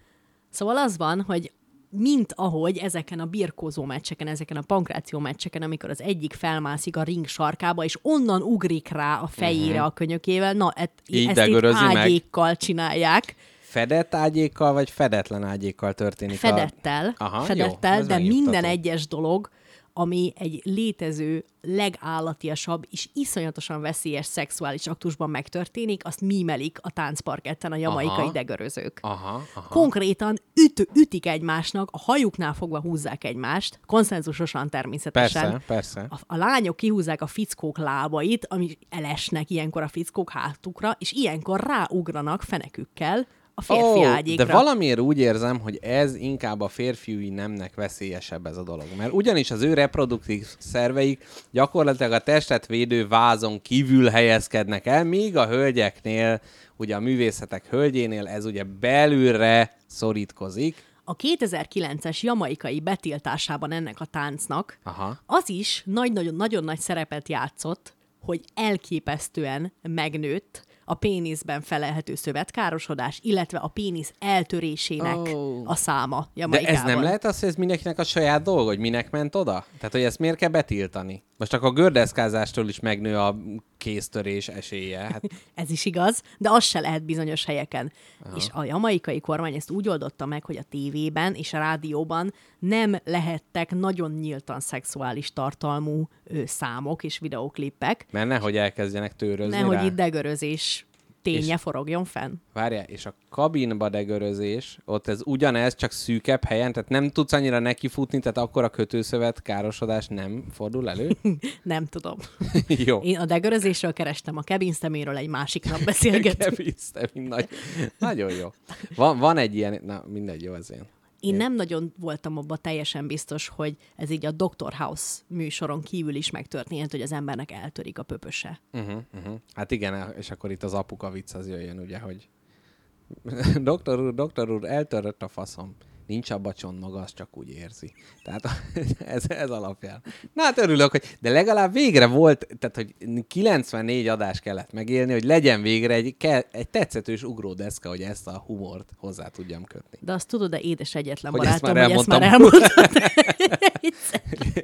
Szóval az van, hogy mint ahogy ezeken a birkózó meccseken, ezeken a pankráció meccseken, amikor az egyik felmászik a ring sarkába, és onnan ugrik rá a fejére uh-huh. a könyökével, na et. Így ezt itt degörözi meg. ágyékkal csinálják, Fedett ágyékkal, vagy fedetlen ágyékkal történik fedettel, a... Aha, fedettel jó, de minden egyes dolog, ami egy létező, legállatiasabb és iszonyatosan veszélyes szexuális aktusban megtörténik, azt mímelik a táncparketten a jamaikai Aha. degörözők. Aha, aha. Konkrétan üt, ütik egymásnak, a hajuknál fogva húzzák egymást, konszenzusosan természetesen. Persze, persze. A, a lányok kihúzzák a fickók lábait, ami elesnek ilyenkor a fickók hátukra, és ilyenkor ráugranak fenekükkel a férfi Ó, ágyékra. De valamiért úgy érzem, hogy ez inkább a férfiúi nemnek veszélyesebb ez a dolog. Mert ugyanis az ő reproduktív szerveik gyakorlatilag a testet védő vázon kívül helyezkednek el, míg a hölgyeknél, ugye a művészetek hölgyénél ez ugye belülre szorítkozik. A 2009-es jamaikai betiltásában ennek a táncnak Aha. az is nagy-nagyon-nagyon nagy szerepet játszott, hogy elképesztően megnőtt a péniszben felelhető szövetkárosodás, illetve a pénisz eltörésének Ó. a száma De Jamaikában. ez nem lehet az, hogy ez mindenkinek a saját dolga, hogy minek ment oda? Tehát, hogy ezt miért kell betiltani? Most akkor a gördeszkázástól is megnő a kéztörés esélye. Hát Ez is igaz, de az se lehet bizonyos helyeken. Aha. És a jamaikai kormány ezt úgy oldotta meg, hogy a tévében és a rádióban nem lehettek nagyon nyíltan szexuális tartalmú ö, számok és videóklippek, mert nehogy elkezdjenek tőrözni nehogy rá. itt degörözés ténye És- forogjon fenn. Várjál, és a kabinba degörözés, ott ez ugyanez, csak szűkebb helyen, tehát nem tudsz annyira nekifutni, tehát akkor a kötőszövet károsodás nem fordul elő? Nem tudom. Jó. Én a degörözésről kerestem, a kebinszteméről egy másik nap beszélgetünk. Keviszte, nagy, nagyon jó. Van, van egy ilyen, na mindegy, jó ez ilyen. Én nem nagyon voltam abban teljesen biztos, hogy ez így a Dr. House műsoron kívül is megtörténhet, hogy az embernek eltörik a pöpöse. Uh-huh, uh-huh. Hát igen, és akkor itt az apuka vicc az jöjjön, ugye, hogy doktor úr, doktor úr, eltörött a faszom. Nincs abba maga, az csak úgy érzi. Tehát ez, ez alapján. Na hát örülök, hogy de legalább végre volt, tehát hogy 94 adás kellett megélni, hogy legyen végre egy, ke, egy tetszetős ugródeszka, hogy ezt a humort hozzá tudjam kötni. De azt tudod, de édes egyetlen Hogy ezt barátom, már hogy ezt már elmondtad.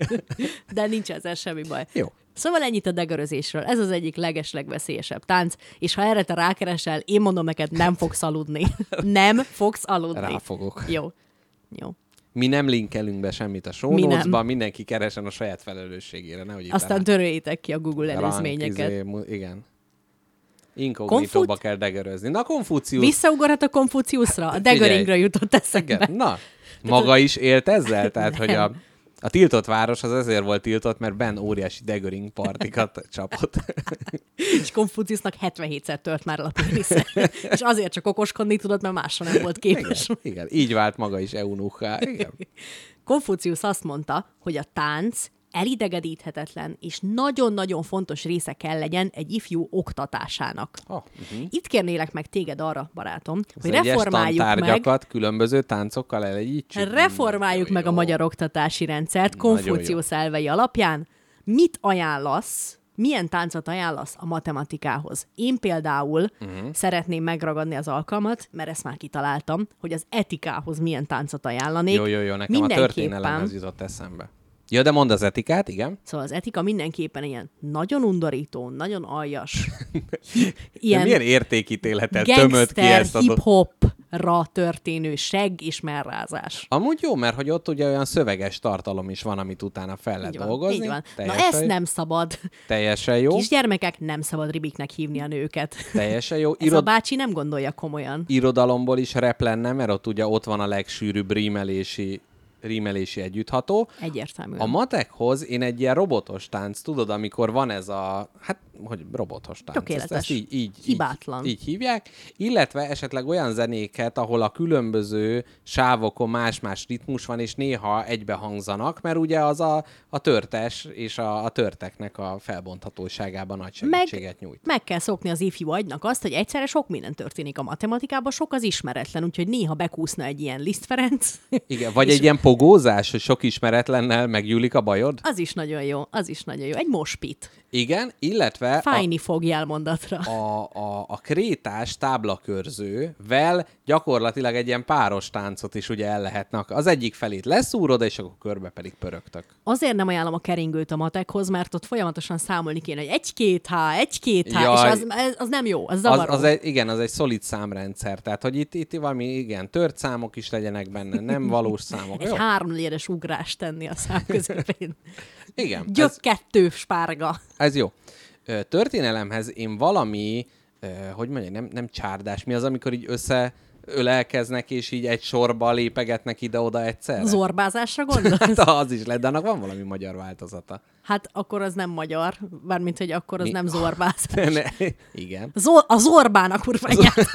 de nincs ezzel semmi baj. Jó. Szóval ennyit a degörözésről. Ez az egyik legeslegveszélyesebb tánc, és ha erre te rákeresel, én mondom neked, nem fogsz aludni. Nem fogsz aludni. Ráfogok. Jó. Jó. Mi nem linkelünk be semmit a show Mi mindenki keresen a saját felelősségére, nehogy itt Aztán töröljétek ki a Google előzményeket. izé, mu- igen. Inkognitóba Konfut- kell degerözni. Na, Konfucius. Visszaugorhat a Konfuciusra? A Degeringre jutott eszembe. Igen. Na, maga is élt ezzel? Tehát, hogy a, a tiltott város az ezért volt tiltott, mert Ben óriási degering partikat csapott. És Konfuciusnak 77-szer tört már a pénisze. És azért csak okoskodni tudott, mert másra nem volt Igen, képes. igen, így vált maga is eunuchá. Igen. Azt mondta, hogy a tánc elidegedíthetetlen és nagyon-nagyon fontos része kell legyen egy ifjú oktatásának. Oh, uh-huh. Itt kérnélek meg téged arra, barátom, hogy egyes reformáljuk meg, különböző táncokkal elegyítsük. reformáljuk meg a jó. magyar oktatási rendszert Konfucius elvei alapján. Mit ajánlasz, milyen táncot ajánlasz a matematikához? Én például uh-huh. szeretném megragadni az alkalmat, mert ezt már kitaláltam, hogy az etikához milyen táncot ajánlanék. Jó, jó, jó, nekem a Mindenképpen- történelemhez jutott eszembe. Ja, de mondd az etikát, igen. Szóval az etika mindenképpen ilyen nagyon undorító, nagyon aljas, Ilyen... ilyen milyen értékítéletet tömött ki ezt a hip-hopra történő seg és merrázás. Amúgy jó, mert hogy ott ugye olyan szöveges tartalom is van, amit utána fel lehet Így van, dolgozni. így van. Na ezt nem szabad. Teljesen jó. Kisgyermekek nem szabad ribiknek hívni a nőket. Teljesen jó. Ez a Irod... bácsi nem gondolja komolyan. Irodalomból is rep lenne, mert ott ugye ott van a legsűrűbb rímelési, rímelési együttható. Egyértelműen. A matekhoz én egy ilyen robotos tánc, tudod, amikor van ez a, hát, hogy robotos tánc. Tökéletes. Ezt, ezt így, így, Hibátlan. Így, így hívják, illetve esetleg olyan zenéket, ahol a különböző sávokon más-más ritmus van, és néha egybe hangzanak, mert ugye az a, a törtes és a, a törteknek a felbonthatóságában nagy segítséget meg, nyújt. meg kell szokni az ifjú agynak azt, hogy egyszerre sok minden történik a matematikában, sok az ismeretlen, úgyhogy néha bekúszna egy ilyen Liszt Ferenc. Igen, vagy egy ilyen pogózás, hogy sok ismeretlennel meggyűlik a bajod? Az is nagyon jó, az is nagyon jó. Egy mospit. Igen, illetve a, Fájni fog jelmondatra. a, a, a krétás táblakörzővel gyakorlatilag egy ilyen páros táncot is ugye el lehetnek. Az egyik felét leszúrod, és akkor körbe pedig pörögtök. Azért nem ajánlom a keringőt a matekhoz, mert ott folyamatosan számolni kéne, hogy egy-két H, egy-két H, Jaj. és az, az, az nem jó, az Az, zavaró. az egy, igen, az egy szolid számrendszer. Tehát, hogy itt, itt valami, igen, tört számok is legyenek benne, nem valós számok. egy háromnegyedes ugrást tenni a szám közepén. Igen, Gyök ez, kettő spárga. Ez jó. Történelemhez én valami, hogy mondjam, nem, nem csárdás, mi az, amikor így össze ölelkeznek, és így egy sorba lépegetnek ide-oda egyszerre? Zorbázásra gondolsz? Hát az is lehet, de annak van valami magyar változata. Hát akkor az nem magyar, bármint, hogy akkor az Mi? nem zorbázás. Ne, igen. Zor, a zorbán a kurványát.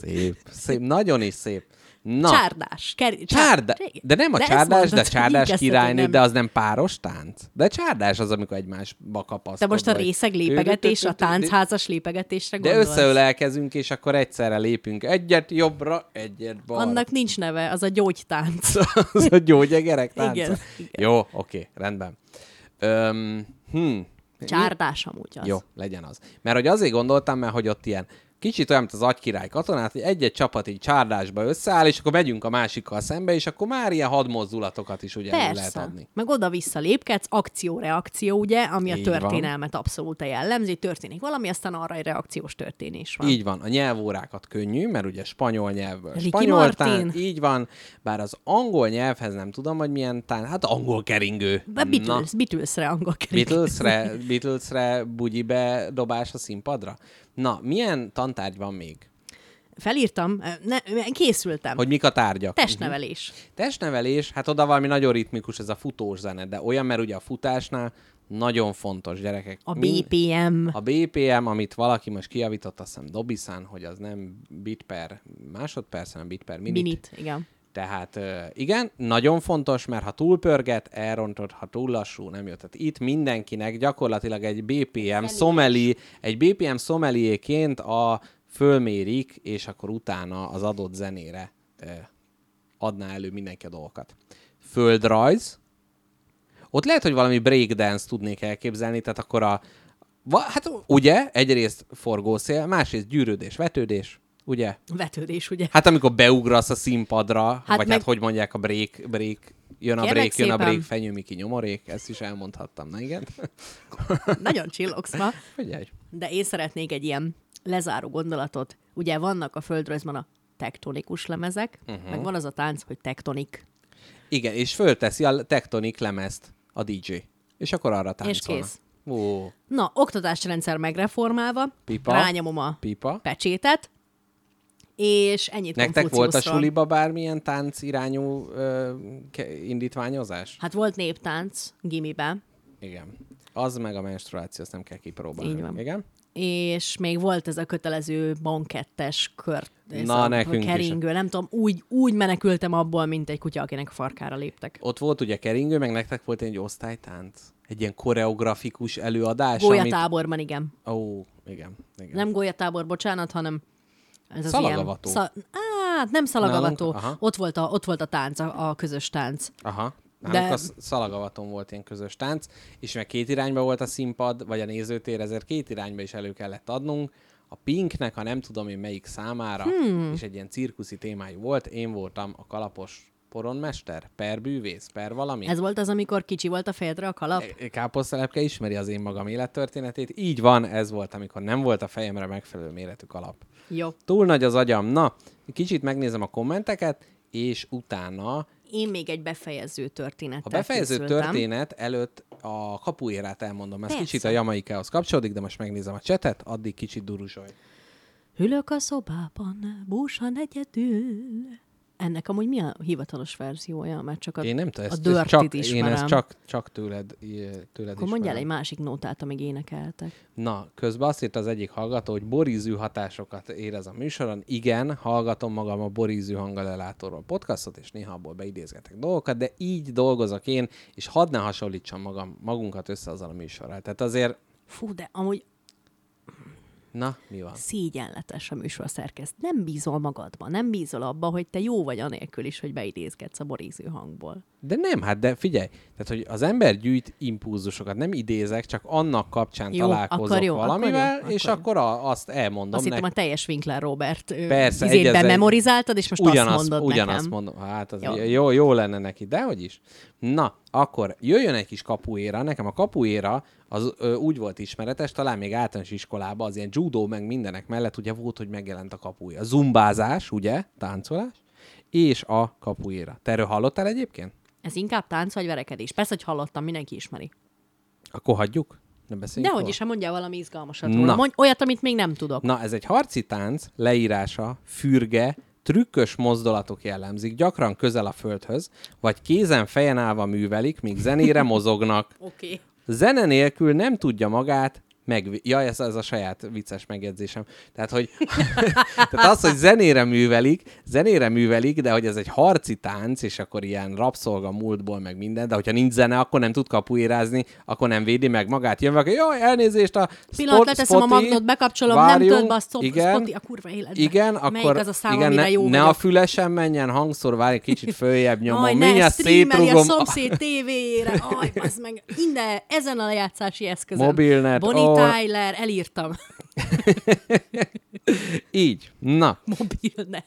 Szép, szép, nagyon is szép. Na, Csárdás. Ker- Csárda, de nem a De csárdás, de hogy csárdás királynő, de az nem páros tánc. De csárdás az, amikor egymásba kapaszkodva. De most a részeg lépegetés, a táncházas lépegetésre De gondolsz? összeölelkezünk, és akkor egyszerre lépünk egyet jobbra, egyet balra. Annak nincs neve, az a gyógytánc. az a gyógyegerek tánca. Igen, igen. Jó, oké, rendben. Öm, hm. Csárdás amúgy az. Jó, legyen az. Mert hogy azért gondoltam, mert hogy ott ilyen kicsit olyan, mint az agykirály katonát, hogy egy-egy csapat így csárdásba összeáll, és akkor megyünk a másikkal szembe, és akkor már ilyen hadmozdulatokat is ugye elő lehet Persze. adni. Meg oda-vissza lépkedsz, akció-reakció, ugye, ami a Így van. történelmet abszolút jellemzi, történik valami, aztán arra egy reakciós történés van. Így van, a nyelvórákat könnyű, mert ugye spanyol nyelvből Ricky spanyol tán, így van, bár az angol nyelvhez nem tudom, hogy milyen tán, hát angol keringő. Be Beatles, Beatlesre angol kerék. Beatlesre, Beatlesre bugyi bedobás a színpadra? Na, milyen tantárgy van még? Felírtam, ne, készültem. Hogy mik a tárgyak? Testnevelés. Testnevelés, hát oda valami nagyon ritmikus ez a futós zene, de olyan, mert ugye a futásnál nagyon fontos gyerekek. A Mind- BPM. A BPM, amit valaki most kijavított, azt hiszem Dobisán, hogy az nem bit per másodperc, hanem bit per minit. Minit, igen. Tehát igen, nagyon fontos, mert ha túlpörget, elrontod, ha túl lassú, nem jött. Tehát itt mindenkinek gyakorlatilag egy BPM szomeli, egy BPM szomeliéként a fölmérik, és akkor utána az adott zenére adná elő mindenki a dolgokat. Földrajz. Ott lehet, hogy valami breakdance tudnék elképzelni, tehát akkor a... Hát ugye, egyrészt forgószél, másrészt gyűrődés, vetődés, ugye? Vetődés, ugye? Hát amikor beugrasz a színpadra, hát vagy meg- hát hogy mondják a break, break, jön a Kérlek break, jön a szépen. break, fenyő, Miki nyomorék, ezt is elmondhattam, na igen. Nagyon csillogsz ma. Figyelj. De én szeretnék egy ilyen lezáró gondolatot. Ugye vannak a földrajzban a tektonikus lemezek, uh-huh. meg van az a tánc, hogy tektonik. Igen, és fölteszi a tektonik lemezt a DJ. És akkor arra És táncolnak. kész. Ó, Na, oktatásrendszer megreformálva, Pipa. rányomom a pipa. pecsétet, és ennyit Nektek volt a suliba bármilyen tánc irányú ö, indítványozás? Hát volt néptánc gimiben, Igen. Az meg a menstruáció, azt nem kell kipróbálni. Így van. Igen? és még volt ez a kötelező bankettes kör. Na, a nekünk is. keringő, nem tudom, úgy, úgy menekültem abból, mint egy kutya, akinek a farkára léptek. Ott volt ugye keringő, meg nektek volt egy osztálytánc. Egy ilyen koreografikus előadás. Gólyatáborban, igen. Amit... Ó, igen. igen. Nem gólyatábor, bocsánat, hanem ez az Szalagavató. Ilyen, szal... Á, nem szalagavató. Nálunk-. Ott volt, a, ott volt a tánc, a, a közös tánc. Aha. De- De... a sz- szalagavaton volt ilyen közös tánc, és meg két irányba volt a színpad, vagy a nézőtér, ezért két irányba is elő kellett adnunk. A Pinknek, ha nem tudom én melyik számára, hmm. és egy ilyen cirkuszi témájú volt, én voltam a kalapos poronmester, per bűvész, per valami. Ez volt az, amikor kicsi volt a fejedre a kalap? Káposztelepke ismeri az én magam élettörténetét. Így van, ez volt, amikor nem volt a fejemre megfelelő méretű kalap. Jó. Túl nagy az agyam. Na, kicsit megnézem a kommenteket, és utána Én még egy befejező történet. a befejező történet előtt a kapuérát elmondom. Ez Persze. kicsit a Jamaikához kapcsolódik, de most megnézem a csetet, addig kicsit duruzsolj. Ülök a szobában, búsan egyedül. Ennek amúgy mi a hivatalos verziója? Mert csak a, Én nem tudom, a ezt, dirty ezt csak, ismerem. én ezt csak, csak tőled, tőled Akkor mondjál egy ismerem. másik nótát, amíg énekeltek. Na, közben azt írta az egyik hallgató, hogy borízű hatásokat érez a műsoron. Igen, hallgatom magam a borízű hangalelátóról podcastot, és néha abból beidézgetek dolgokat, de így dolgozok én, és hadd ne hasonlítsam magam, magunkat össze azzal a műsorral. Tehát azért, Fú, de amúgy na, mi van? szégyenletes a műsor szerkeszt. Nem bízol magadban, nem bízol abba, hogy te jó vagy anélkül is, hogy beidézgetsz a boríző hangból. De nem, hát de figyelj, tehát hogy az ember gyűjt impulzusokat, nem idézek, csak annak kapcsán Jó, találkozok akkor jó, akkor valamivel, jó, és akkor akkor a, azt elmondom Azt hittem a teljes Winkler Robert Persze, izét egyezek. bememorizáltad, és most ugyanazt, azt mondod ugyanazt nekem. mondom. Hát az jó. Jó, jó lenne neki, de hogy is. Na, akkor jöjjön egy kis kapuéra. Nekem a kapuéra az ö, úgy volt ismeretes, talán még általános iskolában, az ilyen judó meg mindenek mellett ugye volt, hogy megjelent a kapuéra. Zumbázás, ugye, táncolás, és a kapuéra. Te erről hallottál egyébként? Ez inkább tánc vagy verekedés. Persze, hogy hallottam, mindenki ismeri. Akkor hagyjuk? Ne beszéljünk De hogy róla? is, ha mondjál valami izgalmasat róla. Mondj olyat, amit még nem tudok. Na, ez egy harci tánc, leírása, fürge, trükkös mozdulatok jellemzik, gyakran közel a földhöz, vagy kézen fejen állva művelik, míg zenére mozognak. Okay. Zene nélkül nem tudja magát meg... Ja, ez, ez a saját vicces megjegyzésem. Tehát, hogy tehát az, hogy zenére művelik, zenére művelik, de hogy ez egy harci tánc, és akkor ilyen rabszolga múltból, meg minden, de hogyha nincs zene, akkor nem tud kapuérázni, akkor nem védi meg magát. Jön valaki, jaj, elnézést a Pillanat, spot- leteszem a spoti, magnót, bekapcsolom, várjunk, nem tölt be a igen, spoti, a kurva életbe. igen, Melyik akkor az a szám, igen, ne, jó ne a fülesen menjen hangszor, várj egy kicsit följebb nyomom, Aj, mindjárt streameli a szétrugom. szomszéd tévéjére. Aj, meg minden, ezen a lejátszási eszközön. Mobilnet, Bonnie ó. Tyler, elírtam. Így, na, Mobilnet.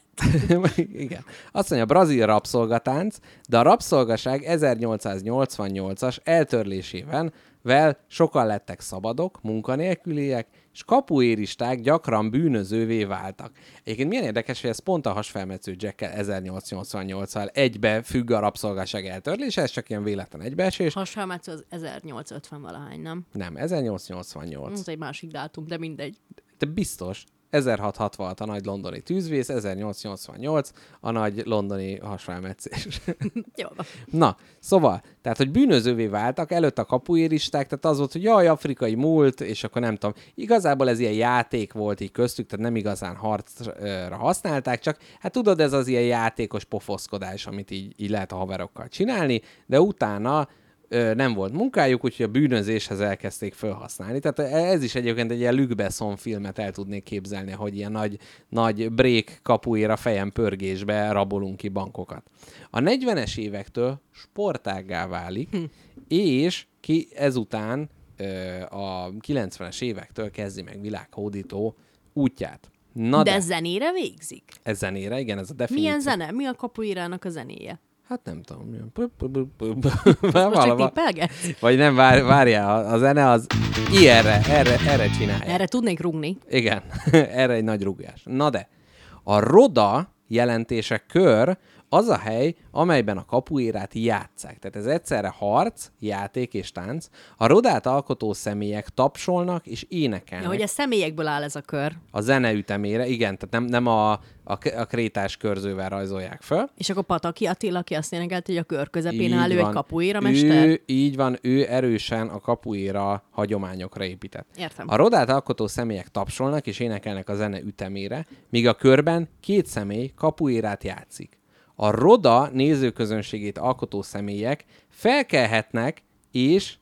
Igen. Azt mondja, brazil rabszolgatánc, de a rabszolgaság 1888-as eltörlésében vel sokan lettek szabadok, munkanélküliek, és kapuéristák gyakran bűnözővé váltak. Egyébként milyen érdekes, hogy ez pont a hasfelmetsző Jackkel 1888-al egybe függ a rabszolgaság eltörlése, ez csak ilyen véletlen egybeesés. Hasfelmetsző az 1850 valahány, nem? Nem, 1888. Ez egy másik dátum, de mindegy. De biztos. 1666 a nagy londoni tűzvész, 1888 a nagy londoni hasfelmetszés. Jó. Na, szóval, tehát, hogy bűnözővé váltak, előtt a kapuéristák, tehát az volt, hogy jaj, afrikai múlt, és akkor nem tudom. Igazából ez ilyen játék volt így köztük, tehát nem igazán harcra használták, csak hát tudod, ez az ilyen játékos pofoszkodás, amit így, így lehet a haverokkal csinálni, de utána nem volt munkájuk, úgyhogy a bűnözéshez elkezdték felhasználni. Tehát ez is egyébként egy ilyen Luc Besson filmet el tudnék képzelni, hogy ilyen nagy, nagy break kapuéra fejem pörgésbe rabolunk ki bankokat. A 40-es évektől sportággá válik, hm. és ki ezután a 90-es évektől kezdi meg világhódító útját. Na de de, zenére végzik? ez zenére, igen, ez a definíció. Milyen zene? Mi a kapuirának a zenéje? Hát nem tudom. tippelgetsz? Vagy nem, vár, várjál, a zene az ilyenre, erre, erre csinálja. Erre tudnék rugni. Igen, erre egy nagy rugás. Na de, a roda jelentése kör, az a hely, amelyben a kapuérát játszák. Tehát ez egyszerre harc, játék és tánc. A rodát alkotó személyek tapsolnak és énekelnek. Ja, hogy a személyekből áll ez a kör. A zene ütemére, igen, tehát nem, nem a, a, a krétás körzővel rajzolják föl. És akkor Pataki Attila, aki azt énekelt, hogy a kör közepén Így áll ő egy kapuéra mester. Ő, így van, ő erősen a kapuéra hagyományokra épített. Értem. A rodát alkotó személyek tapsolnak és énekelnek a zene ütemére, míg a körben két személy kapuérát játszik. A roda nézőközönségét alkotó személyek felkelhetnek és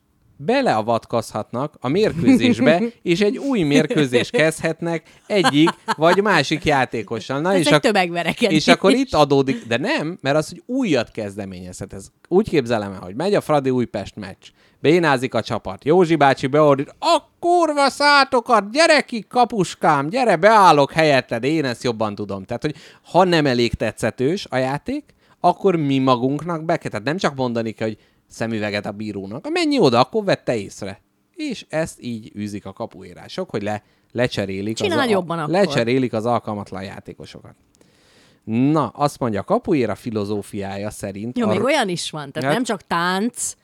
beleavatkozhatnak a mérkőzésbe, és egy új mérkőzést kezdhetnek egyik vagy másik játékossal. Na, Ez és egy ak- tömegverekedés. és akkor itt adódik, de nem, mert az, hogy újat kezdeményezhet. Ez úgy képzelem el, hogy megy a Fradi Újpest meccs, bénázik a csapat, Józsi bácsi beordít, a kurva szátokat, gyere ki, kapuskám, gyere, beállok helyetted, én ezt jobban tudom. Tehát, hogy ha nem elég tetszetős a játék, akkor mi magunknak be kell. Tehát nem csak mondani kell, hogy szemüveget a bírónak, menj oda, akkor vette észre. És ezt így űzik a kapuírások, hogy le, lecserélik, Csinál az, jobban akkor. lecserélik az alkalmatlan játékosokat. Na, azt mondja, a kapuéra filozófiája szerint... Jó, a még olyan is van. Tehát Hát- nem csak tánc,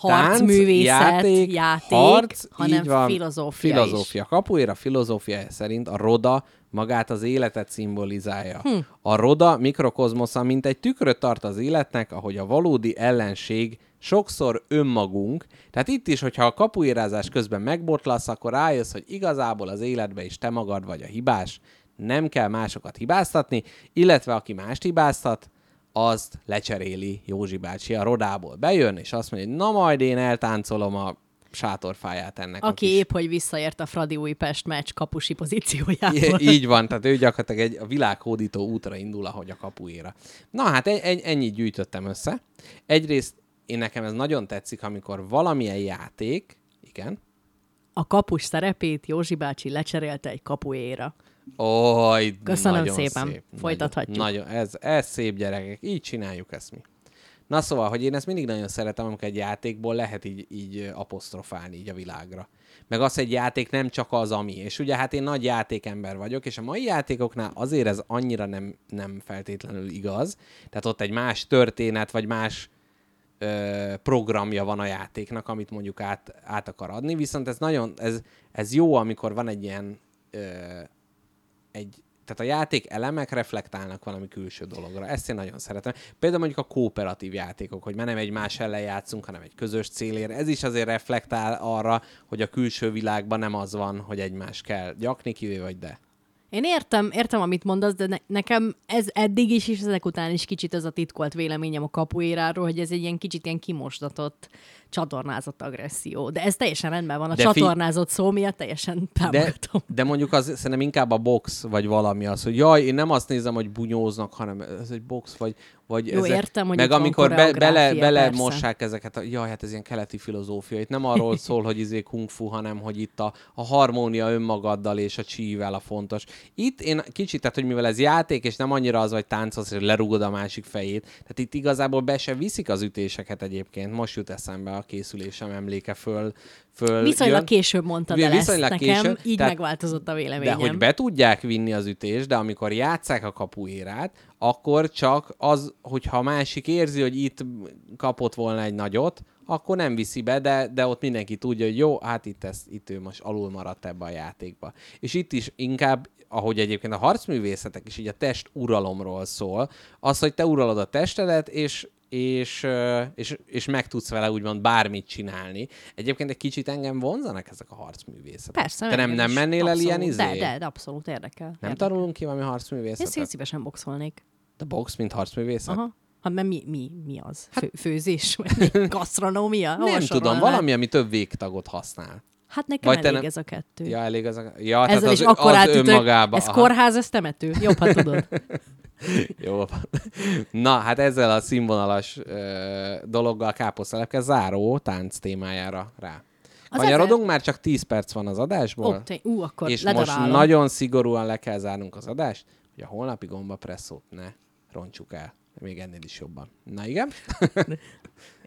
tánc, harcművészet, játék, játék harc, hanem így van, filozófia, is. filozófia. Kapuéra filozófia szerint a roda magát az életet szimbolizálja. Hm. A roda mikrokozmosza, mint egy tükröt tart az életnek, ahogy a valódi ellenség sokszor önmagunk. Tehát itt is, hogyha a kapuérázás közben megbotlasz, akkor rájössz, hogy igazából az életben is te magad vagy a hibás, nem kell másokat hibáztatni, illetve aki mást hibáztat, azt lecseréli Józsi bácsi a rodából. Bejön, és azt mondja, hogy na majd én eltáncolom a sátorfáját ennek a Aki kis épp, hogy visszaért a Fradi Újpest meccs kapusi pozíciójából. I- így van, tehát ő gyakorlatilag egy a világhódító útra indul, ahogy a kapuéra. Na hát en- ennyit gyűjtöttem össze. Egyrészt én nekem ez nagyon tetszik, amikor valamilyen játék, igen, A kapus szerepét Józsi bácsi lecserélte egy kapuéra. Oj, Köszönöm szépen. Szép. Folytathatjuk. Nagyon, nagyon, ez, ez szép gyerekek, így csináljuk ezt mi. Na szóval, hogy én ezt mindig nagyon szeretem, amikor egy játékból lehet így, így apostrofálni így a világra. Meg az, hogy egy játék nem csak az, ami. És ugye hát én nagy játékember vagyok, és a mai játékoknál azért ez annyira nem, nem feltétlenül igaz. Tehát ott egy más történet, vagy más ö, programja van a játéknak, amit mondjuk át, át akar adni, viszont ez nagyon, ez, ez jó, amikor van egy ilyen ö, egy, tehát a játék elemek reflektálnak valami külső dologra. Ezt én nagyon szeretem. Például mondjuk a kooperatív játékok, hogy már nem egymás ellen játszunk, hanem egy közös célért. Ez is azért reflektál arra, hogy a külső világban nem az van, hogy egymás kell gyakni, kivé vagy de. Én értem, értem, amit mondasz, de ne- nekem ez eddig is, és ezek után is kicsit ez a titkolt véleményem a kapuéráról, hogy ez egy ilyen kicsit ilyen kimosdatott, csatornázott agresszió. De ez teljesen rendben van. A De fi- csatornázott szó miatt teljesen De, támogatom. de mondjuk az szerintem inkább a box, vagy valami az, hogy jaj, én nem azt nézem, hogy bunyóznak, hanem ez egy box, vagy, vagy Jó, ezek, értem, hogy meg amikor be, bele, bele mossák ezeket, a, jaj, hát ez ilyen keleti filozófia. Itt nem arról szól, hogy izé kung fu, hanem hogy itt a, a harmónia önmagaddal és a csível a fontos. Itt én kicsit, tehát hogy mivel ez játék, és nem annyira az, hogy táncolsz, és lerugod a másik fejét, tehát itt igazából be se viszik az ütéseket egyébként. Most jut eszembe a készülésem emléke föl. föl Viszonylag jön. később mondtad el ezt nekem, később, így tehát- megváltozott a De véleményem. hogy be tudják vinni az ütést, de amikor játszák a kapuérát, akkor csak az, hogyha a másik érzi, hogy itt kapott volna egy nagyot, akkor nem viszi be, de, de ott mindenki tudja, hogy jó, hát itt, ez, itt ő most alul maradt ebbe a játékba. És itt is inkább, ahogy egyébként a harcművészetek is így a test uralomról szól, az, hogy te uralod a testedet, és és, és, és meg tudsz vele úgymond bármit csinálni. Egyébként egy kicsit engem vonzanak ezek a harcművészetek. Persze. Te nem, nem mennél el ilyen izé? De, de, de abszolút érdekel. Nem érdekel. tanulunk ki valami Én harcművészetet? szí- szívesen boxolnék. De box, mint harcművészet? Aha. Hát mert mi, mi, mi az? Fő, főzés? Vagy mi? Gasztronómia? Nem tudom, valami, ami több végtagot használ. Hát nekem Vagy elég nem- ez a kettő. Ja, elég az a... Ja, tehát Ezzel az, is akkor az önmagába. Ez Aha. kórház, ez temető. Jobb, ha tudod. Jó van. Na, hát ezzel a színvonalas ö, dologgal káposztelepke záró tánc témájára rá. Az Kanyarodunk, már csak 10 perc van az adásból. Ó, tény- ú, akkor és most ledarálom. nagyon szigorúan le kell zárnunk az adást, hogy a holnapi gombapresszót ne roncsuk el. Még ennél is jobban. Na igen?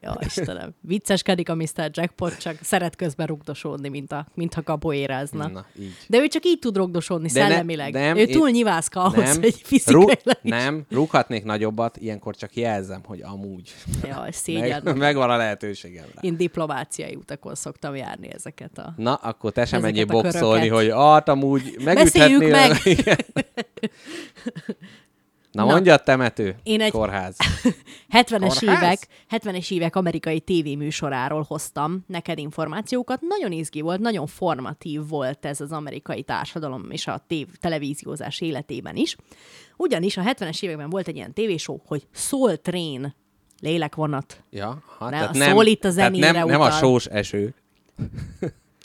Ja, Istenem. Vicceskedik a Mr. Jackpot, csak szeret közben rugdosódni, mint, a, mintha kapoérázna. Na, így. De ő csak így tud rugdosódni De ne- szellemileg. nem, ő én- túl nyivászka ahhoz, nem, hogy fizikailag is. nem, rúghatnék nagyobbat, ilyenkor csak jelzem, hogy amúgy. Jaj, szégyed. Meg, megvan a lehetőségem rá. Én diplomáciai utakon szoktam járni ezeket a... Na, akkor te sem menjél boxolni, hogy hát amúgy Beszéljük megüthetnél. meg! Na, Na. mondja a temető. Én egy- Kórház. 70-es Kórház? évek, 70-es évek amerikai tévéműsoráról hoztam neked információkat. Nagyon izgi volt, nagyon formatív volt ez az amerikai társadalom és a tév, televíziózás életében is. Ugyanis a 70-es években volt egy ilyen tévéshow, hogy Soul Train, lélekvonat. Ja, ha, Ne, tehát a nem, szól itt a tehát zenére nem, nem a utal. sós eső.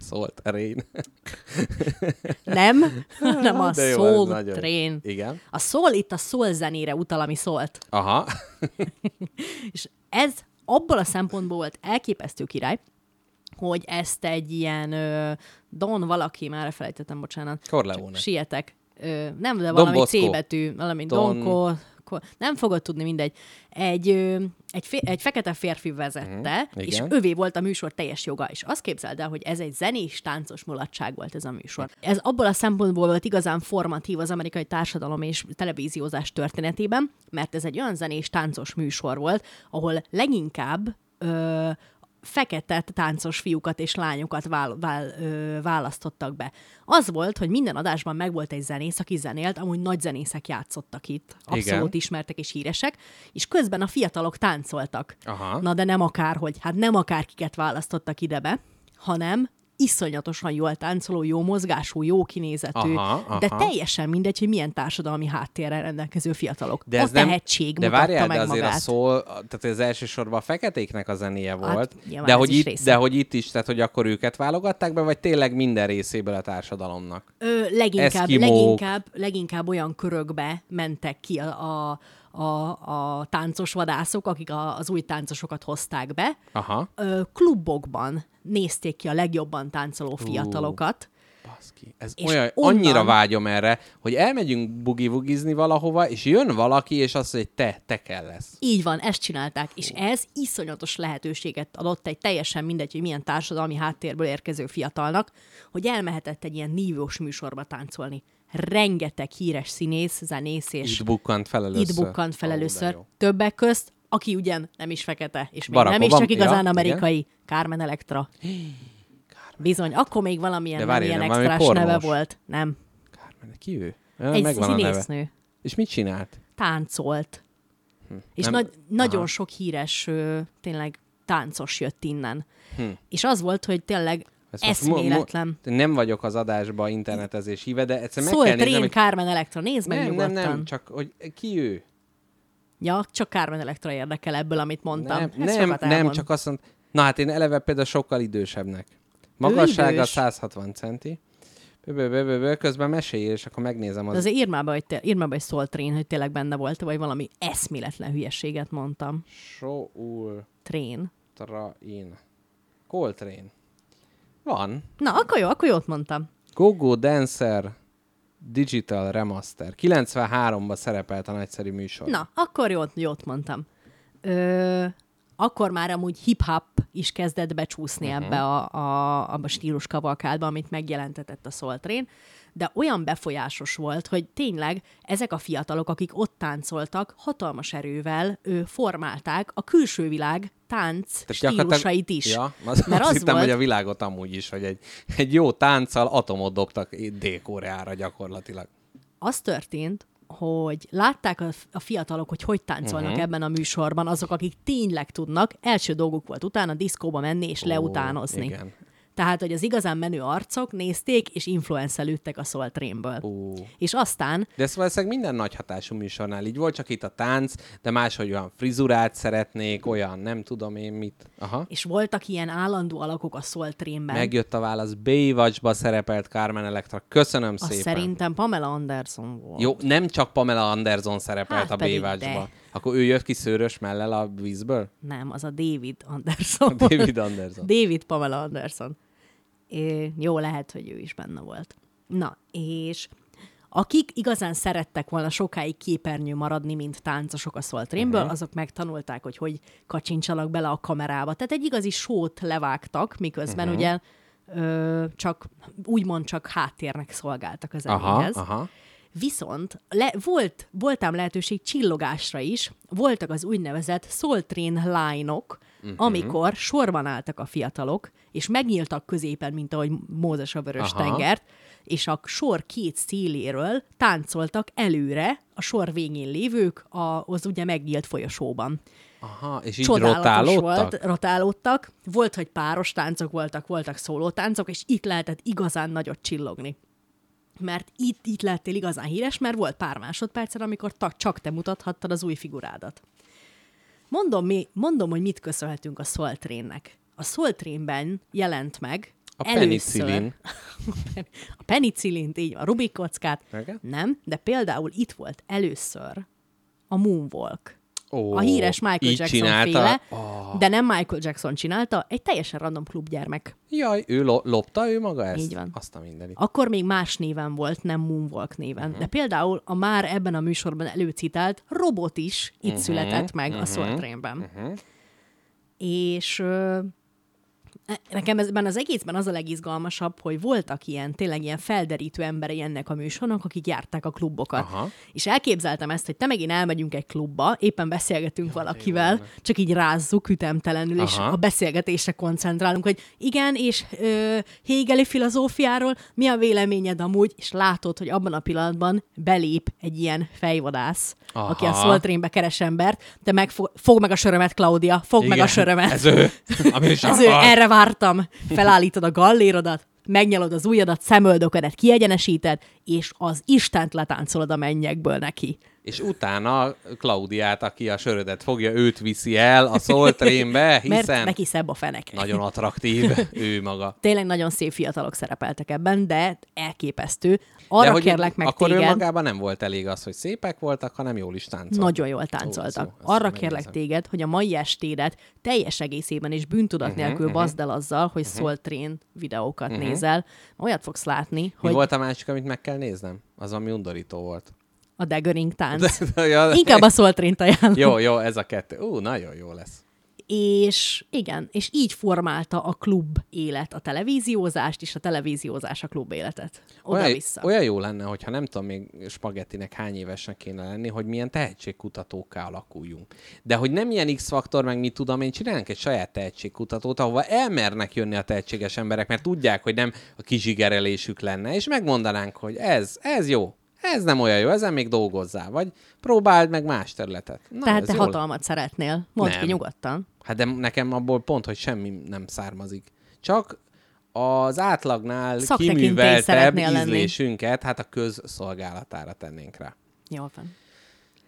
Szólt a rén. Nem, hanem a De jó, Soul nagyon- Train. Igen. A szól itt a szól zenére utal, ami szólt. Aha. És ez abból a szempontból volt elképesztő király, hogy ezt egy ilyen ö, Don valaki, már elfelejtettem, bocsánat. Corleone. Sietek. Ö, nem, de valami Bosco. C betű, valami Don- Donko, Ko- nem fogod tudni, mindegy. Egy, egy, fé- egy fekete férfi vezette, Mhm, és övé volt a műsor teljes joga. És azt képzeld el, hogy ez egy zenés, táncos mulatság volt ez a műsor. Ez abból a szempontból volt igazán formatív az amerikai társadalom és televíziózás történetében, mert ez egy olyan zenés, táncos műsor volt, ahol leginkább ö, fekete táncos fiúkat és lányokat vál, vál, ö, választottak be. Az volt, hogy minden adásban megvolt egy zenész, aki zenélt, amúgy nagy zenészek játszottak itt, abszolút Igen. ismertek és híresek, és közben a fiatalok táncoltak. Aha. Na de nem akárhogy, hát nem akárkiket választottak ide be, hanem iszonyatosan jól táncoló, jó mozgású, jó kinézetű, Aha, aha. de teljesen mindegy, hogy milyen társadalmi háttérrel rendelkező fiatalok. De a ez nem, tehetség de mutatta várjál, meg de azért magát. a szól, tehát az elsősorban a feketéknek a zenéje Hát, volt, nyilván de ez hogy, itt, része. de hogy itt is, tehát hogy akkor őket válogatták be, vagy tényleg minden részéből a társadalomnak? Ö, leginkább, Eszkimók. leginkább, leginkább olyan körökbe mentek ki a, a, a, a táncos vadászok, akik a, az új táncosokat hozták be. Aha. Ö, klubokban nézték ki a legjobban táncoló fiatalokat. Baszki. Ez És olyan, onnan- annyira vágyom erre, hogy elmegyünk bugivugizni valahova, és jön valaki, és azt mondja, hogy te, te kell lesz. Így van, ezt csinálták, és ez iszonyatos lehetőséget adott egy teljesen mindegy, hogy milyen társadalmi háttérből érkező fiatalnak, hogy elmehetett egy ilyen nívós műsorba táncolni. Rengeteg híres színész, zenész és Itt bukkant fel először. itt bukkant fel először. jó. Többek közt, aki ugyan nem is fekete, és még Barack nem is Obama- csak igazán ja, amerikai, Carmen Electra. Bizony, akkor még valamilyen De várj, ilyen nem extrás neve volt. Nem. Carmen, ki ő? Ja, Egy színésznő. És mit csinált? Táncolt. És Nem- nagy, nagyon Aha. sok híres, tényleg táncos jött innen. Hm. És az volt, hogy tényleg Ezt most mo- mo- eszméletlen. Nem vagyok az adásba internetezés híve, de egyszer meg Szólt kell néznem, Rén hogy... Carmen Electra, nézd meg Nem, nem, nyugodtan. nem, csak hogy ki ő? Ja, csak Carmen Electra érdekel ebből, amit mondtam. Nem, Ez nem, nem, csak azt mondta, na hát én eleve például sokkal idősebbnek. Magassága idős. 160 centi. Bö, bö, bö, bö, bö, közben mesélj, és akkor megnézem De az... azért írd már be, hogy, te, írd már be, hogy Soul Train, hogy tényleg benne volt, vagy valami eszméletlen hülyeséget mondtam. Soul Train. Train. Coltrane. Van. Na, akkor jó, akkor jót mondtam. Gogo Dancer Digital Remaster. 93-ban szerepelt a nagyszerű műsor. Na, akkor jót, jót mondtam. Ö, akkor már amúgy hip-hop is kezdett becsúszni uh-huh. ebbe a, a, a stílus kavalkádba, amit megjelentetett a Soul Train, de olyan befolyásos volt, hogy tényleg ezek a fiatalok, akik ott táncoltak, hatalmas erővel ő, formálták a külső világ tánc gyakorlatilag- stílusait is. Ja, az, Mert azt az hittem, volt, hogy a világot amúgy is, hogy egy, egy jó tánccal atomot dobtak Dél-Koreára gyakorlatilag. az történt, hogy látták a, a fiatalok, hogy hogy táncolnak uh-huh. ebben a műsorban, azok, akik tényleg tudnak, első dolguk volt utána diszkóba menni és leutánozni. igen. Tehát, hogy az igazán menő arcok nézték és influencelődtek a Soul Trainből. Ú. És aztán De ez valószínűleg minden nagy hatású műsornál így volt, csak itt a tánc, de máshogy olyan frizurát szeretnék, olyan nem tudom én mit. Aha. és voltak ilyen állandó alakok a Soul Trainben. Megjött a válasz, Baywatch-ba szerepelt Carmen Electra. Köszönöm Azt szépen. szerintem Pamela Anderson volt. Jó, nem csak Pamela Anderson szerepelt Hát a Baywatch-ba. Akkor ő jött ki szőrös mellel a vízből? Nem, az a David Anderson. David Anderson. David Pamela Anderson. É, jó, lehet, hogy ő is benne volt. Na, és Akik igazán szerettek volna sokáig képernyő maradni, mint táncosok a Soul Trainből, Mhm. uh-huh. azok megtanulták, hogy hogy kacsincsanak bele a kamerába. Tehát egy igazi sót levágtak, miközben Mhm. uh-huh. ugye ö, csak, úgymond csak háttérnek szolgáltak az Aha, aha. Viszont le, volt, voltám lehetőség csillogásra is, voltak az úgynevezett Soul Train line-ok, uh-huh. amikor sorban álltak a fiatalok, és megnyíltak középen, mint ahogy Mózes a vörös Aha. tengert, és a sor két széléről táncoltak előre a sor végén lévők a, az ugye megnyílt folyosóban. Aha, és így Csodálatos rotálódtak? volt, rotálódtak. Volt, hogy páros táncok voltak, voltak szólótáncok, és itt lehetett igazán nagyot csillogni. Mert itt, itt lettél igazán híres, mert volt pár másodpercen, amikor csak te mutathattad az új figurádat. Mondom, mi, mondom, hogy mit köszönhetünk a Soul Trainnek. A Soul Trainben jelent meg A először- penicillin. a penicillint, így a Rubik kockát. Igen? Nem, de például itt volt először a Moonwalk. Ó, a híres Michael Jackson csinálta? féle, Oh. de nem Michael Jackson csinálta, egy teljesen random klubgyermek. Jaj, ő lo- lopta ő maga ezt? Így van. Azt a mindenit. Akkor még más néven volt, nem Moonwalk néven. Mhm. Uh-huh. De például a már ebben a műsorban előcitált robot is itt uh-huh. született meg uh-huh. a Soul Trainben. Uh-huh. És ö, nekem ezben az egészben az a legizgalmasabb, hogy voltak ilyen, tényleg ilyen felderítő emberei ennek a műsornak, akik járták a klubokat. Aha. És elképzeltem ezt, hogy te meg én elmegyünk egy klubba, éppen beszélgetünk valakivel, csak így rázzuk ütemtelenül, és Aha. a beszélgetésre koncentrálunk, hogy igen, és ö, Hegeli filozófiáról mi a véleményed amúgy, és látod, hogy abban a pillanatban belép egy ilyen fejvadász, Aha. aki a Trainbe keres embert, de meg fog, fog meg a sörömet, Claudia, fog meg a sörömet. Ez ő, ami is Ez ő, erre vártam. Felállítod a gallérodat, megnyalod az ujjadat, szemöldöködet kiegyenesíted, és az Istent letáncolod a mennyekből neki. És utána Klaudiát, aki a sörödet fogja, őt viszi el a Soul Trainbe, Mert hiszen neki szebb a feneke. nagyon attraktív ő maga. Tényleg nagyon szép fiatalok szerepeltek ebben, de elképesztő. Arra De hogy kérlek meg akkor téged, önmagában nem volt elég az, hogy szépek voltak, hanem jól is táncoltak. nagyon jól Ó, táncoltak. szó, ezt Arra kérlek téged, hogy a mai estédet teljes egészében és bűntudat Mhm, nélkül bazd el azzal, hogy Soul Train videókat nézel. Olyat fogsz látni, Mi hogy volt a másik, amit meg kell néznem? Az, ami undorító volt. a daggering tánc. ja, Inkább a Soul Train-t ajánlom. Jó, jó, ez a kettő. Ú, nagyon jó lesz. És igen, és így formálta a klub élet a televíziózást, és a televíziózás a klub életet. Olyan, Oda-vissza. olyan jó lenne, hogyha nem tudom még spagettinek hány évesnek kéne lenni, hogy milyen tehetségkutatókká alakuljunk. De hogy nem ilyen X-faktor, meg mit tudom én, csinálunk egy saját tehetségkutatót, ahova elmernek jönni a tehetséges emberek, mert tudják, hogy nem a kizsigerelésük lenne, és megmondanánk, hogy ez, ez jó, ez nem olyan jó, ezen még dolgozzál, vagy próbáld meg más területet. Na, Tehát te hatalmat szeretnél. Mondd Nem. ki nyugodtan. Hát de nekem abból pont, hogy semmi nem származik. Csak az átlagnál kiműveltebb szeretnél lenni. ízlésünket, hát a közszolgálatára tennénk rá. Jól van.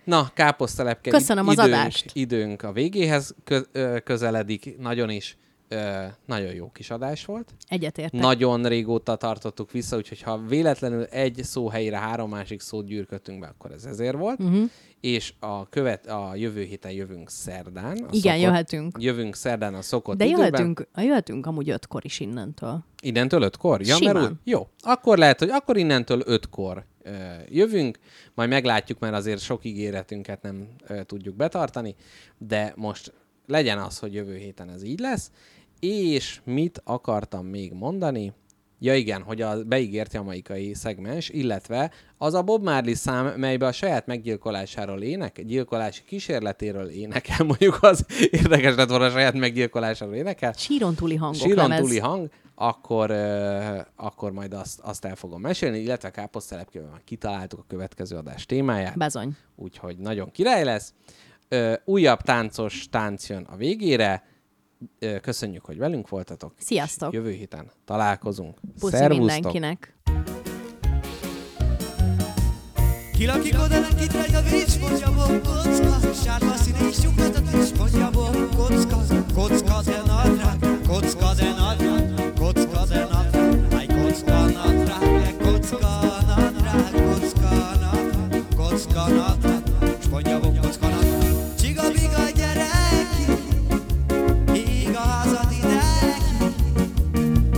Na, káposztelepke, Köszönöm az időnk, adást. időnk a végéhez kö- közeledik, nagyon is ö, nagyon jó kis adás volt. Egyetértek. Nagyon régóta tartottuk vissza, úgyhogy ha véletlenül egy szó helyére három másik szót gyűrködtünk be, akkor ez ezért volt. Uh-huh. És a, követ, a jövő héten jövünk szerdán. A Igen, jöhetünk. Jövünk szerdán a szokott De időben. jöhetünk, jöhetünk amúgy ötkor is innentől. Innentől ötkor? Ja, Simán. mert jó. Akkor lehet, hogy akkor innentől ötkor ö, jövünk, majd meglátjuk, mert azért sok ígéretünket nem ö, tudjuk betartani, de most legyen az, hogy jövő héten ez így lesz, és mit akartam még mondani? Ja igen, hogy a beígért jamaikai szegmens, illetve az a Bob Marley szám, melybe a saját meggyilkolásáról ének, gyilkolási kísérletéről énekel, mondjuk az érdekes lett volna a saját meggyilkolásáról énekel, Síron túli hangok síron túli hang, akkor, uh, akkor majd azt, azt el fogom mesélni, illetve káposztelepkével már kitaláltuk a következő adás témáját, Bezony. úgyhogy nagyon király lesz. Uh, újabb táncos tánc jön a végére. Köszönjük, hogy velünk voltatok. Sziasztok. És Jövő héten találkozunk. Puszi Szervusztok. mindenkinek. Kilakik oda neki drága víz, mondja Bob, kocka Sárga színe mondja Bob, kocka Kocka de nadrág, kocka de nadrág Kocka de nadrág, aj kocka nadrág Kocka nadrág, kocka nadrág Kocka nadrág, s mondja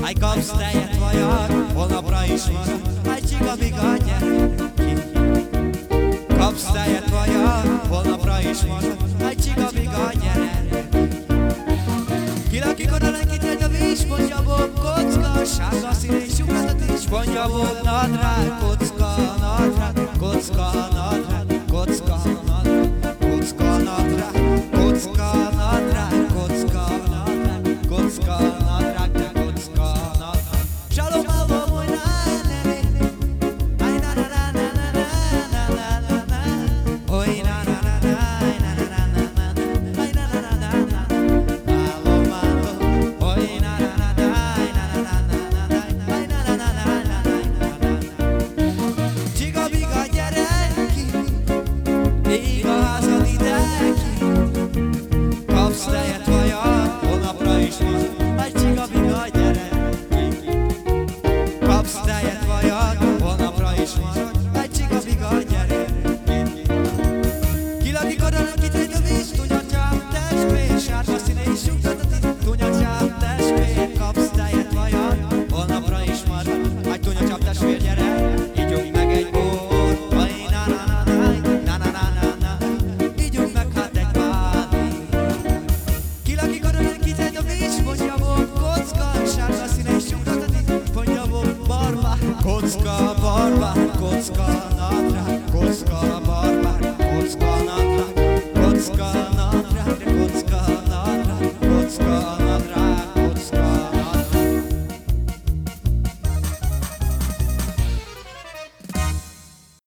Haj kapsz tejet vajat, holnapra is van. Haj csiga-biga gyere ki Kapsz tejet vajat, holnapra is van. Haj csiga-biga gyere Kilakik oda neki tegy a víz, mondja Bob kocka. Sárga színén sugarat is, mondja Bob nadrág Kocka, nadrág, kocka, nadrág, kocka, nadrág Kocka, nadrág, kocka, nadrág.